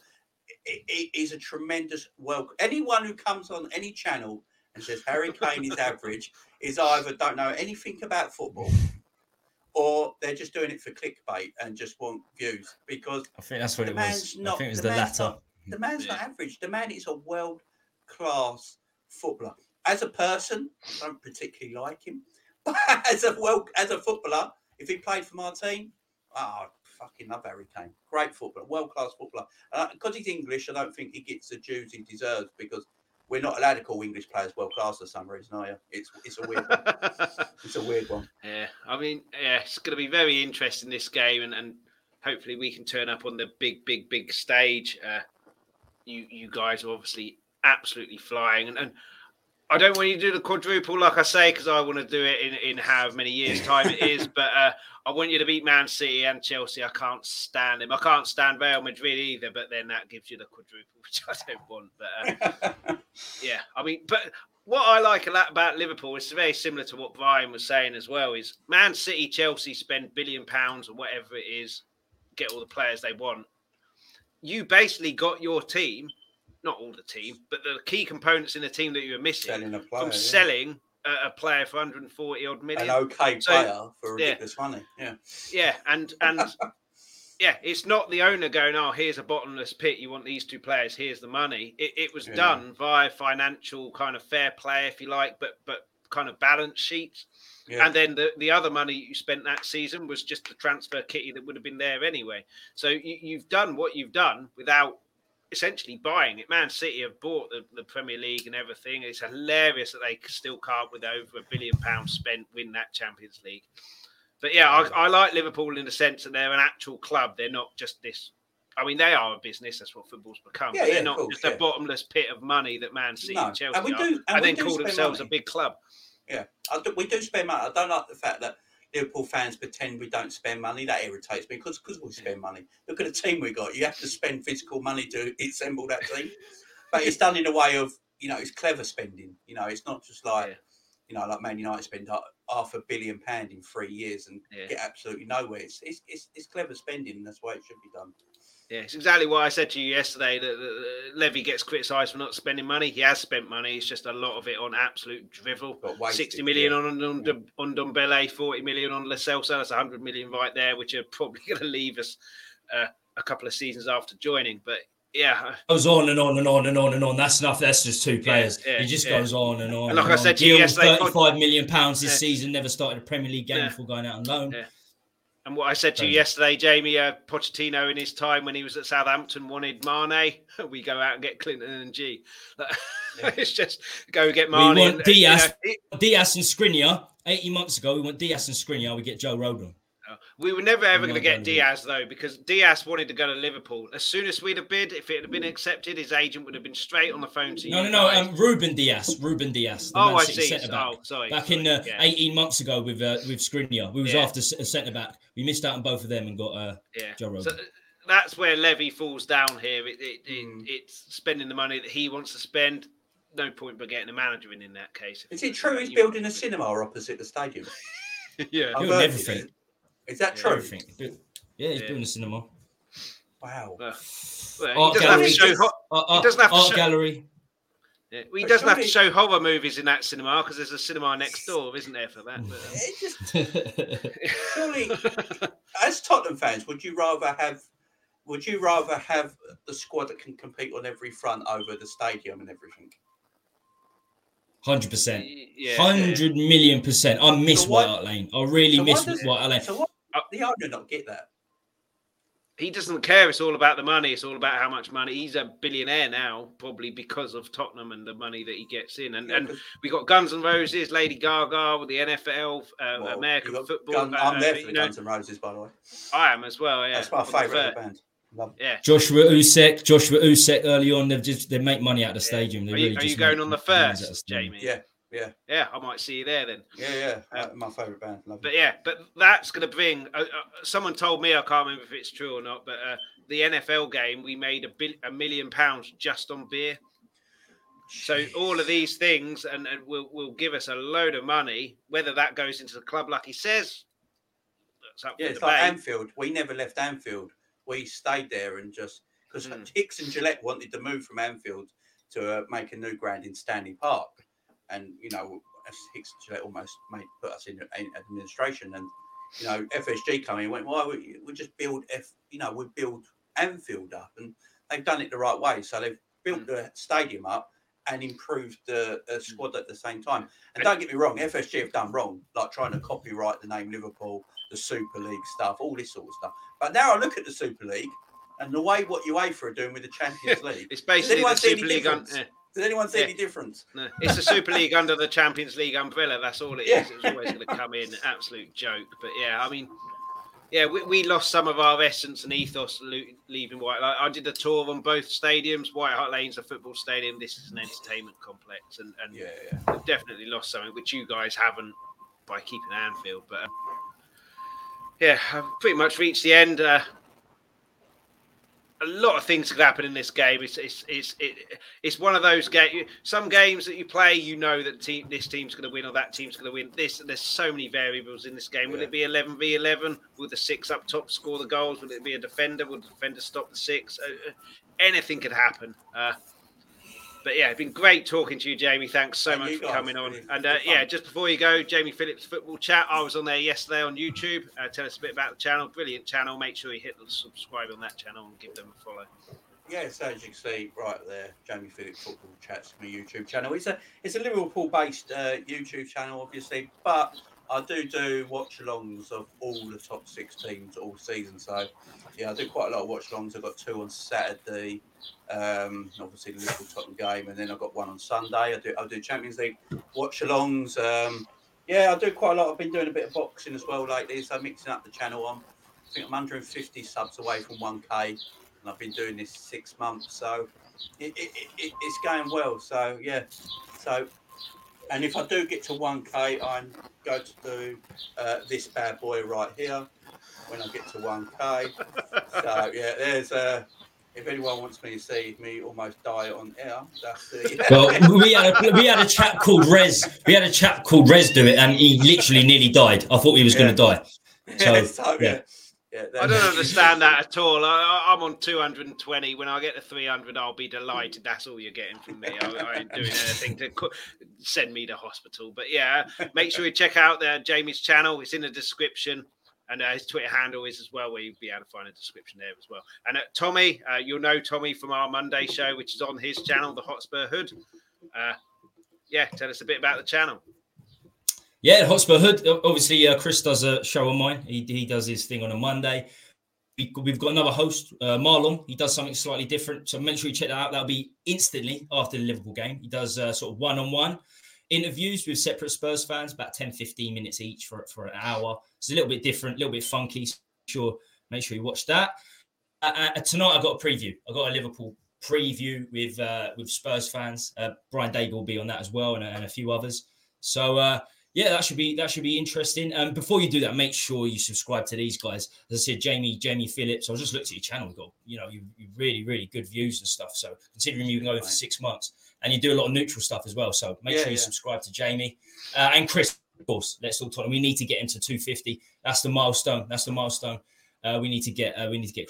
He- he- He's a tremendous world. Anyone who comes on any channel and says Harry Kane is average is either don't know anything about football or they're just doing it for clickbait and just want views because I think that's what the it was. not- I think it was the the man's latter. not- the man's not average. The man is a world class footballer. As a person, I don't particularly like him, but as a world as a footballer, if he played for my team, oh, I fucking love Harry Kane. Great footballer, world class footballer. Because he's English, I don't think he gets the dues he deserves because we're not allowed to call English players world class for some reason, are you? It's it's a weird one. It's a weird one. yeah, I mean, yeah, it's going to be very interesting this game, and, and hopefully we can turn up on the big, big, big stage. Uh, you, you guys are obviously absolutely flying, and, and I don't want you to do the quadruple, like I say, because I want to do it in in however many years' time it is. But uh, I want you to beat Man City and Chelsea. I can't stand them. I can't stand Real Madrid either. But then that gives you the quadruple, which I don't want. But uh, yeah, I mean, but what I like a lot about Liverpool is very similar to what Brian was saying as well. Is Man City, Chelsea spend billion pounds or whatever it is, get all the players they want. You basically got your team, not all the team, but the key components in the team that you were missing Selling a player, from yeah. selling a, a player for 140 odd million. an okay So- player for yeah. ridiculous money. Yeah. Yeah, and and yeah, it's not the owner going, "Oh, here's a bottomless pit. You want these two players? Here's the money." It, it was Yeah. done via financial kind of fair play, if you like, but but kind of balance sheets. Yeah. And then the, the other money you spent that season was just the transfer kitty that would have been there anyway. So you, you've done what you've done without essentially buying it. Man City have bought the, the Premier League and everything. It's hilarious that they still can't, with over a billion pounds spent, win that Champions League. But yeah, I, I like Liverpool in the sense that they're an actual club. They're not just this. I mean, they are a business. That's what football's become. Yeah, they're yeah, not course, just yeah. a bottomless pit of money that Man City No, and Chelsea and do- and and, then call themselves money. a big club. Yeah, I do, we do spend money. I don't like the fact that Liverpool fans pretend we don't spend money. That irritates me because because we spend money. Look at the team we got. You have to spend physical money to assemble that team, but it's done in a way of you know it's clever spending. You know, it's not just like Yeah. you know like Man United spend half a billion pound in three years and Yeah. get absolutely nowhere. It's, it's it's it's clever spending. and That's why it should be done. Yeah, it's exactly what I said to you yesterday. That, that Levy gets criticised for not spending money. He has spent money. It's just a lot of it on absolute drivel. Wasted, Sixty million yeah. on on, Yeah. on Ndombele, forty million on Lo Celso. That's hundred million right there, which are probably going to leave us uh, a couple of seasons after joining. But yeah, Goes on and on and on and on and on. That's enough. That's just two players. yeah, he just yeah. goes on and on. And like I on. said to you Gil, yesterday, thirty-five million pounds this Yeah. season. Never started a Premier League game Yeah. before going out on loan. And what I said to you yesterday, Jamie, uh, Pochettino in his time when he was at Southampton wanted Mane. We go out and get Clinton N'Jie. it's just go get Mane. We want and, you Diaz. know, it- Diaz and Skriniar. Eighty months ago, we want Diaz and Skriniar. We get Joe Rodon. We were never ever going to get. Diaz though, because Diaz wanted to go to Liverpool. As soon as we'd have bid, if it had been accepted, his agent would have been straight on the phone to No, you. no, no. guys. Um, Ruben Dias. Ruben Dias. The oh, Man I see. centre-back. Oh, sorry. Back sorry. in uh, yeah, 18 months ago with uh, with Skriniar. We was Yeah. after a centre back. We missed out on both of them and got uh, yeah. Joe Rodon. uh, that's where Levy falls down here. It, it, Mm. it, it's spending the money that he wants to spend. No point but getting a manager in in that case. Is it true he's building a cinema opposite the stadium? yeah. I've Doing heard everything. It. Is that Yeah, true? Yeah, he's Yeah. building a cinema. Wow. Well, well, Art doesn't have to gallery. show. Ho- doesn't have to art show- gallery. yeah, well, he But doesn't have to surely- show horror movies in that cinema because there's a cinema next door, isn't there, for that? It just surely, um, as Tottenham fans, would you rather have? Would you rather have the squad that can compete on every front over the stadium and everything? Hundred percent. yeah, Hundred million percent. I miss So why- White Hart Lane. I really so miss does- White Hart Lane. So what? Uh, The owner not get that. he doesn't care. It's all about the money. It's all about how much money. He's a billionaire now, probably because of Tottenham and the money that he gets in. And Yeah, and 'cause- we got Guns and Roses, Lady Gaga with the NFL, uh, well, American football. Gun- uh, I'm there uh, for the know, Guns and Roses, by the way. I am as well. Yeah, That's my favourite third. of the band. Love Yeah. Joshua Usyk, Joshua Usyk early on, they just they make money out of the stadium. They Are you, really are you going on the millions the first. Jamie? Yeah, yeah, Yeah, I might see you there then. yeah, yeah. uh, my favourite band. Love But it. yeah, but that's going to bring. Uh, uh, someone told me I can't remember if it's true or not, but uh, the NFL game we made a, bil- a million pounds just on beer. So all of these things and, and will will give us a load of money. Whether that goes into the club, like he says, that's up Yeah, for it's like debate. Anfield. We never left Anfield. We stayed there and just because Mm. Hicks and Gillett wanted to move from Anfield to uh, make a new ground in Stanley Park, and you know Hicks and Gillett almost made put us in, in administration, and you know FSG coming and went, why would we, we just build F, you know, we build Anfield up, and they've done it the right way. So they've built Mm. the stadium up and improved the uh, squad at the same time. And don't get me wrong, FSG have done wrong, like trying to copyright the name Liverpool, the Super League stuff, all this sort of stuff. But now I look at the Super League and the way what UEFA are doing with the Champions League. It's basically the Super League. Un- yeah, Does anyone see Yeah. any difference? no, it's the Super League under the Champions League umbrella. That's all it is. Yeah. It was always going to come in. Absolute joke. But yeah, I mean, yeah, we, we lost some of our essence and ethos leaving White. Like, I did a tour on both stadiums. White Hart Lane's a football stadium. This is an entertainment complex, and, and Yeah, yeah. we've definitely lost something, which you guys haven't by keeping Anfield. But uh, yeah, I've pretty much reached the end. Uh, a lot of things could happen in this game. It's it's it's it, it's one of those games. Some games that you play, you know that team this team's going to win or that team's going to win. This there's so many variables in this game. Will Yeah. it be eleven v eleven? Will the six up top score the goals? Will it be a defender? Will the defender stop the six? Uh, uh, anything could happen. Uh, but yeah, it's been great talking to you, Jamie. Thanks so Thank much for guys. coming on. And uh, yeah, just before you go, Jamie Phillips Football Chat. I was on there yesterday on YouTube. Uh, tell us a bit about the channel. Brilliant channel. Make sure you hit the subscribe on that channel and give them a follow. Yeah, so as you can see right there, Jamie Phillips Football Chats, my YouTube channel. It's a it's a Liverpool-based uh, YouTube channel, obviously, but I do do watch-alongs of all the top six teams all season. So yeah, I do quite a lot of watch-alongs. I've got two on Saturday, um, obviously the Liverpool Tottenham game, and then I've got one on Sunday. I do I do Champions League watch-alongs. Um, yeah, I do quite a lot. I've been doing a bit of boxing as well lately, so mixing up the channel. I'm, I think I'm 150 subs away from 1k and I've been doing this six months, so it, it, it- it's going well. So yeah, so And if I do get to 1K, I'm going to do uh, this bad boy right here when I get to 1K. so, yeah, there's a. Uh, if anyone wants me to see me almost die on air, that's the. well, we had a we had a chap called Rez. We had a chap called Rez do it, and he literally nearly died. I thought he was yeah. going to die. So, yeah, so yeah. yeah. I don't understand that at all. I, am on 220. When I get to 300, I'll be delighted. That's all you're getting from me. I, I ain't doing anything to send me to hospital. But yeah, make sure you check out the Jamie's channel. It's in the description and uh, his Twitter handle is as well, where you'll be able to find a description there as well. And uh, Tommy, uh, you'll know Tommy from our Monday show, which is on his channel, the Hotspur Hood. Uh, yeah, tell us a bit about the channel. Yeah, Hotspur Hood. Obviously, uh, Chris does a show on mine. He, he does his thing on a Monday. We, have got another host, uh, Marlon. He does something slightly different. So make sure you check that out. That'll be instantly after the Liverpool game. He does sort of one on one interviews with separate Spurs fans, about 10, 15 minutes each for, for an hour. It's a little bit different, a little bit funky. Sure, make sure you watch that. Uh, uh, tonight, I've got a preview. I've got a Liverpool preview with uh, with Spurs fans. Uh, Brian Daigle will be on that as well, and, and a few others. So uh, yeah, that should be that should be interesting. Um, before you do that, make sure you subscribe to these guys. As I said, Jamie Jamie Phillips. I just looked at your channel. We got you know you, you really really good views and stuff. So considering you've been going for six months, and you do a lot of neutral stuff as well. So make yeah, sure you yeah. subscribe to Jamie uh, and Chris. Of course, let's all talk. We need to get him to 250. That's the milestone. That's the milestone. Uh, we need to get. Uh, we need to get.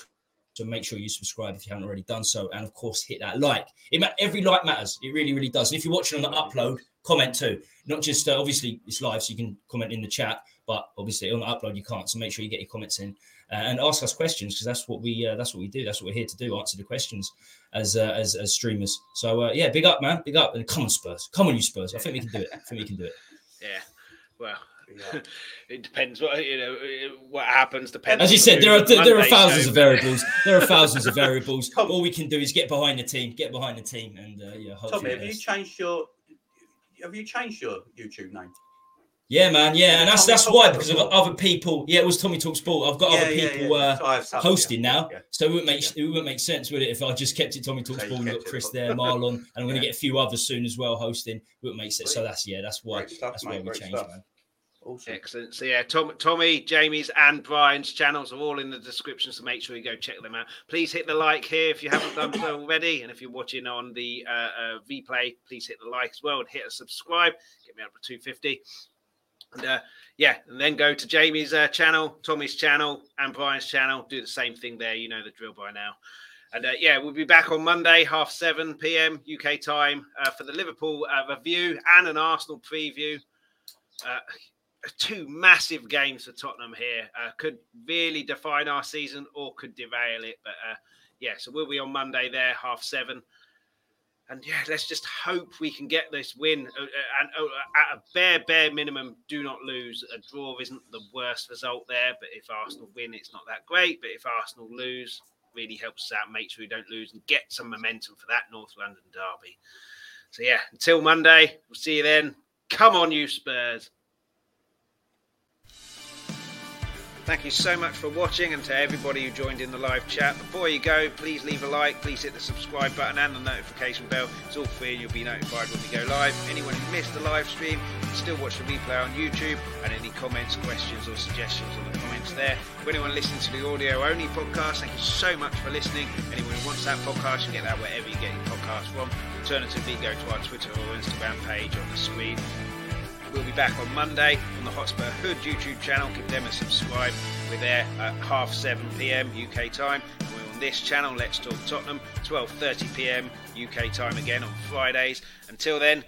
So make sure you subscribe if you haven't already done so, and of course hit that like. It every like matters. It really, really does. And if you're watching on the upload, comment too. Not just uh, obviously it's live, so you can comment in the chat, but obviously on the upload you can't. So make sure you get your comments in uh, and ask us questions because that's what we uh, that's what we do. That's what we're here to do. Answer the questions as uh, as, as streamers. So uh, yeah, big up, man. Big up. And come on, Spurs. Come on, you Spurs. I think we can do it. I think we can do it. Yeah. Well, it depends what you know what happens. Depends. As you said, there are there are thousands of variables. There are thousands of variables. All we can do is get behind the team, get behind the team, and uh, yeah. Tommy, have you changed your have you changed your YouTube name? Yeah, man. Yeah, and that's that's why because I've got other people. Yeah, it was Tommy Talk Sport. I've got yeah, other people yeah, yeah. Uh, hosting now, so it wouldn't make it wouldn't make sense, would it, if I just kept it Tommy Talk so Sport? We've got Chris it. there, Marlon, and I'm going to get a few others soon as well hosting. It wouldn't make sense. So that's yeah, that's why stuff, that's why we changed, stuff. man. Awesome. Excellent. So yeah, Tom, Tommy, Jamie's, and Brian's channels are all in the description. So make sure you go check them out. Please hit the like here if you haven't done so already, and if you're watching on the uh, uh, replay, please hit the like as well and hit a subscribe. Get me up to 250. And uh, yeah, and then go to Jamie's uh, channel, Tommy's channel, and Brian's channel. Do the same thing there. You know the drill by now. And uh, yeah, we'll be back on Monday, half seven p.m. UK time uh, for the Liverpool uh, review and an Arsenal preview. Uh, two massive games for Tottenham here uh, could really define our season or could derail it. But yeah, so we'll be on Monday there, half seven and yeah, let's just hope we can get this win. Uh, uh, and uh, at a bare, bare minimum, do not lose. A draw isn't the worst result there, but if Arsenal win, it's not that great. But if Arsenal lose, really helps us out. Make sure we don't lose and get some momentum for that North London derby. So yeah, until Monday, we'll see you then. Come on, you Spurs. Thank you so much for watching and to everybody who joined in the live chat. Before you go, please leave a like, please hit the subscribe button and the notification bell. It's all free and you'll be notified when we go live. Anyone who missed the live stream can still watch the replay on YouTube and any comments, questions or suggestions on the comments there. For anyone listening to the audio only podcast, thank you so much for listening. Anyone who wants that podcast, you can get that wherever you get your podcast from. Alternatively, go to our Twitter or Instagram page on the screen. We'll be back on Monday on the Hotspur Hood YouTube channel. Give them a subscribe. We're there at half 7 p.m. UK time. And we're on this channel, Let's Talk Tottenham, 12:30 p.m. UK time again on Fridays. Until then,